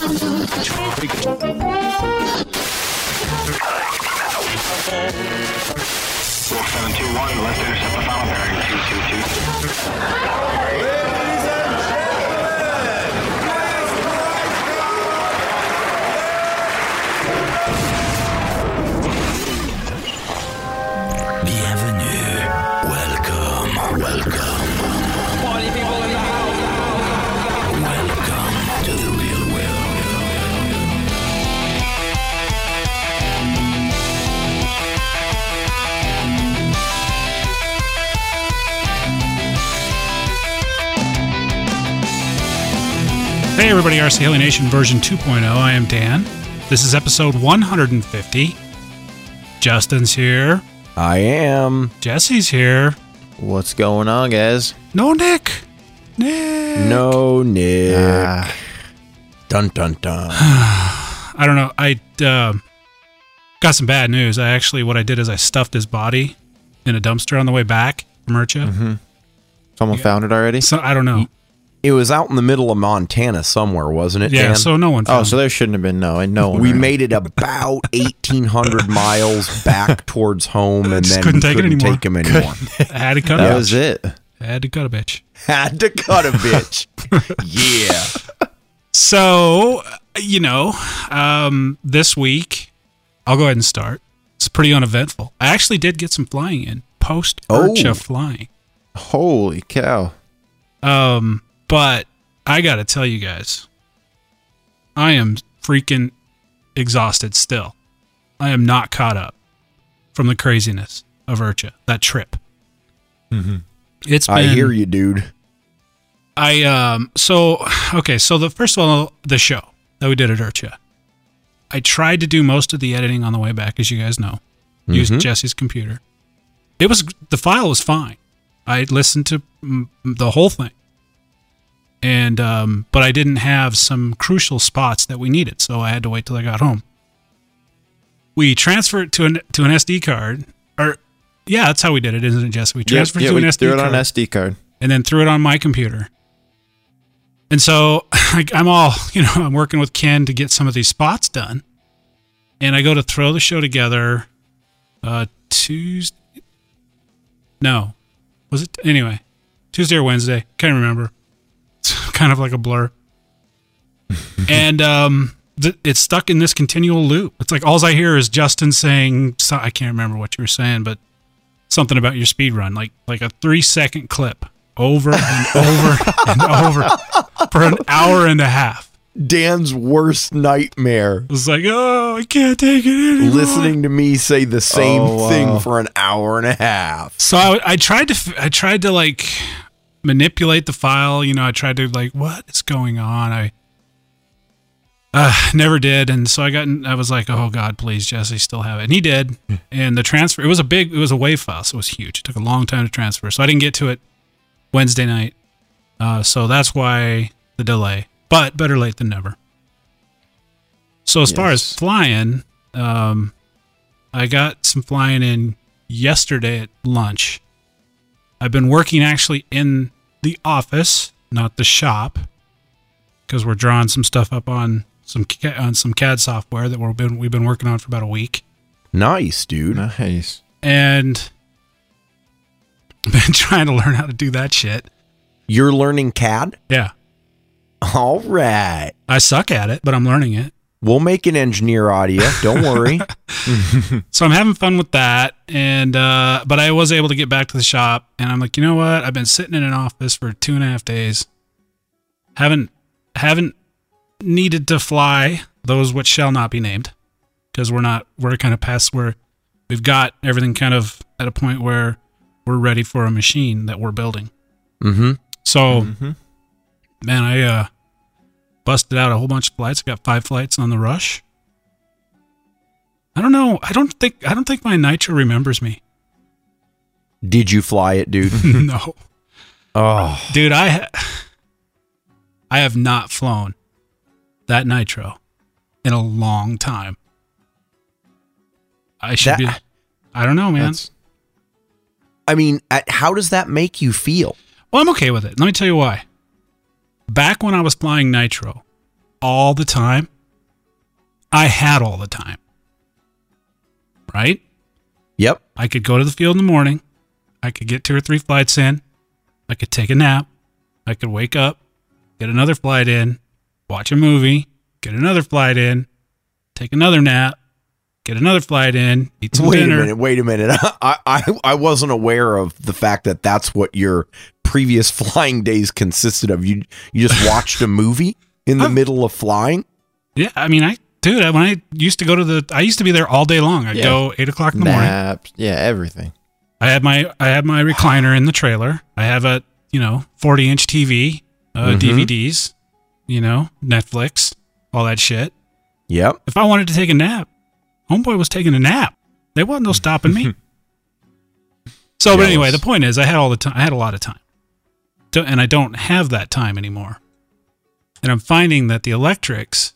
Wolf 721, let's intercept the final bearing 222. Hey everybody, RC Heli Nation version 2.0. I am Dan. This is episode 150. Justin's here. I am. Jesse's here. What's going on, guys? No Nick. Nick. No, Nick. Ah. Dun dun dun. I don't know. I uh, got some bad news. I actually, what I did is I stuffed his body in a dumpster on the way back from IRCHA. Mm-hmm. Someone found it already? So I don't know. It was out in the middle of Montana somewhere, wasn't it? Yeah, Dan? so no one. Oh, so there shouldn't have been no, and no one. we ran. made it about eighteen hundred miles back towards home, and then couldn't we take it couldn't anymore. take him anymore. I had to cut That a was it. I had to cut a bitch. Had to cut a bitch. yeah. So, you know, um, this week, I'll go ahead and start. It's pretty uneventful. I actually did get some flying in post Oh. IRCHA flying. Holy cow! Um, but I got to tell you guys, I am freaking exhausted still. I am not caught up from the craziness of IRCHA, that trip. It's been, I hear you, dude. I um so okay, so the first of all the show that we did at IRCHA. I tried to do most of the editing on the way back, as you guys know. Used Jesse's computer. It was the file was fine. I listened to the whole thing, and um, but I didn't have some crucial spots that we needed, so I had to wait till I got home. We transferred it to an to an SD card, or yeah, that's how we did it, isn't it, Jesse? We Yep, transferred yeah, to an SD threw it card on SD card. and then threw it on my computer. And so I, I'm all, you know, I'm working with Ken to get some of these spots done. And I go to throw the show together uh Tuesday. No. Was it anyway? Tuesday or Wednesday? Can't remember. It's kind of like a blur. and um th- it's stuck in this continual loop. It's like all I hear is Justin saying so, I can't remember what you were saying, but something about your speed run, like like a three second clip over and over and over for an hour and a half. Dan's worst nightmare. It was like, oh, I can't take it anymore. Listening to me say the same Oh, wow. thing for an hour and a half. So I, I tried to I tried to like manipulate the file. You know, I tried to like, what is going on? I uh, never did, and so I got. in- I was like, oh God, please, Jesse, still have it, and he did. and the transfer, it was a big, it was a wave file, so it was huge. It took a long time to transfer, so I didn't get to it Wednesday night. Uh, so that's why the delay. But better late than never. So as far as flying, um, I got some flying in yesterday at lunch. I've been working actually in the office, not the shop, because we're drawing some stuff up on some on some CAD software that we've been we've been working on for about a week, Nice, dude. Nice. and I've been trying to learn how to do that shit. You're learning CAD? Yeah, All right. I suck at it, but I'm learning it. We'll make an engineer audio. Don't worry. So I'm having fun with that, and uh, but I was able to get back to the shop, and I'm like, you know what? I've been sitting in an office for two and a half days, haven't haven't needed to fly those which shall not be named, because we're not we're kind of past where we've got everything kind of at a point where we're ready for a machine that we're building. mm-hmm. So Mhm. man, I uh, busted out a whole bunch of flights. I got five flights on the rush. I don't know. I don't think I don't think my nitro remembers me. Did you fly it, dude? no, oh, dude, I ha- I have not flown that nitro in a long time. I should That- be. I don't know, man. I mean, how does that make you feel? Well, I'm okay with it. Let me tell you why. Back when I was flying Nitro, all the time, I had all the time. Right? Yep. I could go to the field in the morning. I could get two or three flights in. I could take a nap. I could wake up, get another flight in, watch a movie, get another flight in, take another nap, get another flight in, eat some Wait dinner. a minute. Wait a minute. I, I I wasn't aware of the fact that that's what your previous flying days consisted of. You you just watched a movie in the I've- middle of flying. Yeah, I mean, I dude, when I used to go to the, I used to be there all day long. I'd Yeah. go eight o'clock in the morning. Naps. Yeah, everything. I had my, I had my recliner in the trailer. I have a, you know, forty inch TV, uh, Mhm. DVDs, you know, Netflix, all that shit. Yep. If I wanted to take a nap, homeboy was taking a nap. There wasn't no stopping me. so, but anyway, the point is, I had all the time. I had a lot of time, and I don't have that time anymore. And I'm finding that the electrics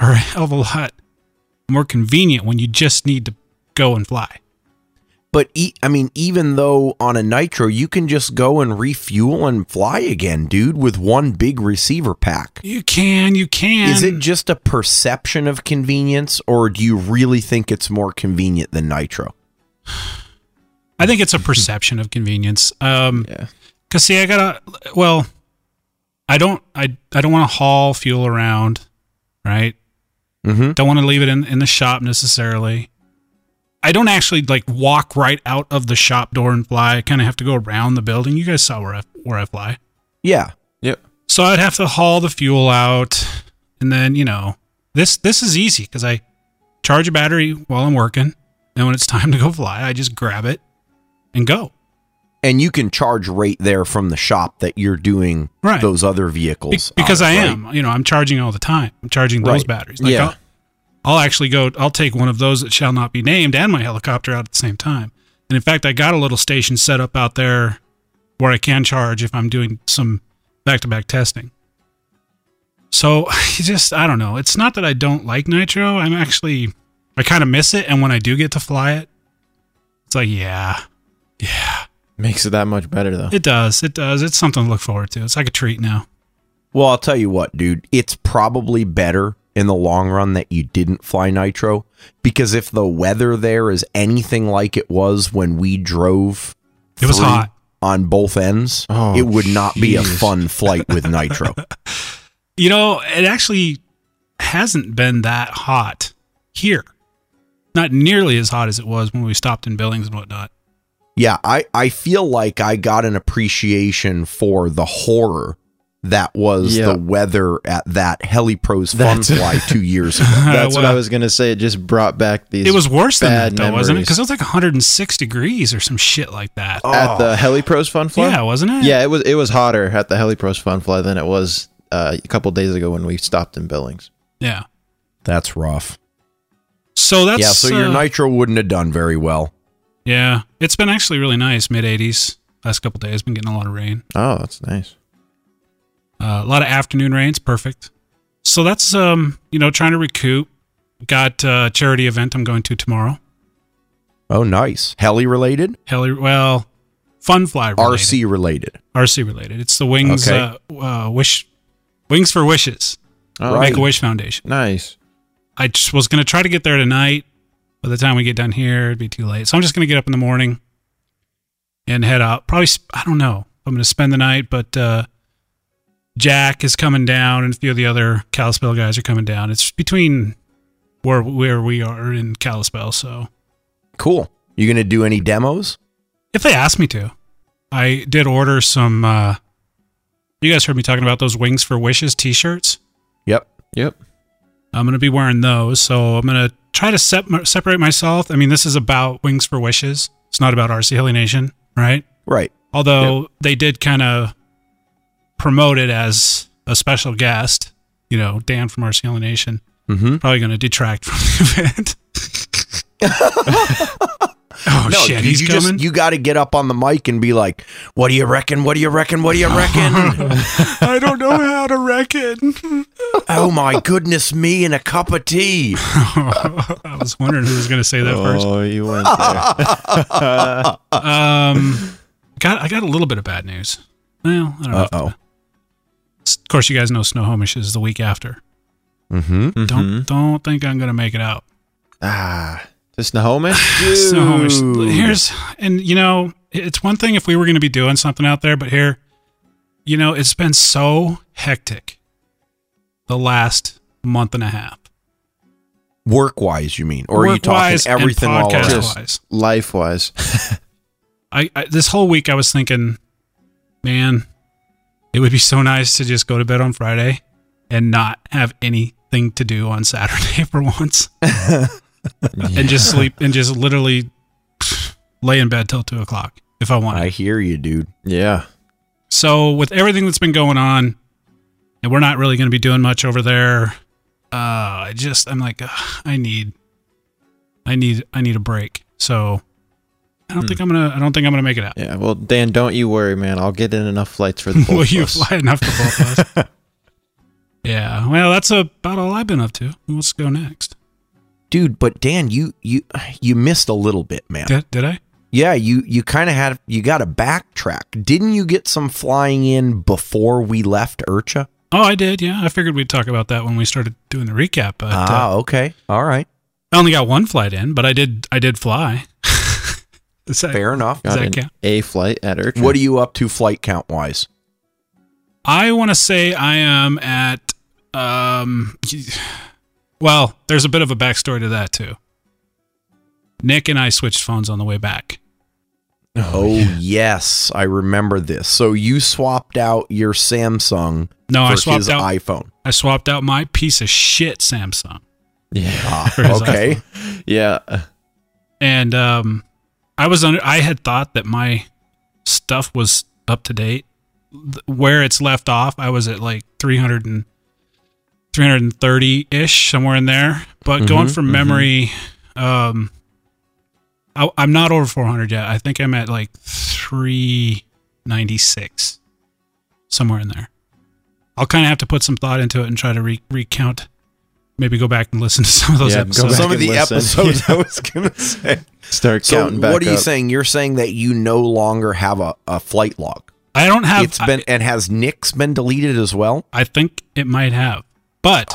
are a hell of a lot more convenient when you just need to go and fly. But e- I mean, even though on a nitro, you can just go and refuel and fly again, dude, with one big receiver pack. You can, you can. Is it just a perception of convenience, or do you really think it's more convenient than nitro? I think it's a perception of convenience. Um, Yeah. Cause see, I gotta. Well, I don't. I I don't want to haul fuel around, right? Mm-hmm. Don't want to leave it in in the shop necessarily. I don't actually like walk right out of the shop door and fly. I kind of have to go around the building. You guys saw where I where I fly, Yeah. Yep. so I'd have to haul the fuel out, and then you know this this is easy because I charge a battery while I'm working, and when it's time to go fly, I just grab it and go. And you can charge right there from the shop that you're doing Right. those other Be- vehicles. because on, I right? am, you know, I'm charging all the time. I'm charging those Right. batteries. Like Yeah. I'll, I'll actually go. I'll take one of those that shall not be named and my helicopter out at the same time. And in fact, I got a little station set up out there where I can charge if I'm doing some back-to-back testing. So just, I don't know. It's not that I don't like nitro. I'm actually, I kind of miss it. And when I do get to fly it, it's like, yeah, yeah, Makes it that much better though. it does. It does. It's something to look forward to. It's like a treat now. Well, I'll tell you what, dude. It's probably better in the long run that you didn't fly nitro because if the weather there is anything like it was when we drove, It was hot. on both ends, Oh, it would not be a fun flight with nitro. You know, it actually hasn't been that hot here. Not nearly as hot as it was when we stopped in Billings and whatnot. Yeah, I, I feel like I got an appreciation for the horror that was Yeah. the weather at that HeliPros Fun Fly two years ago. That's what I was gonna say. It just brought back these. It was worse than that, though, wasn't it? Because it was like 106 degrees or some shit like that. at the HeliPros Fun Fly. yeah, wasn't it? Yeah, it was. It was hotter at the HeliPros Fun Fly than it was uh, a couple days ago when we stopped in Billings. Yeah. That's rough. So that's yeah, so your uh, nitro wouldn't have done very well. Yeah, it's been actually really nice. Mid 80s. Last couple days, been getting a lot of rain. Oh, that's nice. Uh, a lot of afternoon rains, perfect. So that's um, you know, trying to recoup. Got a charity event I'm going to tomorrow. Oh, nice. Heli related? Heli, well, fun fly related. RC related. RC related. It's the Wings Okay. uh, uh, Wish Wings for Wishes. Oh, Make a Wish Foundation. Nice. I just was going to try to get there tonight. By the time we get done here, it'd be too late. So I'm just going to get up in the morning and head out. Probably, I don't know. if I'm going to spend the night, but uh, Jack is coming down and a few of the other Kalispell guys are coming down. It's between where where we are in Kalispell. So Cool. You going to do any demos? if they ask me to, I did order some. Uh, you guys heard me talking about those Wings for Wishes t-shirts. Yep. Yep. I'm going to be wearing those. So I'm going to try to sep- separate myself. I mean, this is about Wings for Wishes. It's not about RC Heli Nation, right? Right. Although they did kind of promote it as a special guest, you know, Dan from RC Heli Nation. Mm-hmm. Probably going to detract from the event. oh, no, shit. dude, He's you coming. just you got to get up on the mic and be like, "What do you reckon? What do you reckon? What do you reckon?" I don't know how to reckon. oh my goodness me and a cup of tea. I was wondering who was going to say that first. Oh, you went there. Um, got I got a little bit of bad news. Well, I don't know. Uh-oh. Of course, you guys know Snohomish is the week after. Mm-hmm. Don't don't think I'm gonna make it out. Ah, to Snohomish? Snohomish. Here's and you know it's one thing if we were gonna be doing something out there, but here, you know, it's been so hectic the last month and a half. Work wise, you mean, or are you talking everything all around? podcast-wise. life wise. I, I this whole week I was thinking, man, it would be so nice to just go to bed on Friday and not have anything to do on Saturday for once, and just sleep and just literally lay in bed till two o'clock if I wanted. I hear you, dude. Yeah. So with everything that's been going on, and we're not really going to be doing much over there. Uh, I just I'm like, ugh, I need, I need, I need a break. So I don't think I'm gonna. I don't think I'm gonna make it out. Yeah. Well, Dan, don't you worry, man. I'll get in enough flights for the both Will you us. fly enough for both of us? yeah. Well, that's about all I've been up to. To go next? Dude, but Dan, you you you missed a little bit, man. Did, did I? Yeah, you you kind of had you got to backtrack. Didn't you get some flying in before we left IRCHA? Oh, I did. Yeah, I figured we'd talk about that when we started doing the recap. But Ah, uh, okay, all right, I only got one flight in, but I did. I did fly. Is that- fair enough. Does that count? A flight at Urchin. What are you up to, flight count wise? I want to say I am at. Um, well, there's a bit of a backstory to that too. Nick and I switched phones on the way back. Oh yes, I remember this. So you swapped out your Samsung No, for I swapped his out. iPhone. I swapped out my piece of shit Samsung. Yeah. Ah, For his okay. Yeah. and um, I was under. I had thought that my stuff was up to date. Where it's left off, I was at like 300 and 330 ish, somewhere in there. But going from memory, um, I, I'm not over 400 yet. I think I'm at like 396, somewhere in there. I'll kind of have to put some thought into it and try to re- recount. Maybe go back and listen to some of those Yeah, episodes. Some of the listen. episodes I was gonna say. Start So counting back what are you up. saying? You're saying that you no longer have a, a flight log. I don't have. It's been and has Nick's been deleted as well? I think it might have. But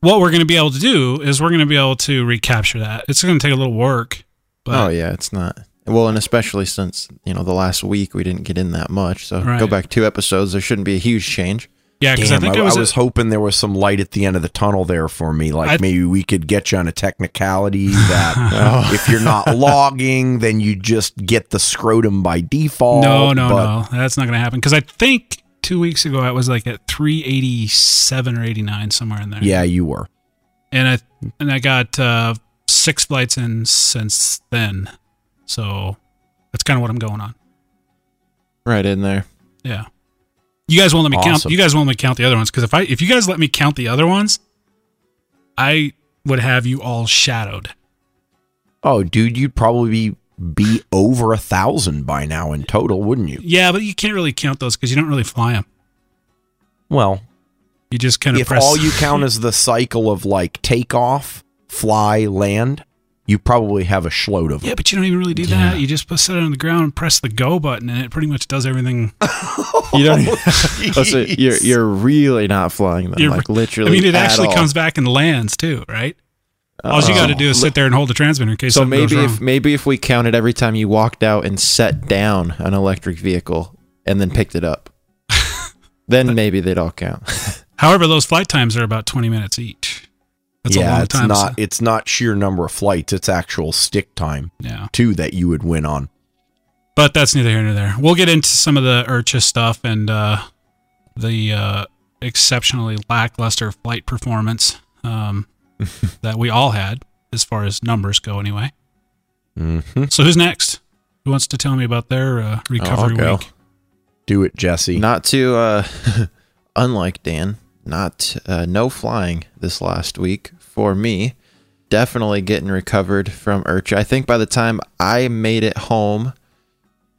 what we're going to be able to do is we're going to be able to recapture that. It's going to take a little work. But Oh yeah, it's not. Well, and especially since you know the last week we didn't get in that much, so Right. go back two episodes. There shouldn't be a huge change. yeah, because I think I, I was, I was hoping there was some light at the end of the tunnel there for me. Like I- maybe we could get you on a technicality that oh. if you're not logging, then you just get the scrotum by default. no, no, but no. That's not going to happen. Because I think two weeks ago I was like at 387 or 89, somewhere in there. Yeah, you were. And I and I got uh, six flights in since then. So that's kind of what I'm going on. Right in there. Yeah. You guys won't let me count. You guys won't let me count the other ones because if I if you guys let me count the other ones, I would have you all shadowed. Oh, dude, you'd probably be, be over a thousand by now in total, wouldn't you? Yeah, but you can't really count those because you don't really fly them. Well, You just kind of if press. all you count is the cycle of like takeoff, fly, land, you probably have a schload of them. yeah, but you don't even really do that. You just put set it on the ground and press the go button, and it pretty much does everything. You don't. oh, oh so you're you're really not flying them, You're- like literally. I mean, it at actually all. comes back and lands too, right? All you got to do is sit there and hold the transmitter in case So something maybe if maybe if we counted every time you walked out and set down an electric vehicle and then picked it up, then maybe they'd all count. However, those flight times are about twenty minutes each. That's a yeah, it's time. not so- it's not sheer number of flights, it's actual stick time yeah. too that you would win on. But that's neither here nor there. We'll get into some of the IRCHA stuff and uh, the uh, exceptionally lackluster flight performance um, that we all had, as far as numbers go, anyway. hmm So who's next? Who wants to tell me about their uh, recovery go. week? Do it, Jesse. not to, uh, unlike Dan, not uh, no flying this last week for me. Definitely getting recovered from IRCHA. I think by the time I made it home,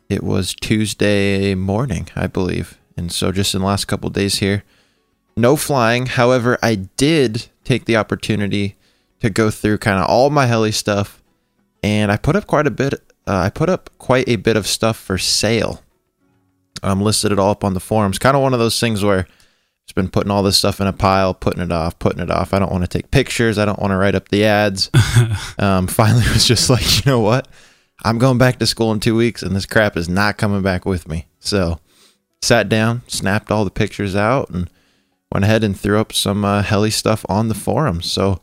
it was Tuesday morning, I believe. And so just in the last couple days here, no flying. However, I did take the opportunity to go through kind of all my heli stuff, and I put up quite a bit. Uh, I put up quite a bit of stuff for sale. Um, listed it all up on the forums. Kind of one of those things where Just been putting all this stuff in a pile, putting it off, putting it off. I don't want to take pictures. I don't want to write up the ads. um, finally, was just like, you know what? I'm going back to school in two weeks, and this crap is not coming back with me. So, sat down, snapped all the pictures out, and went ahead and threw up some uh, heli stuff on the forums. So,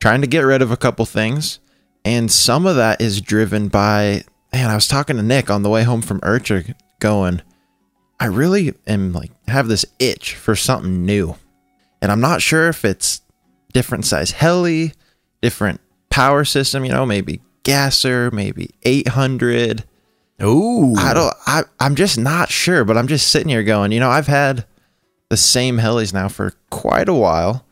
trying to get rid of a couple things, and some of that is driven by. Man, I was talking to Nick on the way home from IRCHA, going, I really am like have this itch for something new. And I'm not sure if it's different size heli, different power system, you know, maybe gasser, maybe 800. Ooh. I don't I I'm just not sure, but I'm just sitting here going, you know, I've had the same helis now for quite a while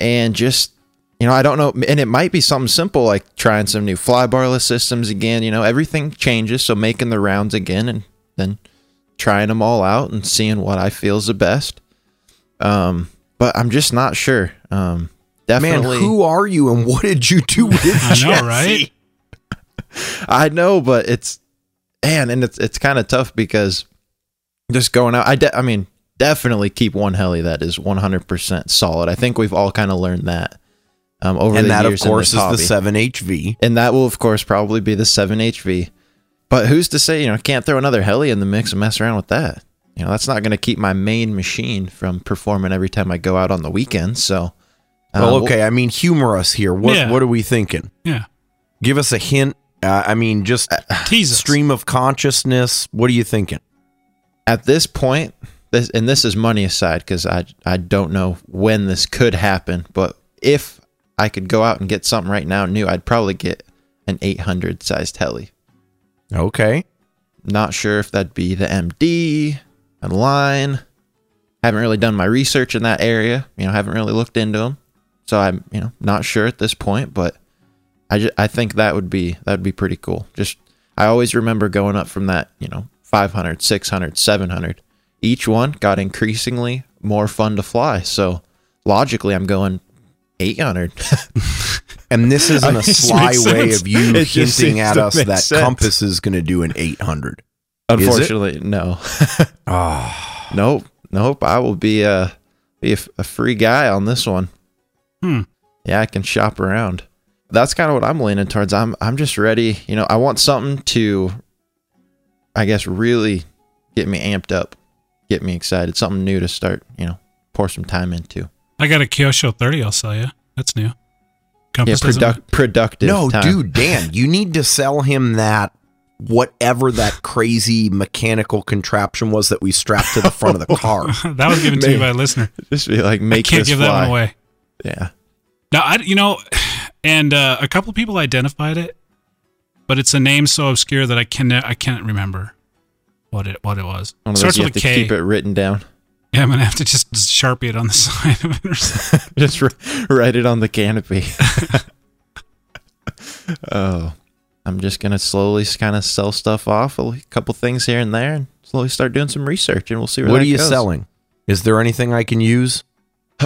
and just you know, I don't know and it might be something simple like trying some new flybarless systems again, you know, everything changes, so making the rounds again and then trying them all out and seeing what I feel is the best. Um, but I'm just not sure. Um, Man, definitely, who are you and what did you do with I know, Jesse? right? I know, but it's man, and it's it's kind of tough because just going out. I de- I mean, definitely keep one heli that is 100% solid. I think we've all kind of learned that um, over And the years. And that, of course, this is the 7HV. and that will of course probably be the 7HV. But who's to say, you know, I can't throw another heli in the mix and mess around with that. You know, that's not going to keep my main machine from performing every time I go out on the weekend. So, uh, Well, we'll- okay. I mean, humor us here. What Yeah. What are we thinking? Yeah. Give us a hint. Uh, I mean, just Tease us. stream of consciousness. What are you thinking? at this point, this and this is money aside because I I don't know when this could happen, but if I could go out and get something right now new, I'd probably get an 800 sized heli. Okay. Not sure if that'd be the MD, a line. Haven't really done my research in that area. You know, haven't really looked into them, so I'm you know not sure at this point. But I just, I think that would be that would be pretty cool. Just I always remember going up from that you know 500, 600, 700. Each one got increasingly more fun to fly. So logically, I'm going 800. And this isn't a sly way sense. of you It hinting at us that sense. Compass is going to do an 800. Unfortunately, no. Ah, Nope, nope. I will be a be a, f- a free guy on this one. Hmm. Yeah, I can shop around. That's kind of what I'm leaning towards. I'm I'm just ready. You know, I want something to, I guess, really get me amped up, get me excited. Something new to start. You know, pour some time into. I got a Kyosho 30 I'll sell you. That's new. Yeah, Compass doesn't- produc- productive. no, time. dude, Dan, you need to sell him that whatever that crazy mechanical contraption was that we strapped to the front of the car. that was given to you by a listener. Just be like, make I make can't this give fly. that one away. Yeah, Now I, you know, and uh, a couple people identified it, but it's a name so obscure that I can I can't remember what it what it was. one of those Starts you with have to K. keep it written down. Yeah, I'm gonna have to just sharpie it on the side of it. Or something. Just r- write it on the canopy. oh, I'm just gonna slowly kind of sell stuff off, a couple things here and there, and slowly start doing some research, and we'll see where what that are you goes. selling? Is there anything I can use?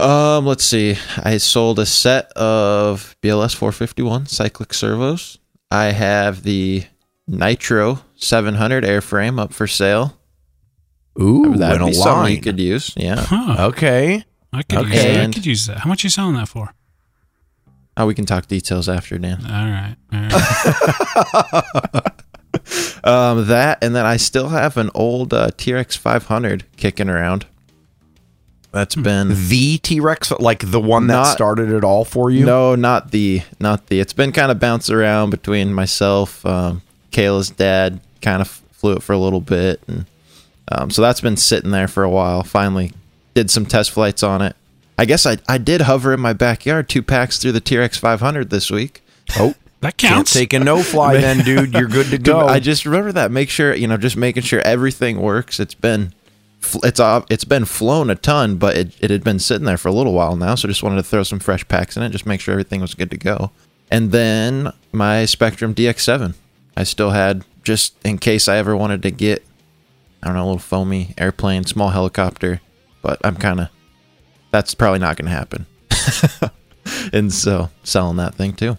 Um, let's see. I sold a set of BLS 451 cyclic servos. I have the Nitro 700 airframe up for sale. Ooh, That'd and a be something line. you could use. Yeah. Huh. Okay. I could use Okay. that. I could use that. How much you selling that for? Oh, we can talk details after, Dan. All right. All right. Um, that and then I still have an old uh, T Rex 500 kicking around. That's been The T Rex, like the one that started it all for you? no, not the, not the. It's been kind of bouncing around between myself, um, Kayla's dad, kind of flew it for a little bit, and um, so that's been sitting there for a while. Finally, did some test flights on it. I guess I I did hover in my backyard two packs through the T Rex 500 this week. Oh, That can't counts. take a no fly then, dude. You're good to go. I just remember that. Make sure you know, just making sure everything works. It's been, it's off, it's been flown a ton, but it, it had been sitting there for a little while now. So just wanted to throw some fresh packs in it, just make sure everything was good to go. And then my Spektrum DX7, I still had just in case I ever wanted to get, I don't know, a little foamy airplane, small helicopter. But I'm kind of, that's probably not going to happen. and so selling that thing too.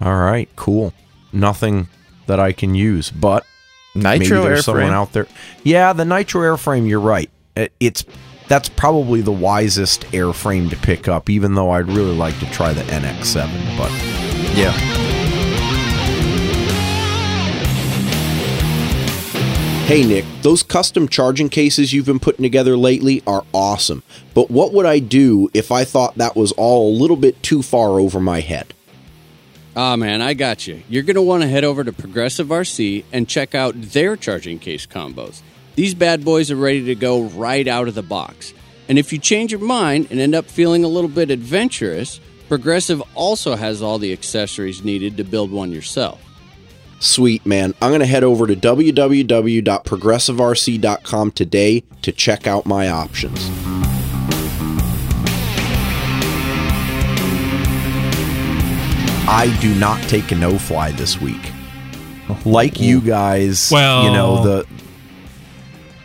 All right, cool. Nothing that I can use, but Nitro maybe there's someone out there. Yeah, the nitro airframe. You're right. It's that's probably the wisest airframe to pick up, even though I'd really like to try the NX7. But Yeah. Hey Nick, those custom charging cases you've been putting together lately are awesome. But what would I do if I thought that was all a little bit too far over my head? Ah, man, I got you. You're going to want to head over to Progressive RC and check out their charging case combos. These bad boys are ready to go right out of the box. And if you change your mind and end up feeling a little bit adventurous, Progressive also has all the accessories needed to build one yourself. Sweet man, I'm going to head over to www.progressiverc.com today to check out my options. I do not take a no fly this week. Like you guys, Well- you know the.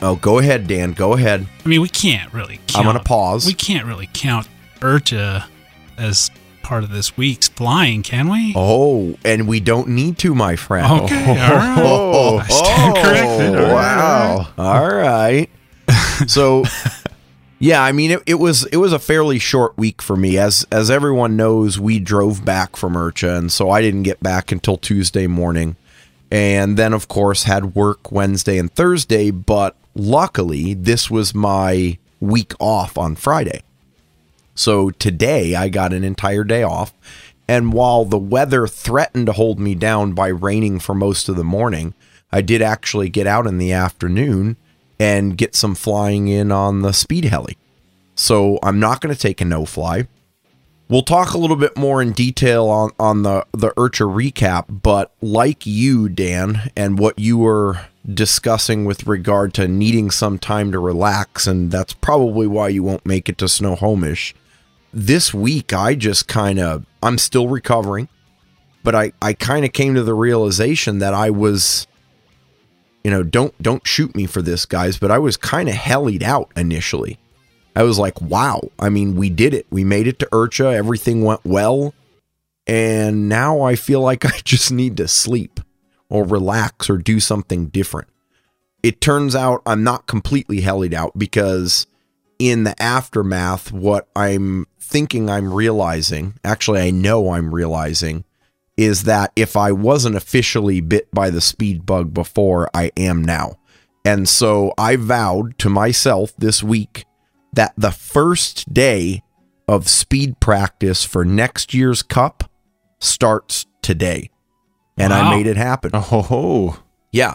Oh, go ahead, Dan. Go ahead. I mean, we can't really. Count, I'm gonna pause. We can't really count IRCHA as part of this week's flying, can we? Oh, and we don't need to, my friend. Okay, oh. all right. Oh, I stand oh. corrected. All right, wow. All right. So, yeah, I mean, it, it was it was a fairly short week for me. As as everyone knows, we drove back from IRCHA, and so I didn't get back until Tuesday morning, and then of course had work Wednesday and Thursday. But luckily, this was my week off on Friday. So today I got an entire day off. And while the weather threatened to hold me down by raining for most of the morning, I did actually get out in the afternoon and get some flying in on the speed heli. So I'm not going to take a no fly. We'll talk a little bit more in detail on, on the, the IRCHA recap, but like you, Dan, and what you were discussing with regard to needing some time to relax, and that's probably why you won't make it to Snohomish. This week, I just kind of, I'm still recovering, but I, I kind of came to the realization that I was, you know, don't, don't shoot me for this, guys, but I was kind of hellied out initially. I was like, wow. I mean, we did it. We made it to IRCHA. Everything went well. And now I feel like I just need to sleep or relax or do something different. It turns out I'm not completely hellied out because in the aftermath, what I'm thinking I'm realizing, actually, I know I'm realizing, is that if I wasn't officially bit by the speed bug before, I am now. And so I vowed to myself this week that the first day of speed practice for next year's cup starts today. And Wow. I made it happen. Oh, Yeah.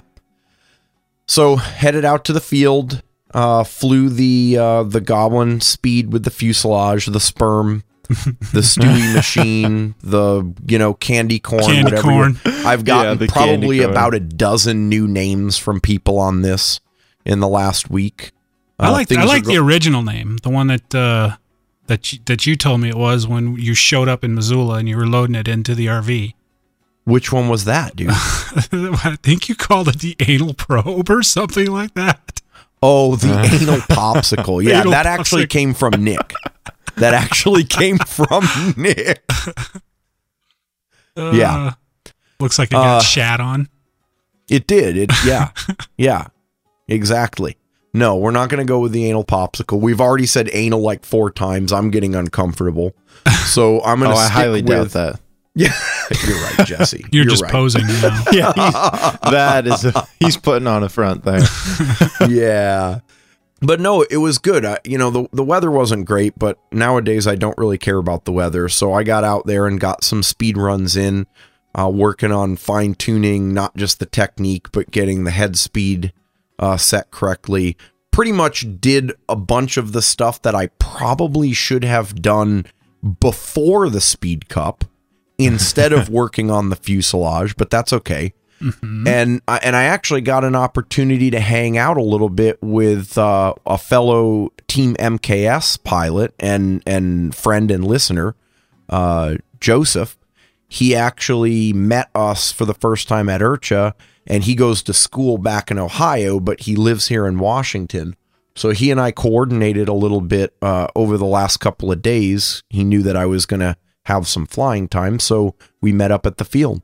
So headed out to the field, uh, flew the uh, the goblin speed with the fuselage, the sperm, the Stewie machine, the you know candy corn, Candy whatever. corn. I've gotten the candy probably about a dozen new names from people on this in the last week. I Uh, like I are like go- the original name, the one that uh, that you, that you told me it was when you showed up in Missoula and you were loading it into the RV. Which one was that, dude? I think you called it the anal probe or something like that. Oh, the anal popsicle. Yeah, Anal that actually popsicle. came from Nick. That actually came from Nick. Uh, Yeah. looks like it got Uh, shat on. It did. It yeah. yeah. Exactly. No, we're not going to go with the anal popsicle. We've already said anal like four times. I'm getting uncomfortable. So I'm going oh, to I highly doubt that. Yeah. You're right, Jesse. You're, just right. posing now. Yeah, he's, that is. he's putting on a front there. yeah. But no, it was good. I, you know, the, the weather wasn't great, but nowadays I don't really care about the weather. So I got out there and got some speed runs in, uh, working on fine tuning, not just the technique, but getting the head speed uh, set correctly. Pretty much did a bunch of the stuff that I probably should have done before the speed cup instead of working on the fuselage, but that's okay and I, and I actually got an opportunity to hang out a little bit with uh, a fellow Team MKS pilot and and friend and listener, uh, Joseph. He actually met us for the first time at IRCHA, and he goes to school back in Ohio, but he lives here in Washington. So he and I coordinated a little bit uh, over the last couple of days. He knew that I was going to have some flying time, so we met up at the field.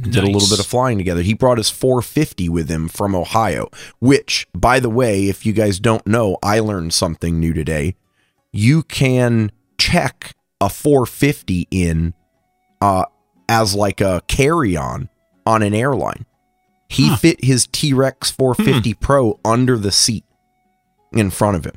Did a little bit of flying together. He brought his 450 with him from Ohio, which, by the way, if you guys don't know, I learned something new today. You can check a 450 in uh, as like a carry on on an airline. He Huh. fit his T Rex 450 Pro under the seat in front of him.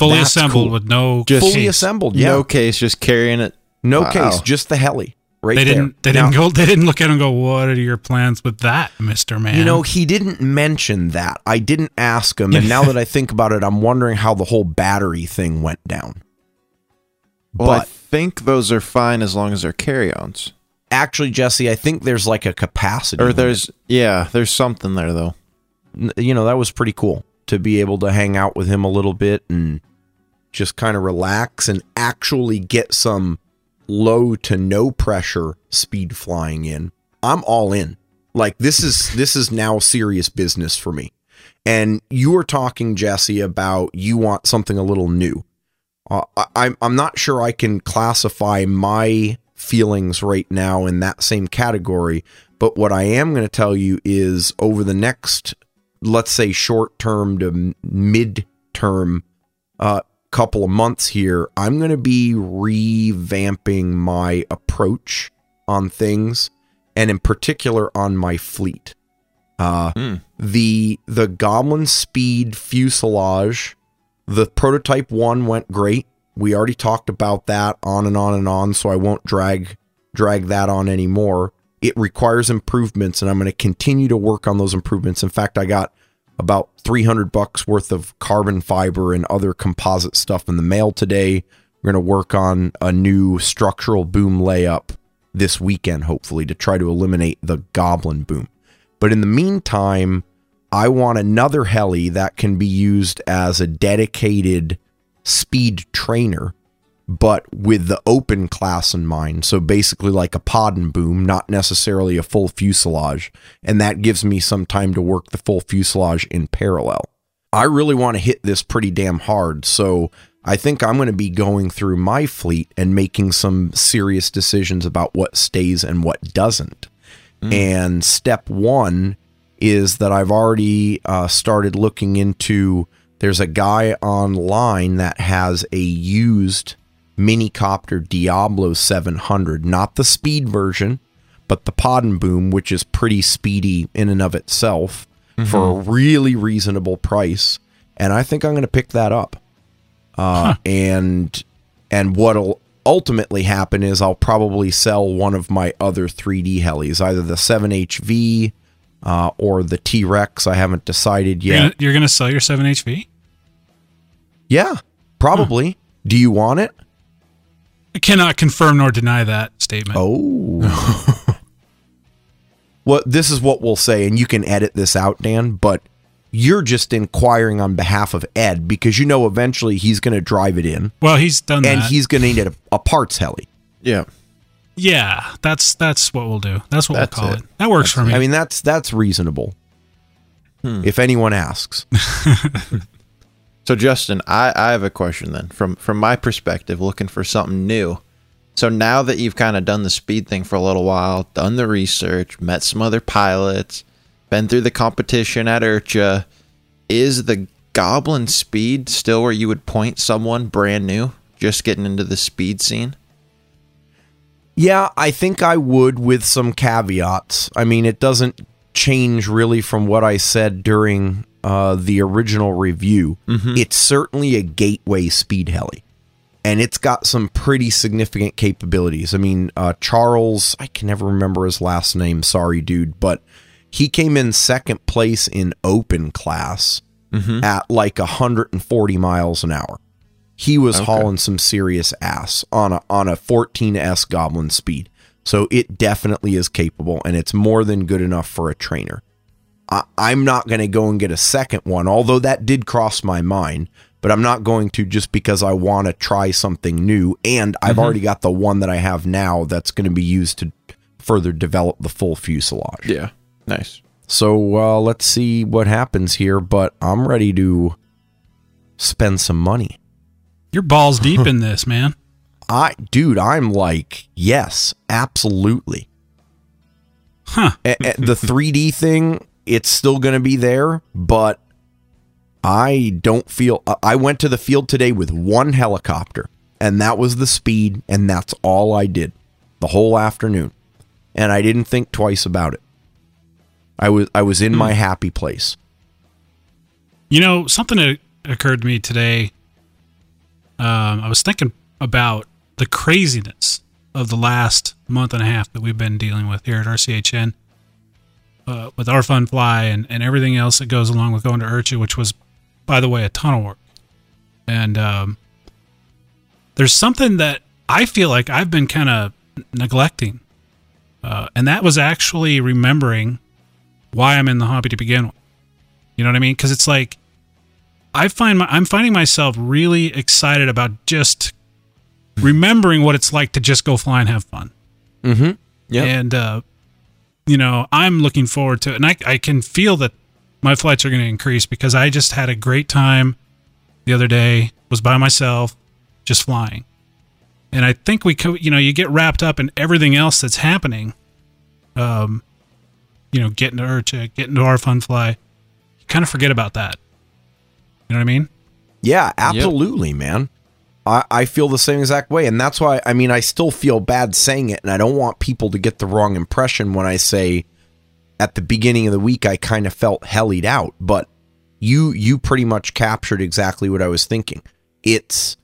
Just fully That's assembled cool. with no Just Fully case. assembled, yeah. No No, case, just carrying it. Wow. case, just the heli. Right They there. didn't. They Now- didn't go. They didn't look at him and go, "What are your plans with that, Mister Man?" You know, he didn't mention that. I didn't ask him, and now that I think about it, I'm wondering how the whole battery thing went down. Well, I think those are fine as long as they're carry-ons. Actually, Jesse, I think there's like a capacity. Or limit. there's yeah, there's something there though. N- you know, that was pretty cool to be able to hang out with him a little bit and just kind of relax and actually get some low to no pressure speed flying in. I'm all in. Like this is this is now serious business for me. And you were talking, Jesse, about you want something a little new. Uh, I'm I'm not sure I can classify my feelings right now in that same category, but what I am going to tell you is over the next, let's say, short term to mid term uh, couple of months here, I'm going to be revamping my approach on things, and in particular on my fleet. Uh, Hmm. the the Goblin Speed fuselage, the prototype one went great. We already talked about that on and on and on, so I won't drag drag that on anymore. It requires improvements, and I'm going to continue to work on those improvements. In fact, I got about 300 bucks worth of carbon fiber and other composite stuff in the mail today. We're going to work on a new structural boom layup this weekend, hopefully, to try to eliminate the goblin boom. But in the meantime, I want another heli that can be used as a dedicated speed trainer, but with the open class in mind. So basically, like a pod and boom, not necessarily a full fuselage. And that gives me some time to work the full fuselage in parallel. I really want to hit this pretty damn hard. So I think I'm going to be going through my fleet and making some serious decisions about what stays and what doesn't. And step one is that I've already uh, started looking into. There's a guy online that has a used minicopter Diablo 700, not the speed version, but the pod and boom, which is pretty speedy in and of itself for a really reasonable price. And I think I'm going to pick that up. Uh, And and what'll ultimately happen is I'll probably sell one of my other 3D helis, either the 7HV uh, or the T Rex. I haven't decided yet. you're gonna sell your seven HV. Yeah, probably. Do you want it? I cannot confirm nor deny that statement. Oh. well, this is what we'll say, and you can edit this out, Dan, but you're just inquiring on behalf of Ed because you know eventually he's going to drive it in Well, he's done that and that. he's going to need a, a parts heli. Yeah. yeah, that's that's what we'll do. That's what That's we'll call it. it. That works for me. I mean, that's that's reasonable. Hmm. If anyone asks. So Justin, I, I have a question then. From from my perspective, looking for something new. So now that you've kind of done the speed thing for a little while, done the research, met some other pilots, been through the competition at IRCHA, is the Goblin Speed still where you would point someone brand new, just getting into the speed scene? Yeah, I think I would with some caveats. I mean, it doesn't change really from what I said during uh, the original review. It's certainly a gateway speed heli, and it's got some pretty significant capabilities. I mean, uh, Charles, I can never remember his last name. Sorry, dude, but he came in second place in open class at like 140 miles an hour. He was hauling some serious ass on a on a 14s Goblin speed. So it definitely is capable, and it's more than good enough for a trainer. I, I'm not going to go and get a second one, although that did cross my mind. But I'm not going to just because I want to try something new, and I've already got the one that I have now that's going to be used to further develop the full fuselage. Yeah. Nice. So uh, let's see what happens here. But I'm ready to spend some money. You're balls deep in this, man. I, dude, I'm like, yes, absolutely. Huh. A- a- the 3D thing, it's still going to be there, but I don't feel. I- went to the field today with one helicopter, and that was the speed, and that's all I did the whole afternoon, and I didn't think twice about it. I was I was in my happy place. You know, something that occurred to me today. Um, I was thinking about the craziness of the last month and a half that we've been dealing with here at RCHN uh, with our fun fly and, and everything else that goes along with going to IRCHA, which was, by the way, a ton of work. And um, there's something that I feel like I've been kind of neglecting, uh, and that was actually remembering why I'm in the hobby to begin with. You know what I mean? Because it's like I find my, I'm finding myself really excited about just remembering what it's like to just go fly and have fun. Mm-hmm. Yeah. And uh, you know, I'm looking forward to it, and I I can feel that my flights are going to increase because I just had a great time the other day. Was by myself, just flying, and I think we co- you know you get wrapped up in everything else that's happening. Um, you know, getting to IRCHA, getting to our fun fly, you kind of forget about that. You know what I mean? Yeah, absolutely, man. I, I feel the same exact way. And that's why, I mean, I still feel bad saying it. And I don't want people to get the wrong impression when I say at the beginning of the week, I kind of felt hellied out. But you, you pretty much captured exactly what I was thinking. It's,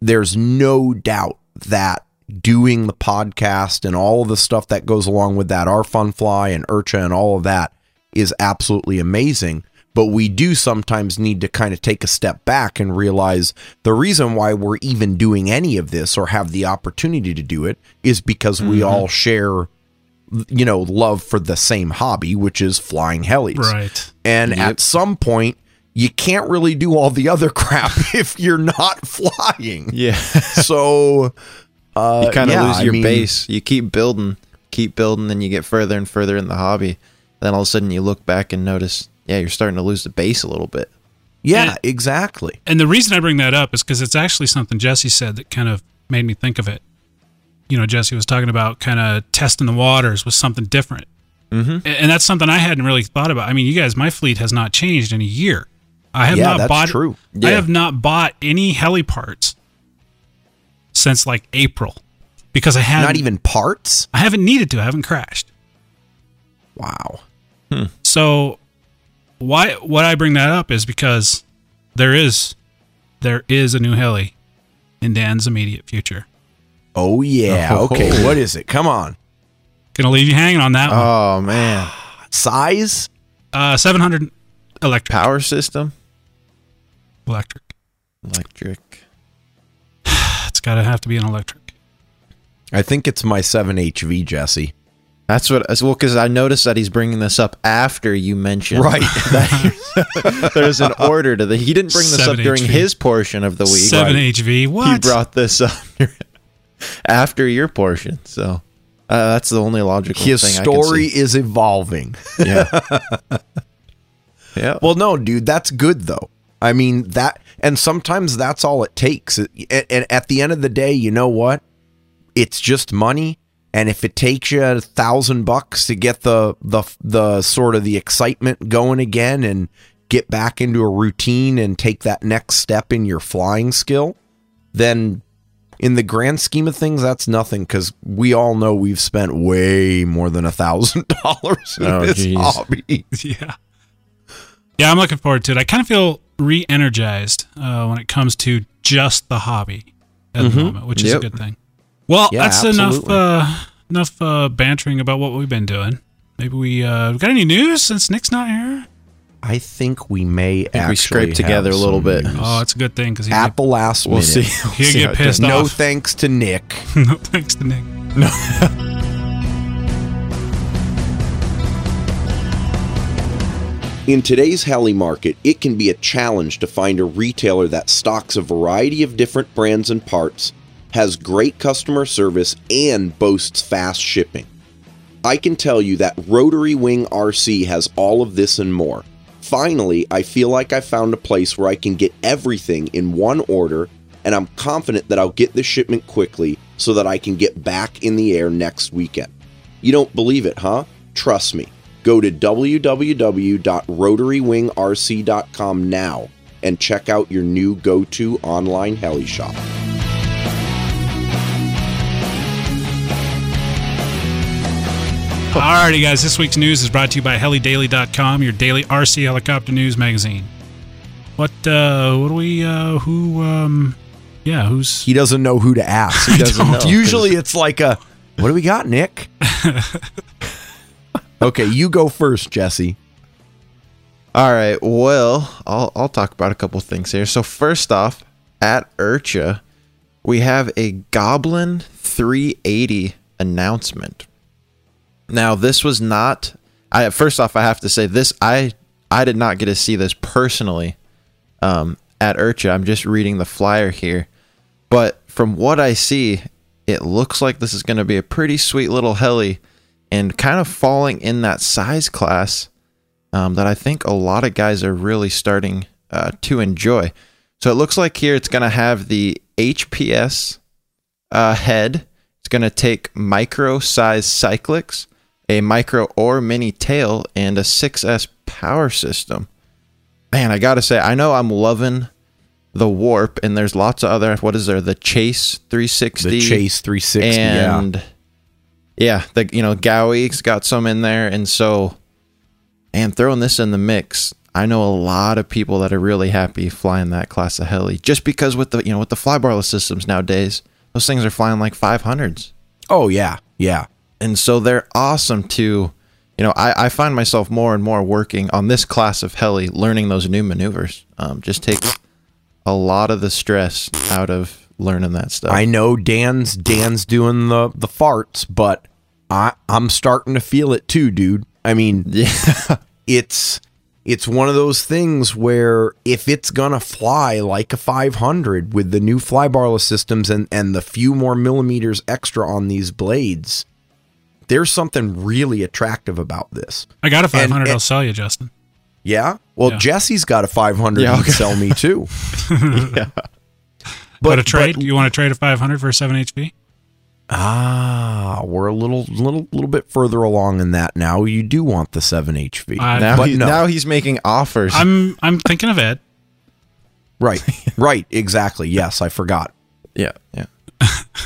there's no doubt that doing the podcast and all of the stuff that goes along with that, our fun fly and IRCHA and all of that is absolutely amazing. But we do sometimes need to kind of take a step back and realize the reason why we're even doing any of this or have the opportunity to do it is because we all share, you know, love for the same hobby, which is flying helis. Right. And at some point, you can't really do all the other crap if you're not flying. Yeah. So, uh, you kind of yeah, lose I your mean, base. You keep building, keep building, and you get further and further in the hobby. Then all of a sudden you look back and notice, yeah, you're starting to lose the base a little bit. Yeah, And- exactly. And the reason I bring that up is because it's actually something Jesse said that kind of made me think of it. You know, Jesse was talking about kind of testing the waters with something different. Mm-hmm. And that's something I hadn't really thought about. I mean, you guys, my fleet has not changed in a year. I have Yeah, not that's bought. true. I have not bought any heli parts since like April because I haven't. Not even parts. I haven't needed to. I haven't crashed. Wow. So why what I bring that up is because there is there is a new heli in Dan's immediate future. Oh yeah. Oh. Okay. What is it? Come on. Gonna leave you hanging on that one. Oh man, Size? Uh, 700 electric. power system, Electric. electric. It's gotta have to be an electric. I think it's my 7HV, Jesse. That's what. Well, because I noticed that he's bringing this up after you mentioned Right. that there's an order to the. He didn't bring this up during HV. his portion of the week. Seven HV. What? He brought this up after your portion, so uh, that's the only logical His thing story I can is evolving. Yeah. yeah. well, no, dude, that's good though. I mean that, and sometimes that's all it takes. And and at the end of the day, you know what? It's just money, and if it takes you a thousand bucks to get the the the sort of the excitement going again and get back into a routine and take that next step in your flying skill, then in the grand scheme of things, that's nothing because we all know we've spent way more than a thousand dollars in Oh, this geez. hobby. yeah. Yeah, I'm looking forward to it. I kind of feel re-energized uh, when it comes to just the hobby at the moment, which is Yep. a good thing. Well, Yeah, that's enough uh, enough uh, bantering about what we've been doing. Maybe we uh, got any news since Nick's not here. I think we may think actually we scraped have together a little bit. news. Oh, it's a good thing because he'd, at the last We'll minute. see. get, We'll he'd see how get it pissed No thanks to Nick. no thanks to Nick. No. In today's heli market, it can be a challenge to find a retailer that stocks a variety of different brands and parts, has great customer service, and boasts fast shipping. I can tell you that Rotary Wing RC has all of this and more. Finally, I feel like I found a place where I can get everything in one order, and I'm confident that I'll get the shipment quickly so that I can get back in the air next weekend. You don't believe it, huh? Trust me. Go to www.rotarywingrc.com now and check out your new go-to online heli shop. Alrighty, guys. This week's news is brought to you by HeliDaily.com, your daily RC helicopter news magazine. What? uh What do we? uh Who? um Yeah, who's? He doesn't know who to ask. He doesn't know, 'cause- Usually it's like a, what do we got, Nick? okay, you go first, Jesse. All right. Well, I'll I'll talk about a couple things here. So first off, at IRCHA, we have a Goblin 380 announcement. Now, this was not. I first off, I have to say this. I I did not get to see this personally um, at IRCHA. I'm just reading the flyer here, but from what I see, it looks like this is going to be a pretty sweet little heli, and kind of falling in that size class um, that I think a lot of guys are really starting uh, to enjoy. So it looks like here it's going to have the HPS uh, head. It's going to take micro size cyclics, a micro or mini tail, and a 6S power system. Man, I got to say, I know I'm loving the warp, and there's lots of other. What is there? The Chase 360. The Chase 360. yeah. and yeah, the you know Gaui's got some in there, and so and throwing this in the mix, I know a lot of people that are really happy flying that class of heli, just because with the you know with the flybarless systems nowadays, those things are flying like 500s, Oh yeah, yeah. And so they're awesome to. You know, I, I find myself more and more working on this class of heli, learning those new maneuvers. Um, just takes a lot of the stress out of learning that stuff. I know Dan's Dan's doing the the farts, but I I'm starting to feel it too, dude. I mean, yeah. it's it's one of those things where if it's gonna fly like a 500 with the new flybarless systems and and the few more millimeters extra on these blades, there's something really attractive about this. I got a 500. and- I'll sell you, Justin. Yeah. Well, Yeah. Jesse's got a 500 Yeah, he'd okay. sell me too. yeah. But, a trade? you want to trade a 500 for a 7 HV? Ah, we're a little little little bit further along in that now. You do want the 7 HV. I- Now, But he, no. now he's making offers. I'm I'm thinking of Ed. right. right, exactly. Yes, I forgot. yeah, yeah.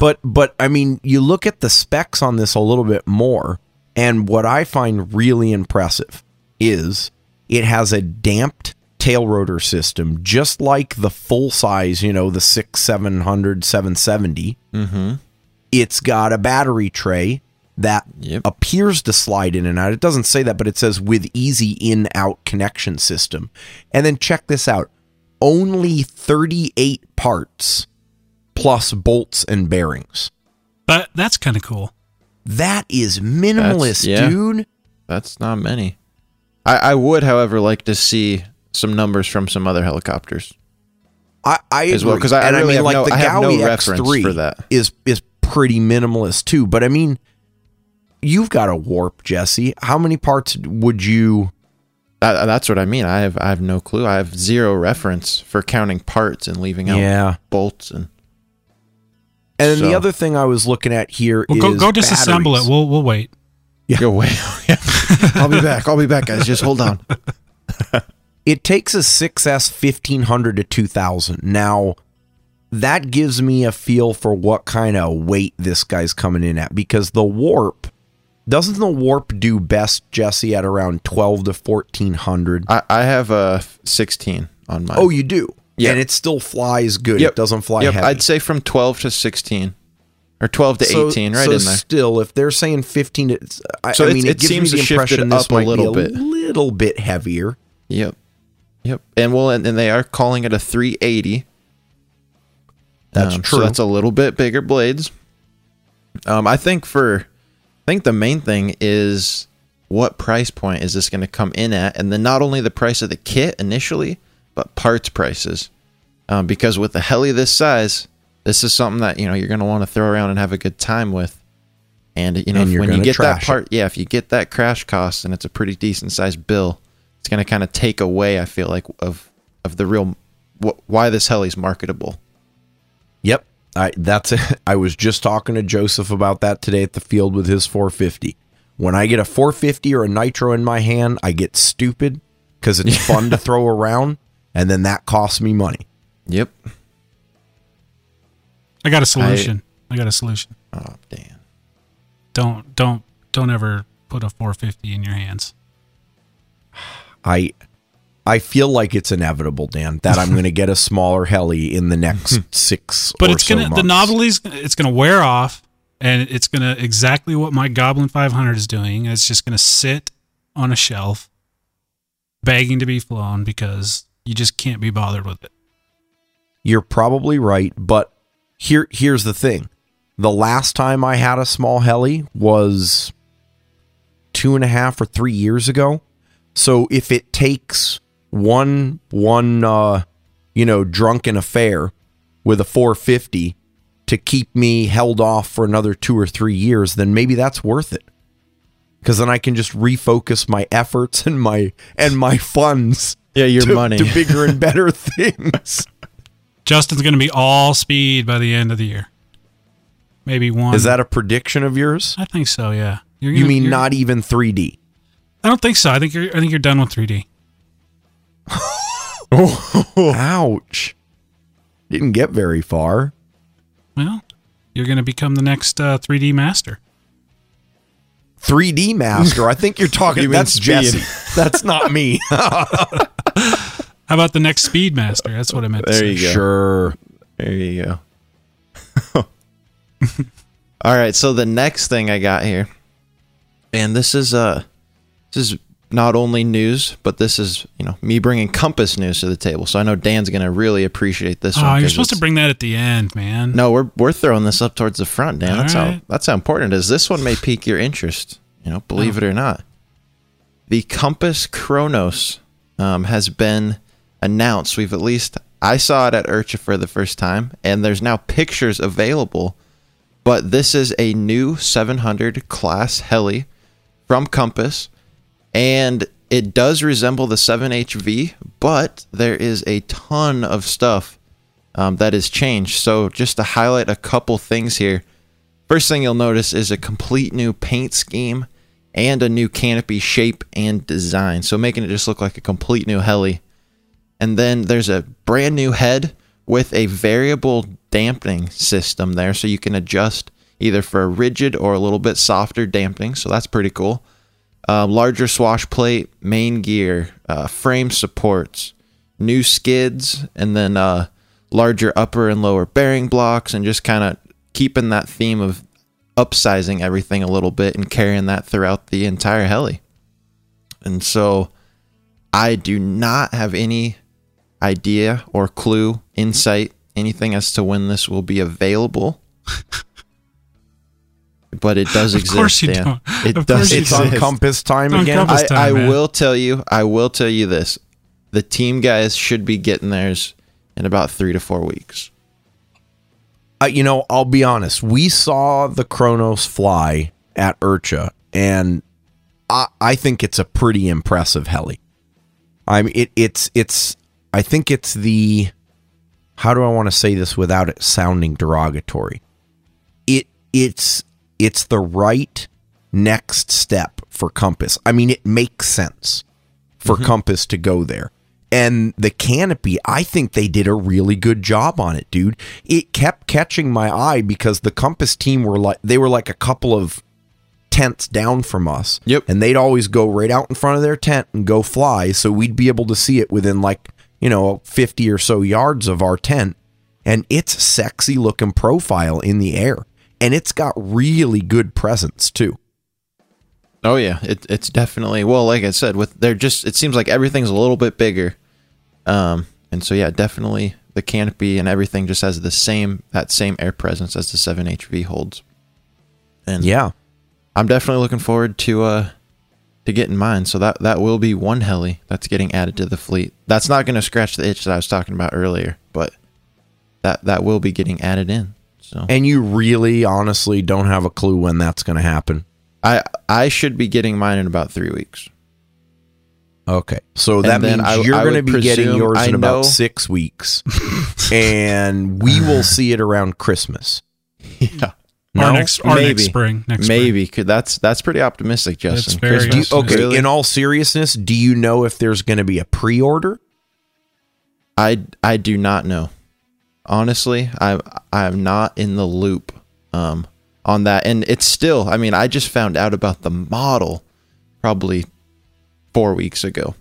But but I mean, you look at the specs on this a little bit more, and what I find really impressive is it has a damped tail rotor system, just like the full size, you know, the six, 700, 770. Mm-hmm. It's got a battery tray that Yep. appears to slide in and out. It doesn't say that, but it says with easy in out connection system. And then check this out only 38 parts plus bolts and bearings. But that's kind of cool. That is minimalist, That's- yeah. dude. That's not many. I, I would, however, like to see some numbers from some other helicopters. I, I As well, agree. 'cause I and really I mean, like no- the I have no reference X3 for that. is is pretty minimalist too. But I mean, you've got a warp, Jesse. How many parts would you? That, that's what I mean. I have I have no clue. I have zero reference for counting parts and leaving out Yeah. bolts and And then the other thing I was looking at here Well, is go go disassemble batteries. it. We'll we'll wait. Yeah, go away. I'll be back. I'll be back, guys. Just hold on. It takes a 6S 1500 to 2000. Now, that gives me a feel for what kind of weight this guy's coming in at because the warp doesn't the warp do best, Jesse, at around 12 to 1400? I, I have a 16 on mine. Oh, you do. Yeah. And it still flies good. Yep. It doesn't fly Yep, heavy. I'd say from 12 to 16 or 12 to So- 18, right so in there. Still, if they're saying 15, it's, I, So I mean, it it, gives seems me the impression this up a little be a bit. little bit heavier. Yep. Yep. And well, and, and they are calling it a 380. That's Um, true. So that's a little bit bigger blades. Um, I think for, I think the main thing is what price point is this going to come in at, and then not only the price of the kit initially, but parts prices. Um, because with a heli this size, this is something that you know you're going to want to throw around and have a good time with. And you know And if- when you get that trash it. part, yeah, if you get that crash cost and it's a pretty decent sized bill, it's going to kind of take away. I feel like of of the real wh- why this heli's marketable. Yep. I that's it. I was just talking to Joseph about that today at the field with his 450. When I get a 450 or a nitro in my hand, I get stupid because it's fun to throw around, and then that costs me money. Yep. I got a solution. I, got a solution. Oh, Dan. Don't don't don't ever put a 450 in your hands. I I feel like it's inevitable, Dan, that I'm going to get a smaller heli in the next six. But or it's so gonna the novelty's it's gonna wear off, and it's gonna exactly what my Goblin 500 is doing. It's just gonna sit on a shelf, begging to be flown because you just can't be bothered with it. You're probably right, but here here's the thing: the last time I had a small heli was two and a half or three years ago. So if it takes one one uh, you know drunken affair with a 450 to keep me held off for another two or three years, then maybe that's worth it. Because then I can just refocus my efforts and my and my funds Yeah, your to, money. to bigger and better things. Justin's gonna be all speed by the end of the year. Maybe one. Is that a prediction of yours? I think so. Yeah. You're You gonna- mean you're- not even 3D? I don't think so. I think you're. I think you're done with 3D. Ouch. Didn't get very far. Well, you're gonna become the next uh, 3D master. 3D master. I think you're talking. You mean that's. Jesse. That's not me. How about the next speed master? That's what I meant. to There say. you go. Sure. There you go. All right, so the next thing I got here, and this is uh, this is not only news, but this is you know me bringing Compass news to the table. So I know Dan's gonna really appreciate this Oh, one you're supposed to bring that at the end, man. No, we're we're throwing this up towards the front, Dan. All That's how that's how important it is. This one may pique your interest. You know, believe Oh. it or not. The Compass Chronos um, has been announced. We've at least I saw it at IRCHA for the first time, and there's now pictures available. But this is a new 700 class heli from Compass, and it does resemble the 7HV, but there is a ton of stuff um, that is changed. So, just to highlight a couple things here, first thing you'll notice is a complete new paint scheme and a new canopy shape and design. So, making it just look like a complete new heli. And then there's a brand new head with a variable dampening system there. So, you can adjust either for a rigid or a little bit softer dampening. So, that's pretty cool. Uh, larger swash plate, main gear, uh, frame supports, new skids, and then uh, larger upper and lower bearing blocks, and just kind of keeping that theme of upsizing everything a little bit and carrying that throughout the entire heli. And so I do not have any idea or clue, insight, anything as to when this will be available. but it does exist. Of exist. course you Dan. don't. It Of does course you It's on compass time On again. Compass I, time, I man. will tell you, I will tell you this. The team guys should be getting theirs in about three to four weeks. Uh, you know, I'll be honest. We saw the Kronos fly at IRCHA, and I, I think it's a pretty impressive heli. I mean, it, it's it's. I think it's the. How do I want to say this without it sounding derogatory? It it's it's the right next step for Compass. I mean, it makes sense for mm-hmm. Compass to go there. And the canopy, I think they did a really good job on it, dude. It kept catching my eye because the Compass team were like they were like a couple of tents down from us. Yep. And they'd always go right out in front of their tent and go fly, so we'd be able to see it within like, you know, 50 or so yards of our tent. And it's sexy looking profile in the air. And it's got really good presence too. Oh yeah, it, it's definitely well, like I said, with they're just it seems like everything's a little bit bigger, um, and so yeah, definitely the canopy and everything just has the same that same air presence as the seven HV holds, and Yeah. I'm definitely looking forward to uh to getting mine. So that that will be one heli that's getting added to the fleet. That's not going to scratch the itch that I was talking about earlier, but that that will be getting added in. So And you really honestly don't have a clue when that's going to happen. I I should be getting mine in about three weeks. Okay. So And that means I- you're going to be getting yours in about six weeks. and we will see it around Christmas. Yeah. Or No? next, or Maybe. next spring. Next. Maybe could that's that's pretty optimistic, Justin. very Christmas. Do you, okay, Really? in all seriousness, do you know if there's going to be a pre-order? I I do not know. Honestly, i'm I'm not in the loop um on that and it's still I mean, I just found out about the model probably 4 weeks ago.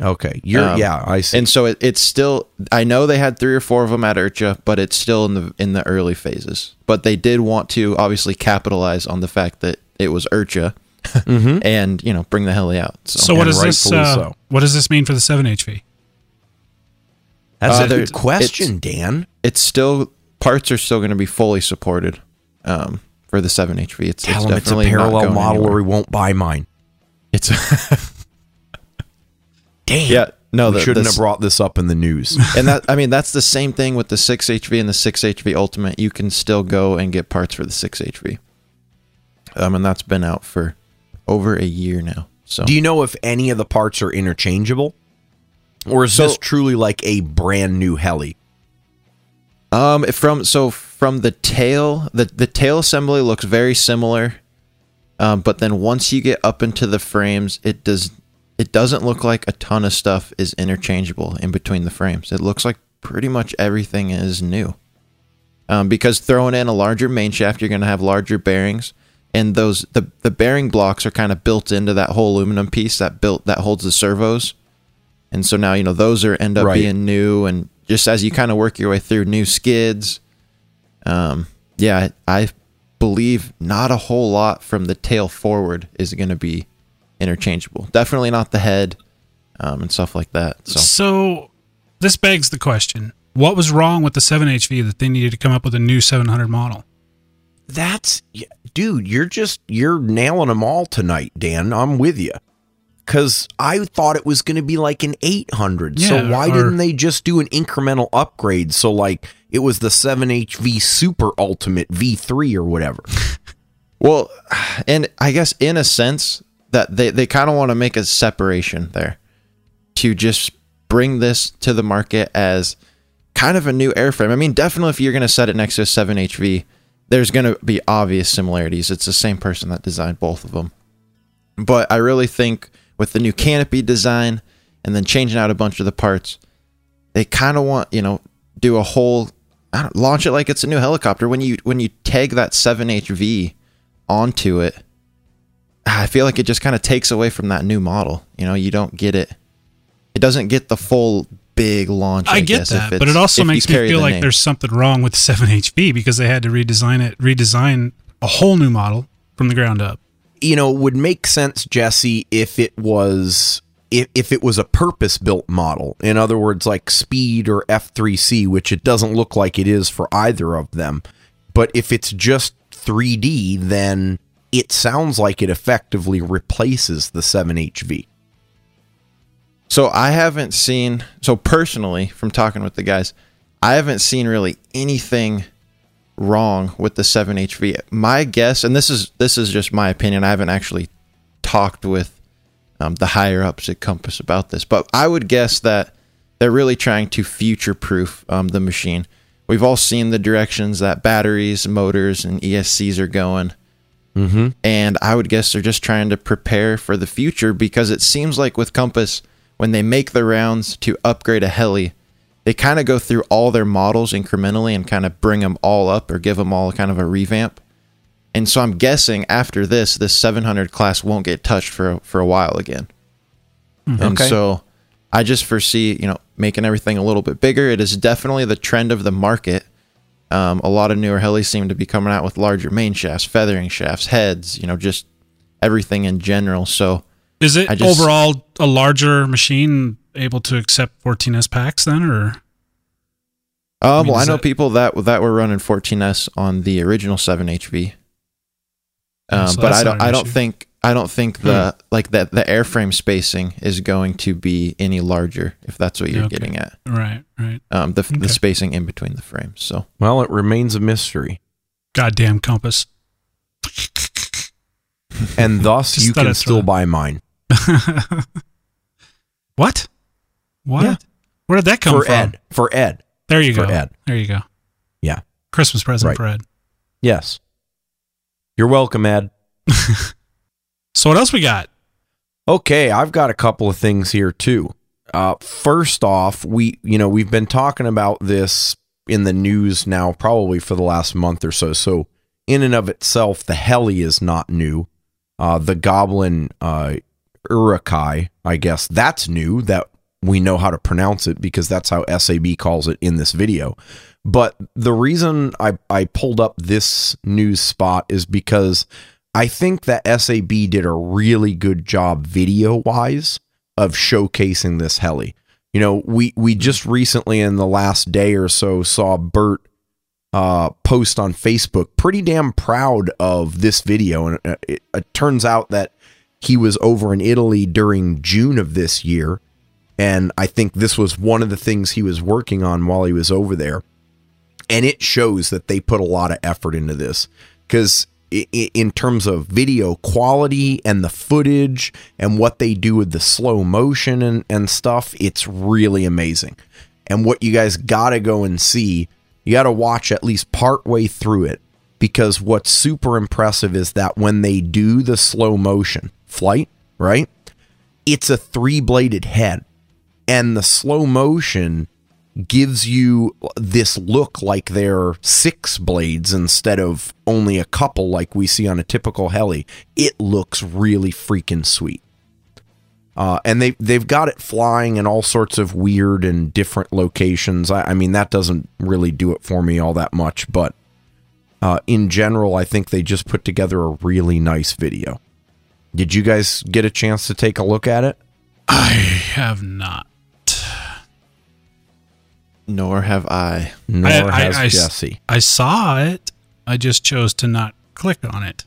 Okay, you're Um, yeah, I see. And so it, it's still I know they had 3 or 4 of them at IRCHA, but it's still in the in the early phases. But they did want to obviously capitalize on the fact that it was IRCHA and, you know, bring the heli out. So, So what does this? Uh, so. What does this mean for the seven HV? That's uh, a good question, Dan. it's still parts are still going to be fully supported um, for the 7HV. It's, Tell it's him it's a parallel model, or anywhere. he won't buy mine. It's Damn. yeah, no, we the, shouldn't the- have brought this up in the news. and that I mean that's the same thing with the 6HV and the 6HV Ultimate. You can still go and get parts for the 6HV. Um, and that's been out for over a year now. So Do you know if any of the parts are interchangeable, or is So- this truly like a brand new heli? Um, from so from the tail, the the tail assembly looks very similar, um, but then once you get up into the frames, it does it doesn't look like a ton of stuff is interchangeable in between the frames. It looks like pretty much everything is new. Um, because throwing in a larger main shaft, you're going to have larger bearings, and those the the bearing blocks are kind of built into that whole aluminum piece that built that holds the servos, and so now you know those are end up Right. being new, and just as you kind of work your way through new skids, um, yeah, I, I believe not a whole lot from the tail forward is going to be interchangeable. Definitely not the head, um, and stuff like that. So So this begs the question: What was wrong with the seven HV that they needed to come up with a new 700 model? That's dude. You're just you're nailing them all tonight, Dan. I'm with you. Cause I thought it was going to be like an 800. so why or- didn't they just do an incremental upgrade? So like it was the 7HV Super Ultimate V3 or whatever. Well, and I guess in a sense that they, they kind of want to make a separation there to just bring this to the market as kind of a new airframe. I mean, definitely if you're going to set it next to a 7HV, there's going to be obvious similarities. It's the same person that designed both of them. But I really think with the new canopy design and then changing out a bunch of the parts, they kind of want, you know, do a whole launch it like it's a new helicopter. When you when you tag that 7HV onto it, ah, I feel like it just kind of takes away from that new model. You know, you don't get it. It doesn't get the full big launch. I, I get guess, that, but it also makes me feel the like name. there's something wrong with 7 HV because they had to redesign it, redesign a whole new model from the ground up. You know, would make sense, Jesse, if it was if, if it was a purpose built model. In other words, like Speed or F3C, which it doesn't look like it is for either of them. But if it's just 3D, then it sounds like it effectively replaces the 7HV. So I haven't seen so personally from talking with the guys, I haven't seen really anything wrong with the 7HV. My guess, and this is this is just my opinion, I haven't actually talked with um, the higher ups at Compass about this, but I would guess that they're really trying to future proof um, the machine. We've all seen the directions that batteries, motors, and ESCs are going. Mm-hmm. And I would guess they're just trying to prepare for the future because it seems like with Compass, when they make the rounds to upgrade a heli, they kind of go through all their models incrementally and kind of bring them all up or give them all kind of a revamp. And so I'm guessing after this, this 700 class won't get touched for for a while again. And Okay. so I just foresee, you know, making everything a little bit bigger. It is definitely the trend of the market. Um, a lot of newer helis seem to be coming out with larger main shafts, feathering shafts, heads, you know, just everything in general. So Is it just- overall a larger machine able to accept 14S packs then, or Um, mean, well, I know that- people that that were running 14s on the original 7HV. Um, so but I don't. I don't issue. think. I don't think the like that the airframe spacing is going to be any larger if that's what you're Okay. getting at. right, right? Um, the Okay. the spacing in between the frames. So Well, it remains a mystery. Goddamn compass. And thus, you can still throw- buy mine. what? What? Yeah. Where did that come from? For from? Ed. For Ed. There you go. For go. Ed. There you go. Yeah. Christmas present Right. for Ed. Yes. You're welcome, Ed. So what else we got? Okay, I've got a couple of things here too. Uh, first off, we you know we've been talking about this in the news now probably for the last month or so. So in and of itself, the heli is not new. Uh, the Goblin uh, Urukay, I guess that's new. That we know how to pronounce it because that's how SAB calls it in this video. But the reason I, I pulled up this news spot is because I think that SAB did a really good job video wise of showcasing this heli. You know, we we just recently in the last day or so saw Bert uh, post on Facebook, pretty damn proud of this video, and it, it, it turns out that he was over in Italy during June of this year, and I think this was one of the things he was working on while he was over there, and it shows that they put a lot of effort into this because in terms of video quality and the footage and what they do with the slow motion and, and stuff, it's really amazing. And what you guys got to go and see, you got to watch at least part way through it because what's super impressive is that when they do the slow motion flight, right? It's a three bladed head. And the slow motion gives you this look like they're six blades instead of only a couple like we see on a typical heli. It looks really freaking sweet. Uh, and they they've got it flying in all sorts of weird and different locations. I, I mean that doesn't really do it for me all that much, but uh, in general, I think they just put together a really nice video. Did you guys get a chance to take a look at it? I have not. Nor have I. Nor I- I- has Jesse. I saw it. I just chose to not click on it.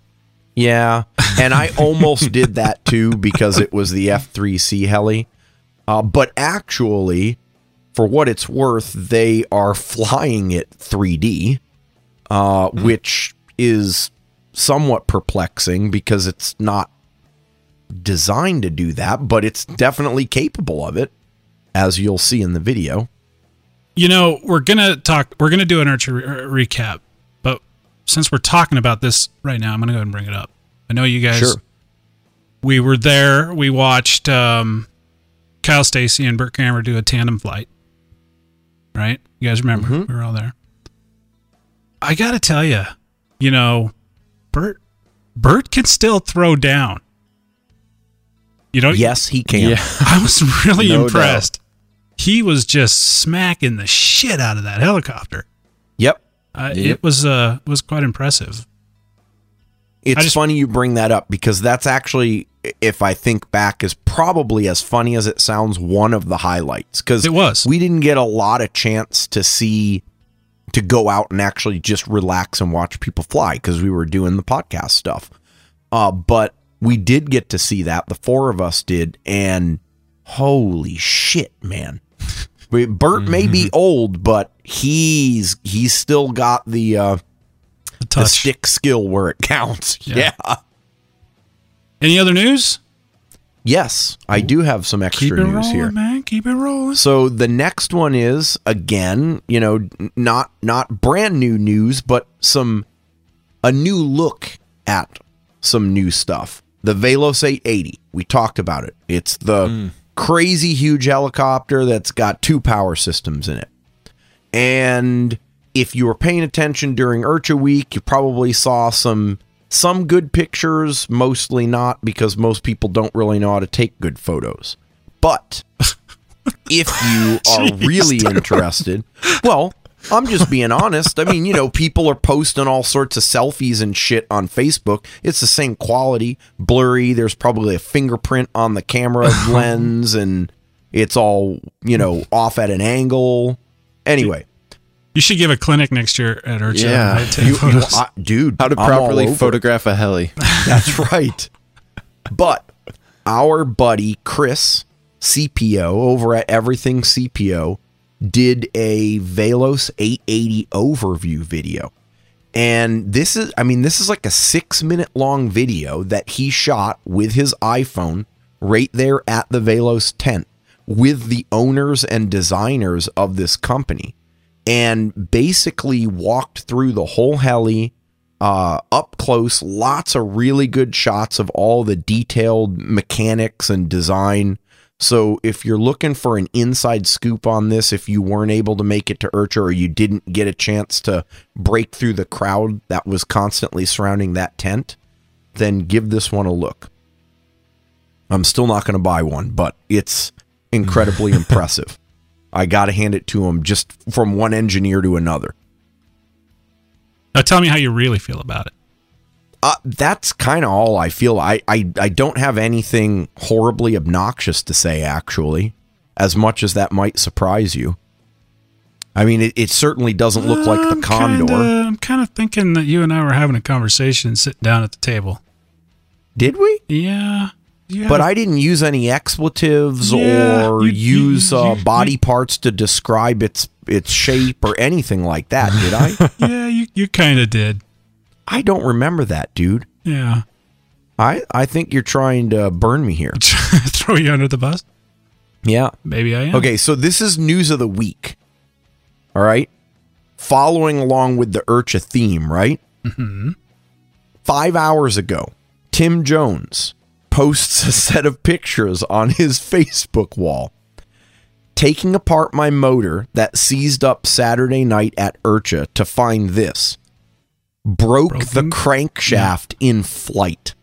Yeah, and I almost did that too because it was the F3C heli. Uh, but actually, for what it's worth, they are flying it 3D, uh, which is somewhat perplexing because it's not designed to do that, but it's definitely capable of it, as you'll see in the video. You know, we're gonna talk. We're gonna do an IRCHA re- recap, but since we're talking about this right now, I'm gonna go ahead and bring it up. I know you guys. Sure. We were there. We watched um, Kyle Stacy and Bert Kammerer do a tandem flight. Right? You guys remember? Mhm. We were all there. I gotta tell you, you know, Bert, Bert can still throw down. You know, Yes, he can. Yeah. I was really No impressed. He was just smacking the shit out of that helicopter. Yep. Uh, Yep. It was uh was quite impressive. It's just- funny you bring that up because that's actually, if I think back, is probably as funny as it sounds. One of the highlights because It was. We didn't get a lot of chance to see to go out and actually just relax and watch people fly because we were doing the podcast stuff. Uh, but we did get to see that. The four of us did, and holy shit, man! Bert may Mm-hmm. be old, but he's he's still got the uh, The the stick skill where it counts. Yeah. yeah. Any other news? Yes, I do have some extra Keep it news rolling, here. man. Keep it rolling. So the next one is again, you know, not not brand new news, but some a new look at some new stuff. The Velos 880. We talked about it. It's the crazy huge helicopter that's got two power systems in it. And if you were paying attention during IRCHA week, you probably saw some some good pictures, mostly not because most people don't really know how to take good photos. But if you are Jeez, really interested, well, I'm just being honest. I mean, you know, people are posting all sorts of selfies and shit on Facebook. It's the same quality, blurry. There's probably a fingerprint on the camera lens, and it's all, you know, off at an angle. Anyway, You should give a clinic next year at IRCHA. Yeah. Right? You, you- I- dude, How to I'm properly photograph a heli. That's right. But our buddy Chris CPO over at Everything CPO did a Velos 880 overview video. And this is, I mean, this is like a six minute long video that he shot with his iPhone right there at the Velos tent with the owners and designers of this company and basically walked through the whole heli, uh, up close, lots of really good shots of all the detailed mechanics and design. So if you're looking for an inside scoop on this, if you weren't able to make it to IRCHA or you didn't get a chance to break through the crowd that was constantly surrounding that tent, then give this one a look. I'm still not going to buy one, but it's incredibly impressive. I got to hand it to him just from one engineer to another. Now tell me how you really feel about it. Uh, that's kind of all I feel. I, I I don't have anything horribly obnoxious to say, actually, as much as that might surprise you. I mean, it, it certainly doesn't look like the Condor. Kinda, I'm kind of thinking that you and I were having a conversation sitting down at the table. Did we? Yeah. But I didn't use any expletives Yeah, or you- you- use uh, you- body parts to describe its its shape or anything like that. Did I? yeah, you, you kind of did. I don't remember that, dude. Yeah. I I think you're trying to burn me here. Throw you under the bus? Yeah. Maybe I am. Okay, so this is news of the week. All right. Following along with the IRCHA theme, right? Mm-hmm. Five hours ago, Tim Jones posts a set of pictures on his Facebook wall. Taking apart my motor that seized up Saturday night at IRCHA to find this. Broke the Broken? crankshaft in flight.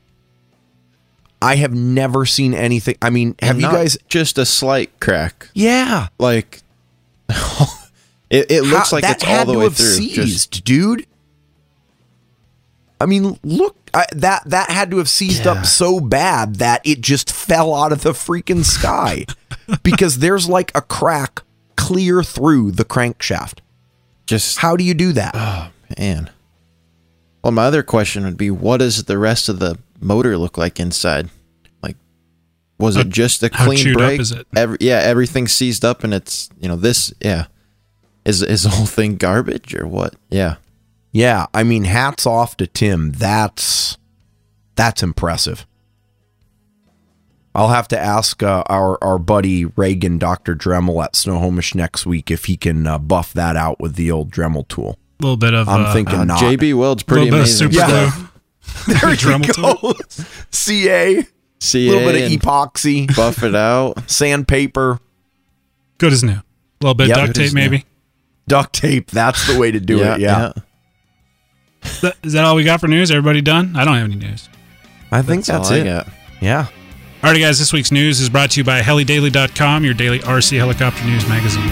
I have never seen anything. I mean, have And you guys? just a slight crack? Yeah. Like it, it looks How- like that it's all had the to way have through. seized, Just dude. I mean, look, I, that that had to have seized Yeah. up so bad that it just fell out of the freaking sky because there's like a crack clear through the crankshaft. just How do you do that? oh man. Well, my other question would be, what does the rest of the motor look like inside? Like, was it just a clean chewed up break? is it? Every, yeah, everything seized up, and it's you know this. Yeah, is is the whole thing garbage or what? Yeah, yeah, I mean, hats off to Tim. That's that's impressive. I'll have to ask uh, our our buddy Reagan, Doctor Dremel at Snohomish next week if he can uh, buff that out with the old Dremel tool. A little bit of. I'm uh, thinking Uh, not. JB Weld's pretty little bit of amazing. super Yeah. stuff. glue. There Dremel you tool. go. CA, a little bit of epoxy, buff it out. sandpaper, Good as new. A little bit Yep. duct tape, as new. maybe. duct tape. That's the way to do it. Yeah, That- Is that all we got for news? Everybody done? I don't have any news. I think That's that's, all I it. got. Yeah. Alrighty, guys, this week's news is brought to you by helidaily.com, your daily RC helicopter news magazine.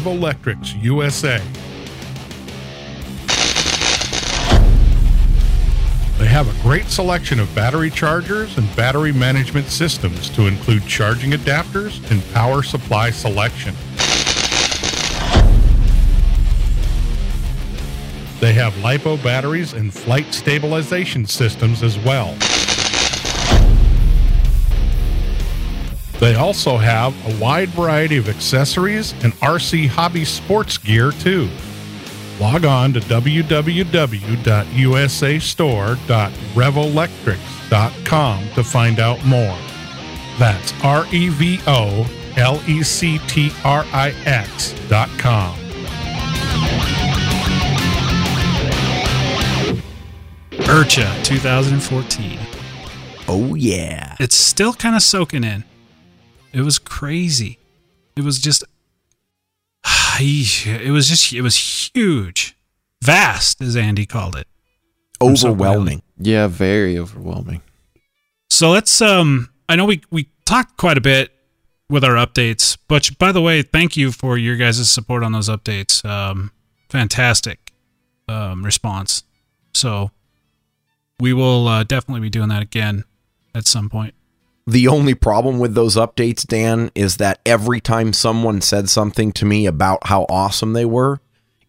Revolectrix USA. They have a great selection of battery chargers and battery management systems to include charging adapters and power supply selection. They have LiPo batteries and flight stabilization systems as well. They also have a wide variety of accessories and RC hobby sports gear too. Log on to www.usastore.revolectrix.com to find out more. That's R E V O L E C T R I X dot com. IRCHA 2014. Oh yeah. It's still kind of soaking in. It was crazy. It was just. It was just. It was huge. Vast, as Andy called it. Overwhelming. Yeah, very overwhelming. So let's um I know we we talked quite a bit with our updates, but by the way, thank you for your guys' support on those updates. Um fantastic um response. So we will uh, definitely be doing that again at some point. The only problem with those updates, Dan, is that every time someone said something to me about how awesome they were,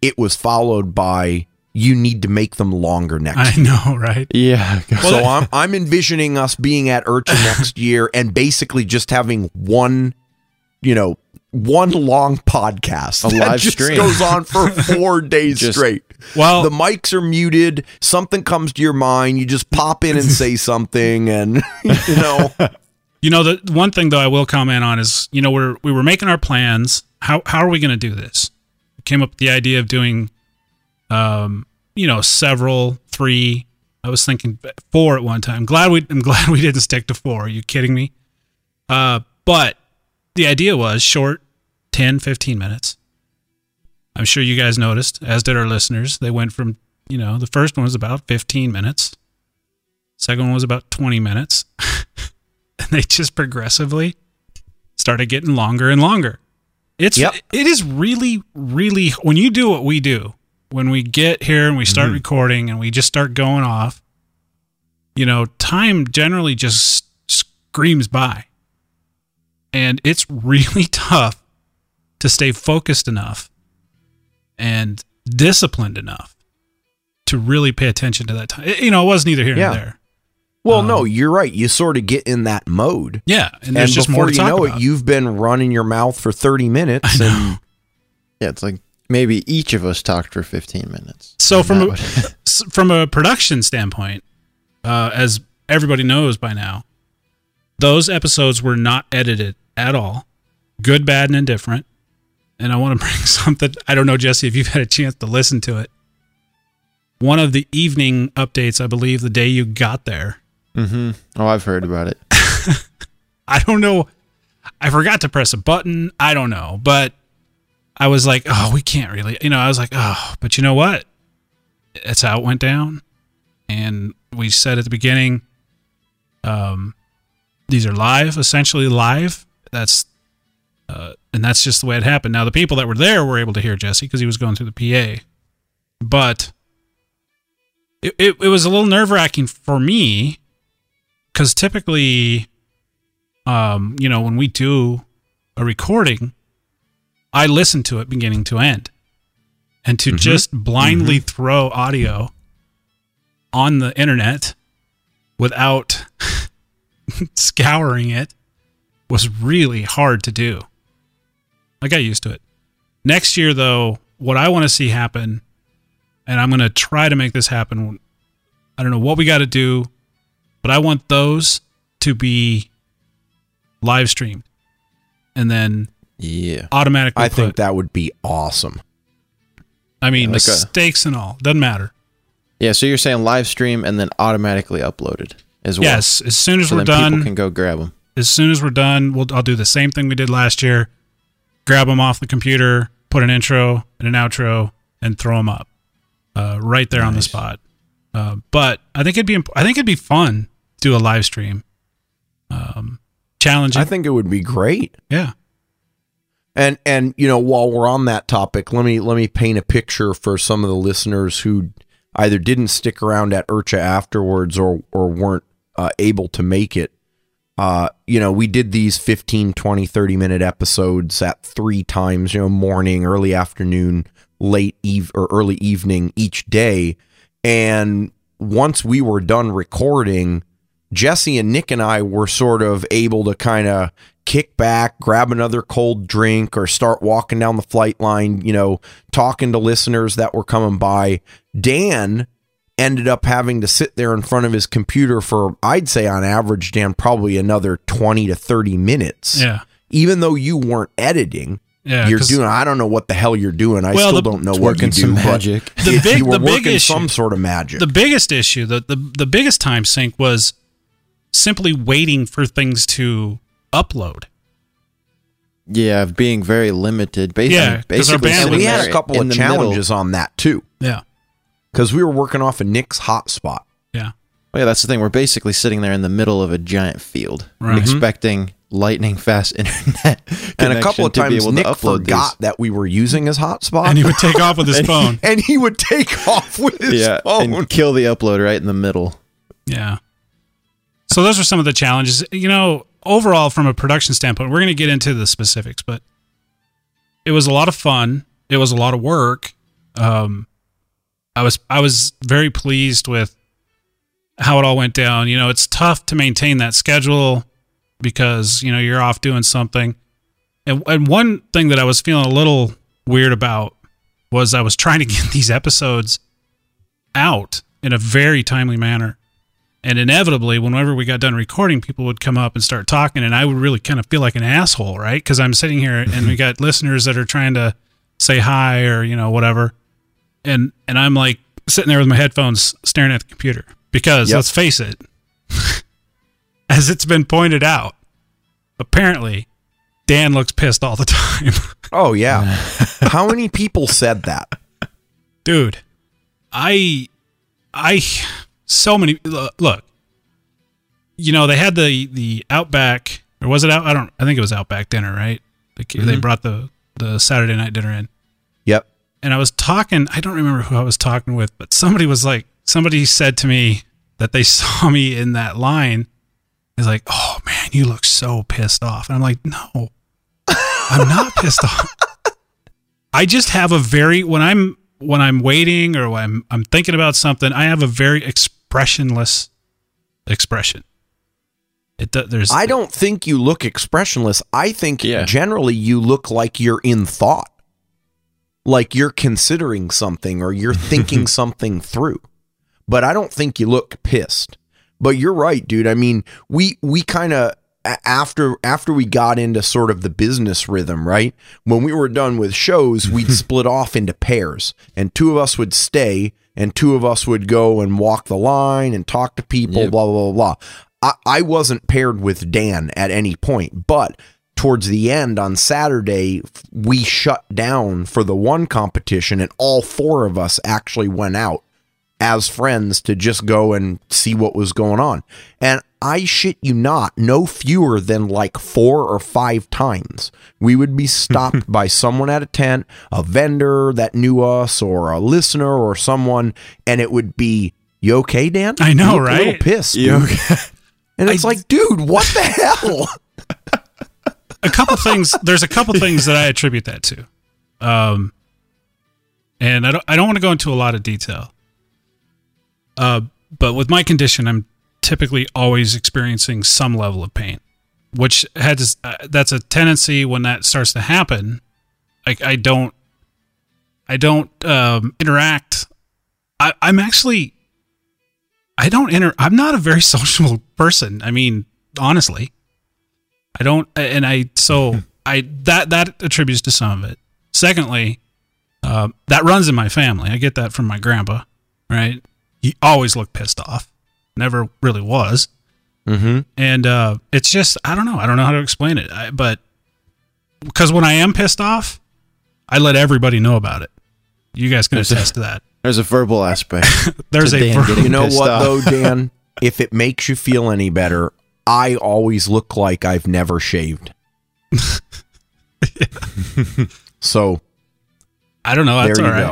it was followed by you need to make them longer next I year. know, right? Yeah, so I'm I'm envisioning us being at IRCHA next year and basically just having one, you know, one long podcast. A that live just stream. goes on for four days Just- straight. Well, the mics are muted. Something comes to your mind, you just pop in and say something, and you know, You know, the one thing though I will comment on is, you know, we're we were making our plans. How how are we going to do this? We came up with the idea of doing, um, you know, several, three. I was thinking four at one time. Glad we I'm glad we didn't stick to four. Are you kidding me? Uh, but the idea was short, 10, 15 minutes. I'm sure you guys noticed, as did our listeners. They went from, you know, the first one was about 15 minutes. Second one was about 20 minutes. and they just progressively started getting longer and longer. It's Yep. it is really really when you do what we do, when we get here and we start mm-hmm. recording and we just start going off, you know, time generally just screams by. And it's really tough to stay focused enough and disciplined enough to really pay attention to that time. It- you know, it was neither here Yeah. nor there. Well, no, you're right. You sort of get in that mode. Yeah, and And, just before you know about. it, you've been running your mouth for 30 minutes. And Yeah, it's like maybe each of us talked for 15 minutes. So from a, from a production standpoint, uh, as everybody knows by now, those episodes were not edited at all, good, bad, and indifferent. And I want to bring something. I don't know, Jesse, if you've had a chance to listen to it. One of the evening updates, I believe, the day you got there. Mhm. Oh, I've heard about it. I don't know. I forgot to press a button. I don't know, but I was like, oh, we can't really. You know, I was like, oh, but you know what? That's how it went down. And we said at the beginning, um, these are live, essentially live. That's, uh, and that's just the way it happened. Now the people that were there were able to hear Jesse because he was going through the PA, but it it, it was a little nerve wracking for me because typically um, you know, when we do a recording, I listen to it beginning to end. And to just blindly throw audio on the internet without scouring it was really hard to do. I got used to it. Next year, though, what I want to see happen, and I'm going to try to make this happen. I don't know what we got to do, but I want those to be live streamed and then Yeah. automatically I think that would be awesome. I mean like a- mistakes and all doesn't matter. Yeah, so you're saying live stream and then automatically uploaded as well. Yes, as soon as So we're done, people can go grab them. as soon as we're done, we'll I'll do the same thing we did last year. Grab them off the computer, put an intro and an outro, and throw them up uh, right there on the spot. Uh, but I think it'd be imp- I think it'd be fun do a live stream. Um, challenging. I think it would be great. yeah. And and you know, while we're on that topic, let me let me paint a picture for some of the listeners who either didn't stick around at IRCHA afterwards or or weren't uh, able to make it. Uh, you know, we did these 15, 20, 30 minute episodes at three times, you know, morning, early afternoon, late eve or early evening each day. And once we were done recording, Jesse and Nick and I were sort of able to kind of kick back, grab another cold drink, or start walking down the flight line, you know, talking to listeners that were coming by. Dan ended up having to sit there in front of his computer for, I'd say on average, Dan, probably another 20 to 30 minutes. Yeah. Even though you weren't editing, Yeah. you're doing, I don't know what the hell you're doing. I Well, still the- don't know what you working do. some but magic. The big- you were the big working issue- some sort of magic. the biggest issue, the, the the biggest time sink was simply waiting for things to upload. Yeah, of being very limited. Basically, Yeah, 'cause our basically band and we had a couple of the middle. challenges on that too. Yeah. because we were working off a Nick's hotspot. Yeah. Well, yeah, that's the thing. We're basically sitting there in the middle of a giant field, Right. Mm-hmm. expecting lightning fast internet. And a couple of connection to be times Nick upload forgot that we were using his hotspot, And he would take off with his phone. and he would take off with his these. Yeah, phone. and kill the upload right in the middle. Yeah. So those are some of the challenges. You know, overall, from a production standpoint, we're going to get into the specifics, but it was a lot of fun. It was a lot of work. Um, I was I was very pleased with how it all went down. You know, it's tough to maintain that schedule because you know you're off doing something. And and one thing that I was feeling a little weird about was I was trying to get these episodes out in a very timely manner And inevitably, whenever we got done recording, people would come up and start talking, and I would really kind of feel like an asshole, right? Because I'm sitting here and we got listeners that are trying to say hi or you know whatever, and and I'm like sitting there with my headphones staring at the computer because Yep. let's face it, as it's been pointed out, apparently Dan looks pissed all the time. Oh yeah. How many people said that? dude i i so many look, you know they had the the outback or was it out i don't i think it was outback dinner right? They, they mm-hmm. brought the the saturday night dinner in. Yep. and i was talking i don't remember who i was talking with but somebody was like somebody said to me that they saw me in that line. Is like oh man you look so pissed off. And i'm like no i'm not pissed off. I just have a very when I'm when I'm waiting or when I'm I'm thinking about something, I have a very expressionless expression. It do- there's I don't think you look expressionless. I think Yeah. generally you look like you're in thought. Like you're considering something or you're thinking something through. But I don't think you look pissed. But you're right, dude. I mean, we we kind of after after we got into sort of the business rhythm, right? When we were done with shows, we'd split off into pairs, and two of us would stay, and two of us would go and walk the line and talk to people, Yep. blah blah blah blah. I, I wasn't paired with Dan at any point, but towards the end on Saturday, we shut down for the one competition, and all four of us actually went out as friends to just go and see what was going on. And I shit you not, no fewer than like four or five times we would be stopped by someone at a tent, a vendor that knew us, or a listener or someone, and it would be, "You okay, Dan?" I know, look A little right? pissed, You dude. And it's I- like, dude, what the hell? a couple things there's a couple things that I attribute that to. Um and I don't I don't want to go into a lot of detail. Uh but with my condition I'm typically always experiencing some level of pain, which has uh, that's a tendency when that starts to happen. Like I don't I don't um interact I I'm actually I don't inter I'm not a very social person. I mean, honestly. I don't, and I so I that that attributes to some of it. Secondly, uh, that runs in my family. I get that from my grandpa. Right, he always looked pissed off. Never really was, Mm-hmm. and uh, it's just I don't know. I don't know how to explain it. I, but because when I am pissed off, I let everybody know about it. You guys can There's a- attest to that. There's a verbal aspect. There's a Dan ver- You know what off. though, Dan? if it makes you feel any better, I always look like I've never shaved. so I don't know. That's there you all right.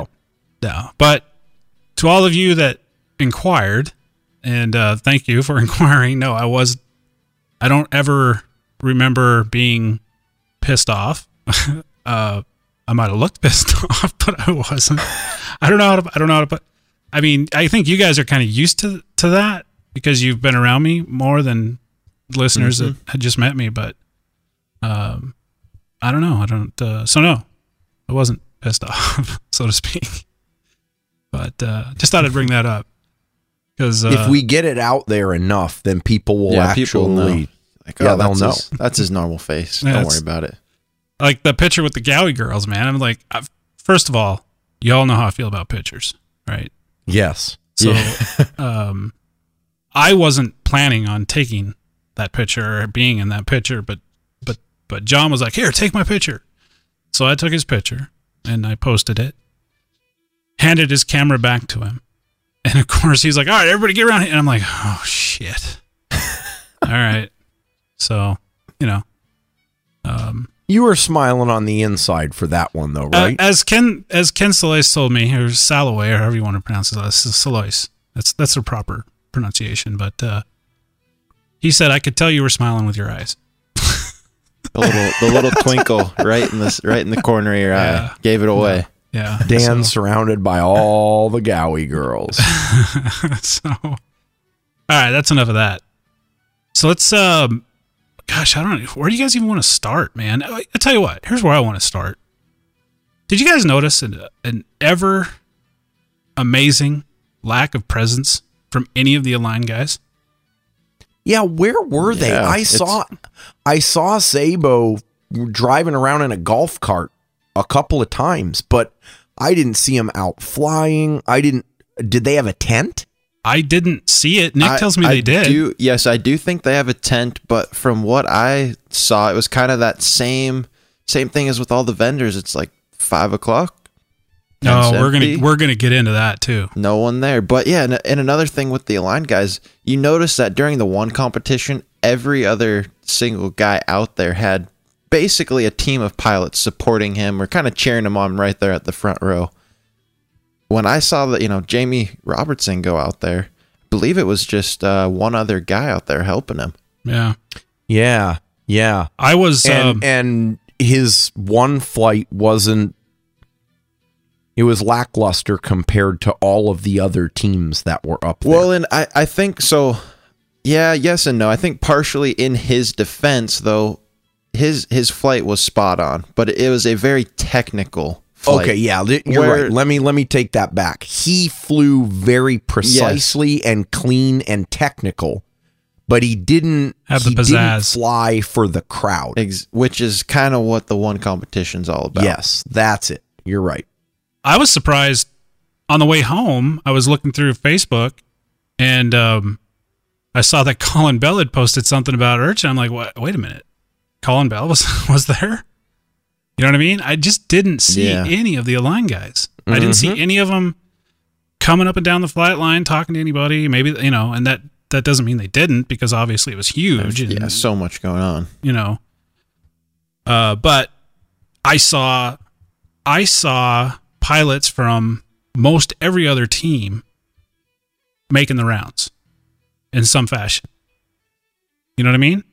go. No, but to all of you that inquired, and uh, thank you for inquiring. No, I was. I don't ever remember being pissed off. uh, I might have looked pissed off, but I wasn't. I don't know how to. I don't know how to put. I mean, I think you guys are kind of used to to that because you've been around me more than listeners that had just met me. But um, I don't know. I don't. Uh, so no, I wasn't pissed off, so to speak. But uh, just thought I'd bring that up because uh, if we get it out there enough, then people will Yeah, actually. people will know. Like, Yeah, oh, they'll that's His, that's his normal face. Yeah, Don't worry about it. like the picture with the Gaui girls, man. I'm like, i first of all, you all know how I feel about pictures, right? Yes. So, um, I wasn't planning on taking that picture or being in that picture, but but but John was like, "Here, take my picture." So I took his picture and I posted it, handed his camera back to him, and of course he's like, "All right, everybody get around here," and I'm like, "Oh shit!" all right, so you know, um, You were smiling on the inside for that one, though, uh, right? as Ken as Ken Salois told me, or Salaway, or however you want to pronounce it, uh, Salois. That's that's a proper pronunciation, but uh, he said I could tell you were smiling with your eyes. The little the little twinkle right in this right in the corner of your Yeah. eye gave it away. Yeah, Dan So, surrounded by all the Gaui girls. so all right, that's enough of that. So let's um, gosh, I don't know where do you guys even want to start, man. I, I tell you what, here's where I want to start. Did you guys notice an, an ever amazing lack of presence from any of the Align guys? Yeah, where were they? I saw I saw Sabo driving around in a golf cart a couple of times, but I didn't see him out flying. I didn't did they have a tent? I didn't see it. Nick I- tells me I they did. Do, yes, I do think they have a tent, but from what I saw, it was kind of that same same thing as with all the vendors. It's like five o'clock. no, we're gonna we're gonna get into that too. no one there. But yeah, and, and another thing with the Align guys, you notice that during the one competition, every other single guy out there had basically a team of pilots supporting him or kind of cheering him on right there at the front row. When I saw that, you know, Jamie Robertson go out there, I believe it was just uh, one other guy out there helping him. Yeah, Yeah. Yeah. I was. And um, and his one flight wasn't it was lackluster compared to all of the other teams that were up there. Well, and I, I think so. Yeah, yes and no. I think partially in his defense, though, his his flight was spot on, but it was a very technical. Flight. Okay, yeah, you're Where- right. Let me let me take that back. He flew very precisely and clean and technical, but he didn't Have the he didn't fly for the crowd. Ex- which is kind of what the one competition's all about. Yes, that's it. You're right. I was surprised on the way home. I was looking through Facebook, and um, I saw that Colin Bell had posted something about Urchin. I'm like, what? Wait a minute, Colin Bell was was there? You know what I mean? I just didn't see Yeah. any of the Align guys. I didn't see any of them coming up and down the flight line talking to anybody. Maybe you know, and that that doesn't mean they didn't because obviously it was huge. and, yeah, so much going on. you know. Uh, but I saw, I saw pilots from most every other team making the rounds in some fashion. You know what I mean?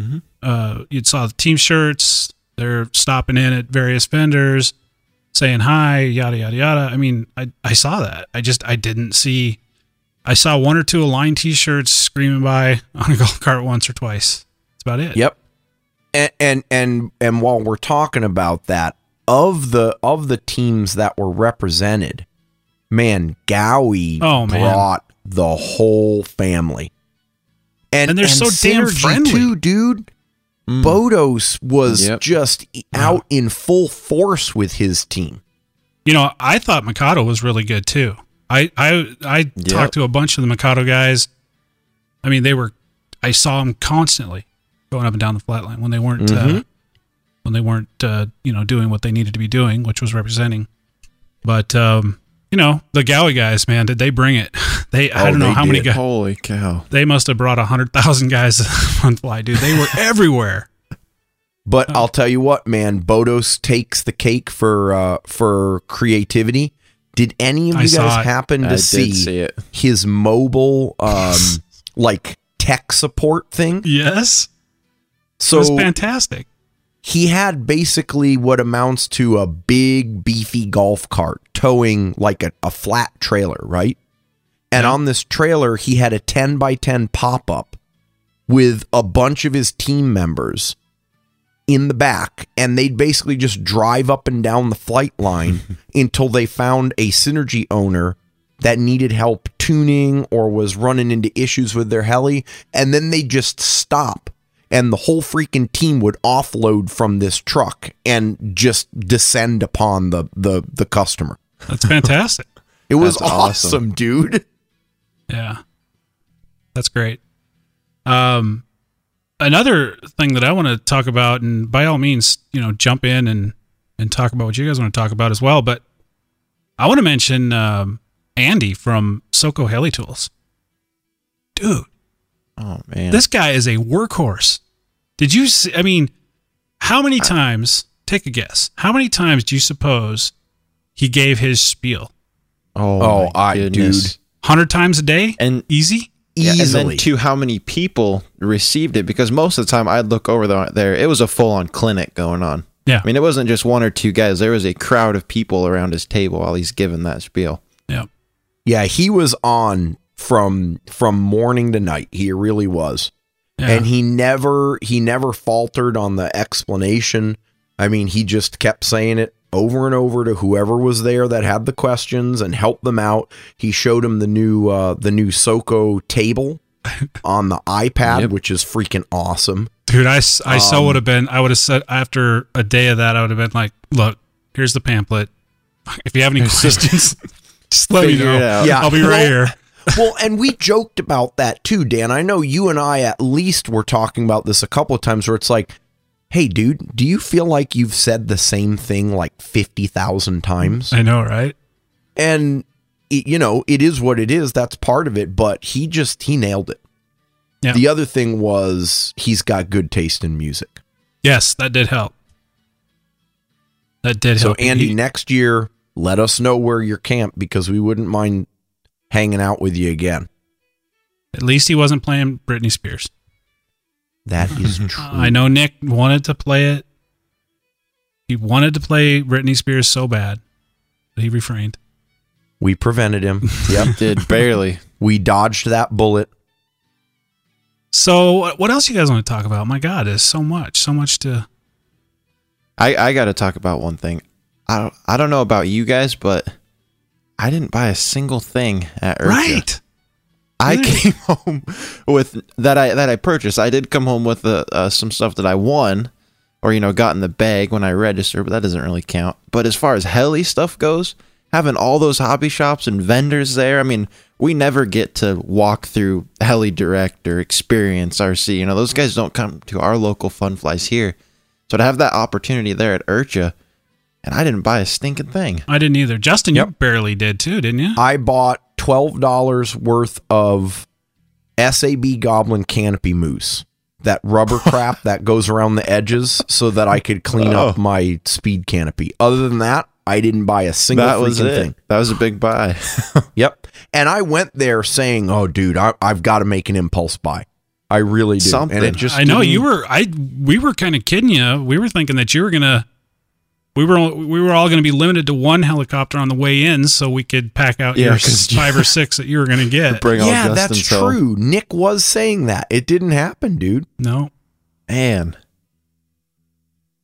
Mm-hmm. Uh, you saw the team shirts. They're stopping in at various vendors, saying hi, yada yada yada. I mean, I I saw that. I just I didn't see. I saw one or two Align T-shirts screaming by on a golf cart once or twice. That's about it. Yep. And and and and while we're talking about that, of the of the teams that were represented, man, Gaui Oh, man. brought the whole family. And, And they're so damn friendly. too, dude. Botos was Yep. just out in full force with his team. You know, I thought Mikado was really good too. I I I talked to a bunch of the Mikado guys. I mean, they were. I saw them constantly going up and down the flat line when they weren't uh, when they weren't uh, you know doing what they needed to be doing, which was representing. But um, you know, the Gaui guys, man, did they bring it? They I Oh, don't know they how many guys. Holy cow! They must have brought a hundred thousand guys on fly, dude. They were everywhere. But I'll tell you what, man, Botos takes the cake for uh, for creativity. Did any of you saw guys happen to I see, see it. his mobile um like tech support thing? Yes, it So was fantastic. He had basically what amounts to a big beefy golf cart towing like a, a flat trailer, right? And on this trailer, he had a 10 by 10 pop up with a bunch of his team members in the back. And they'd basically just drive up and down the flight line until they found a Synergy owner that needed help tuning or was running into issues with their heli. And then they just stop and the whole freaking team would offload from this truck and just descend upon the the the customer. That's fantastic. It was awesome, awesome. dude. Yeah. That's great. Um another thing that I want to talk about and by all means, you know, jump in and and talk about what you guys want to talk about as well, but I want to mention um Andy from Soko Heli Tools. Dude, Oh man, this guy is a workhorse. Did you see I mean, how many uh. times, take a guess. How many times do you suppose he gave his spiel? oh, Oh, my I- goodness. dude. 100 times a day? and Easy? Yeah, and Easily. then to how many people received it because most of the time I'd look over the, there, it was a full on clinic going on. Yeah. I mean, it wasn't just one or two guys. There was a crowd of people around his table while he's giving that spiel. Yeah. Yeah, he was on from from morning to night. He really was. Yeah. And he never he never faltered on the explanation. I mean, he just kept saying it over and over to whoever was there that had the questions and helped them out. He showed him the new uh the new Soko table on the iPad, Yep. which is freaking awesome. Dude, I, so Um, would have been, I would have said after a day of that, I would have been like, look, here's the pamphlet. If you have any questions, just let me know. Yeah. I'll be right here. Well, and we joked about that too, Dan. I know you and I at least were talking about this a couple of times where it's like, hey, dude, do you feel like you've said the same thing like 50,000 times? I know, right? And, it, you know, it is what it is. That's part of it. But he just, he nailed it. Yeah. The other thing was he's got good taste in music. Yes, that did help. That did So, help. So, Andy, He- next year, let us know where you're camped because we wouldn't mind hanging out with you again. at least he wasn't playing Britney Spears. That is true. I know Nick wanted to play it. He wanted to play Britney Spears so bad, but he refrained. We prevented him. Yep. Did barely. we dodged that bullet. So, what- what else you guys want to talk about? My God, there's so much, so much to. I, I got to talk about one thing. I don't, I don't know about you guys, but I didn't buy a single thing at IRCHA. Right. I came home with that I that I purchased. I did come home with uh, uh, some stuff that I won, or you know, got in the bag when I registered, but that doesn't really count. But as far as heli stuff goes, having all those hobby shops and vendors there, I mean, we never get to walk through Heli Direct or Experience RC. You know, those guys don't come to our local fun flies here. So to have that opportunity there at IRCHA, and I didn't buy a stinking thing. I didn't either. Justin, you Yep. barely did too, didn't you? I bought twelve dollars worth of SAB Goblin Canopy Mousse. That rubber crap that goes around the edges so that I could clean up Oh. my speed canopy. Other than that, I didn't buy a single That was it. thing. That was a big buy. Yep. And I went there saying, "Oh, dude, I, I've got to make an impulse buy. I really do." Something. And it just I know you were. I we were kind of kidding you. We were thinking that you were gonna. We were we were all going to be limited to one helicopter on the way in, so we could pack out Yeah, your 'cause- five or six that you were going to get. Bring Yeah, Justin's that's home. true. Nick was saying that. It didn't happen, dude. No, Man,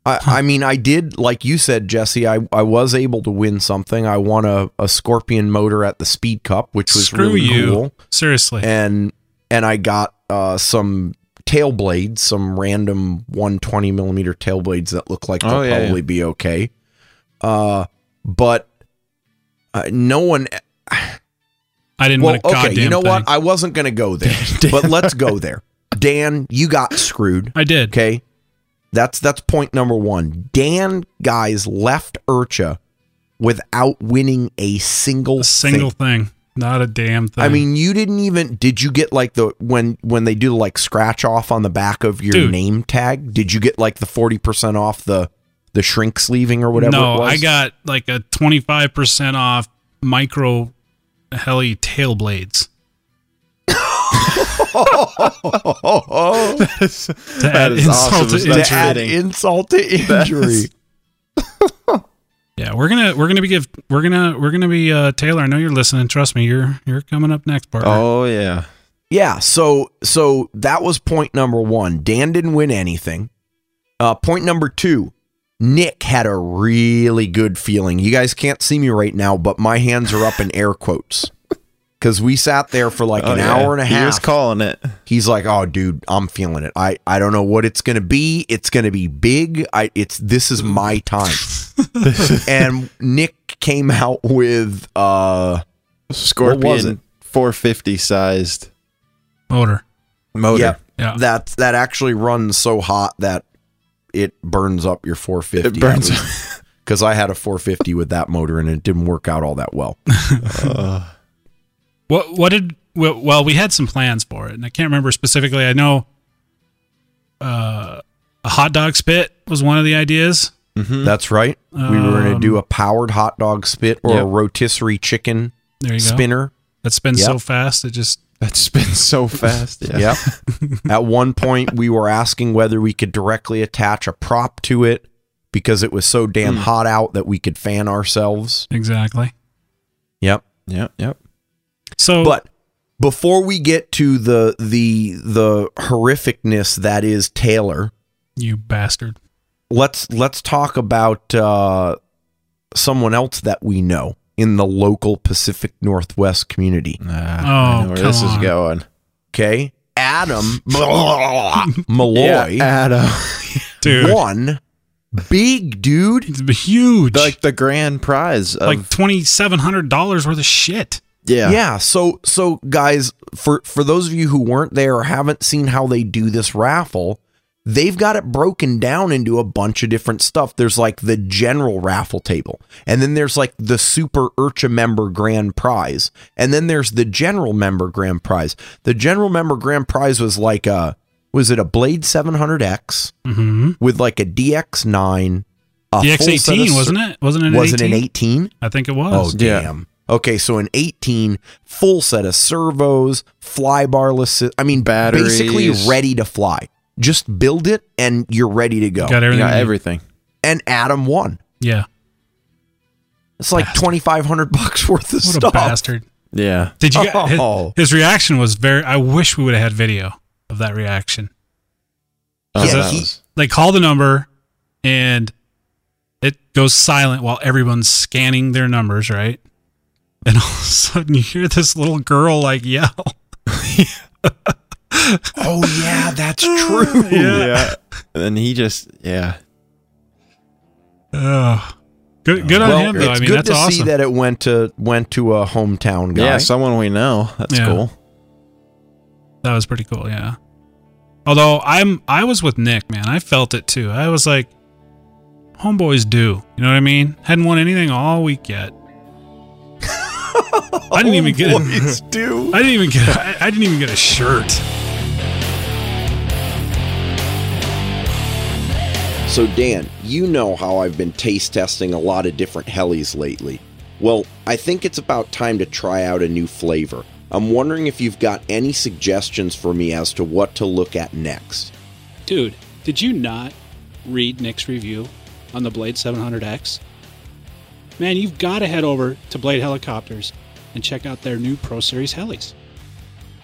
I, I mean, I did, like you said, Jesse, I, I was able to win something. I won a, a Scorpion motor at the Speed Cup, which was screw really you. cool. Seriously, And and I got uh, some tail blades, some random 120 millimeter tail blades that look like they'll Oh, yeah, probably be okay. Uh, but uh, no one. I didn't Well, want a okay, you know thing. what? I wasn't going to go there, but let's go there. Dan, you got screwed. I did. Okay. That's that's point number one. Dan guys left IRCHA without winning a single A single thing. thing. Not a damn thing. I mean, you didn't even did you get like the when when they do like scratch off on the back of your Dude. name tag? Did you get like the 40% off the the shrink sleeving or whatever no, it was? I got like a twenty five percent off micro heli tail blades. to add is insult awesome. to Is to That's injury. add insult to injury. Yeah, we're gonna we're gonna be give we're gonna we're gonna be uh Taylor. I know you're listening. Trust me, you're you're coming up next, partner. oh yeah. Yeah, so so that was point number one. Dan didn't win anything. Uh, point number two, Nick had a really good feeling. You guys can't see me right now, but my hands are up in air quotes because we sat there for like Oh, an yeah. hour and a half. He was calling it. He's like, "Oh, dude, I'm feeling it. I I don't know what it's gonna be. It's gonna be big. I it's this is my time." and Nick came out with uh Scorpion 450 sized Motor. motor. yeah, Yeah. that that actually runs so hot that it burns up your 450. It burns because I had a 450 with that motor and it didn't work out all that well. What what did well, well we had some plans for it, and I can't remember specifically. I know uh, a hot dog spit was one of the ideas. That's right. we were going to do Um, a powered hot dog spit or a rotisserie chicken There you go. spinner. That spins so fast it just That's been so fast. Yeah. Yep. At one point, we were asking whether we could directly attach a prop to it because it was so damn Hmm. hot out that we could fan ourselves. exactly. Yep. Yep. Yep. So But before we get to the the the horrificness that is Taylor, you bastard. let's let's talk about uh, someone else that we know in the local Pacific Northwest community. Ah, I Oh, know where come this is going. Okay. Adam Malloy Yeah, Adam. Dude, won. Big dude. it's huge. like the grand prize of like twenty seven hundred dollars worth of shit. Yeah. Yeah. So so guys, for for those of you who weren't there or haven't seen how they do this raffle, they've got it broken down into a bunch of different stuff. There's like the general raffle table, and then there's like the super IRCHA member grand prize, and then there's the general member grand prize. The general member grand prize was like a was it a Blade 700X Mm-hmm. with like a DX9, a The full set X18 of- wasn't it? Wasn't it? An Was it 18? an 18? I think it was. Oh, damn. Yeah. Damn. Okay, so an 18 full set of servos, fly barless, I mean, basically ready to fly. Just build it and you're ready to go. Got everything. got you need. everything. And Adam won. Yeah. It's like Bastard. 2500 bucks worth of What stuff. a bastard. Yeah. Did you? get- his, Oh. his reaction was very. I wish we would have had video of that reaction. Oh, Yeah, that he- was- They call the number, and it goes silent while everyone's scanning their numbers, right? And all of a sudden, you hear this little girl like yell. Oh, yeah, that's true. yeah. And he just yeah. Oh, good, good on Well, him though. it's I mean, good that's to awesome. see that it went to went to a hometown guy. Yeah, someone we know. That's Yeah. cool. That was pretty cool, yeah. Although I'm I was with Nick, man. I felt it too. I was like homeboys do. You know what I mean? Hadn't won anything all week yet. I didn't even get Boys a, do. I didn't even get I, I didn't even get a shirt. So, Dan, you know how I've been taste testing a lot of different helis lately. Well, I think it's about time to try out a new flavor. I'm wondering if you've got any suggestions for me as to what to look at next. Dude, did you not read Nick's review on the Blade 700X? Man, you've got to head over to Blade Helicopters and check out their new Pro Series helis.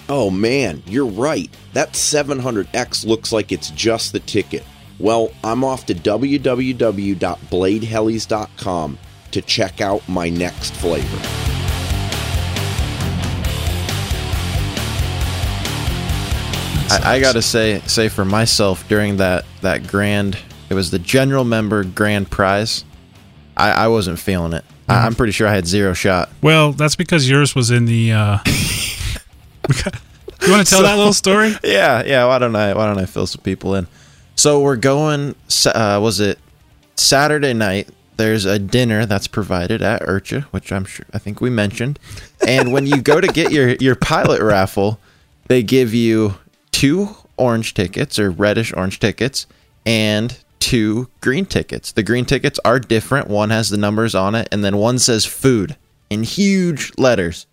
Oh man, you're right. That 700X looks like it's just the ticket. Well, I'm off to www.bladehelis.com to check out my next flavor. I, I gotta say say for myself during that that grand it was the general member grand prize. I, I wasn't feeling it. I, I'm pretty sure I had zero shot. Well, that's because yours was in the uh You want to tell that little story? Yeah, yeah. Why don't I? Why don't I fill some people in? So we're going. Uh, was it Saturday night? There's a dinner that's provided at IRCHA, which I'm sure I think we mentioned. And when you go to get your your pilot raffle, they give you two orange tickets or reddish orange tickets and two green tickets. The green tickets are different. One has the numbers on it, and then one says food in huge letters.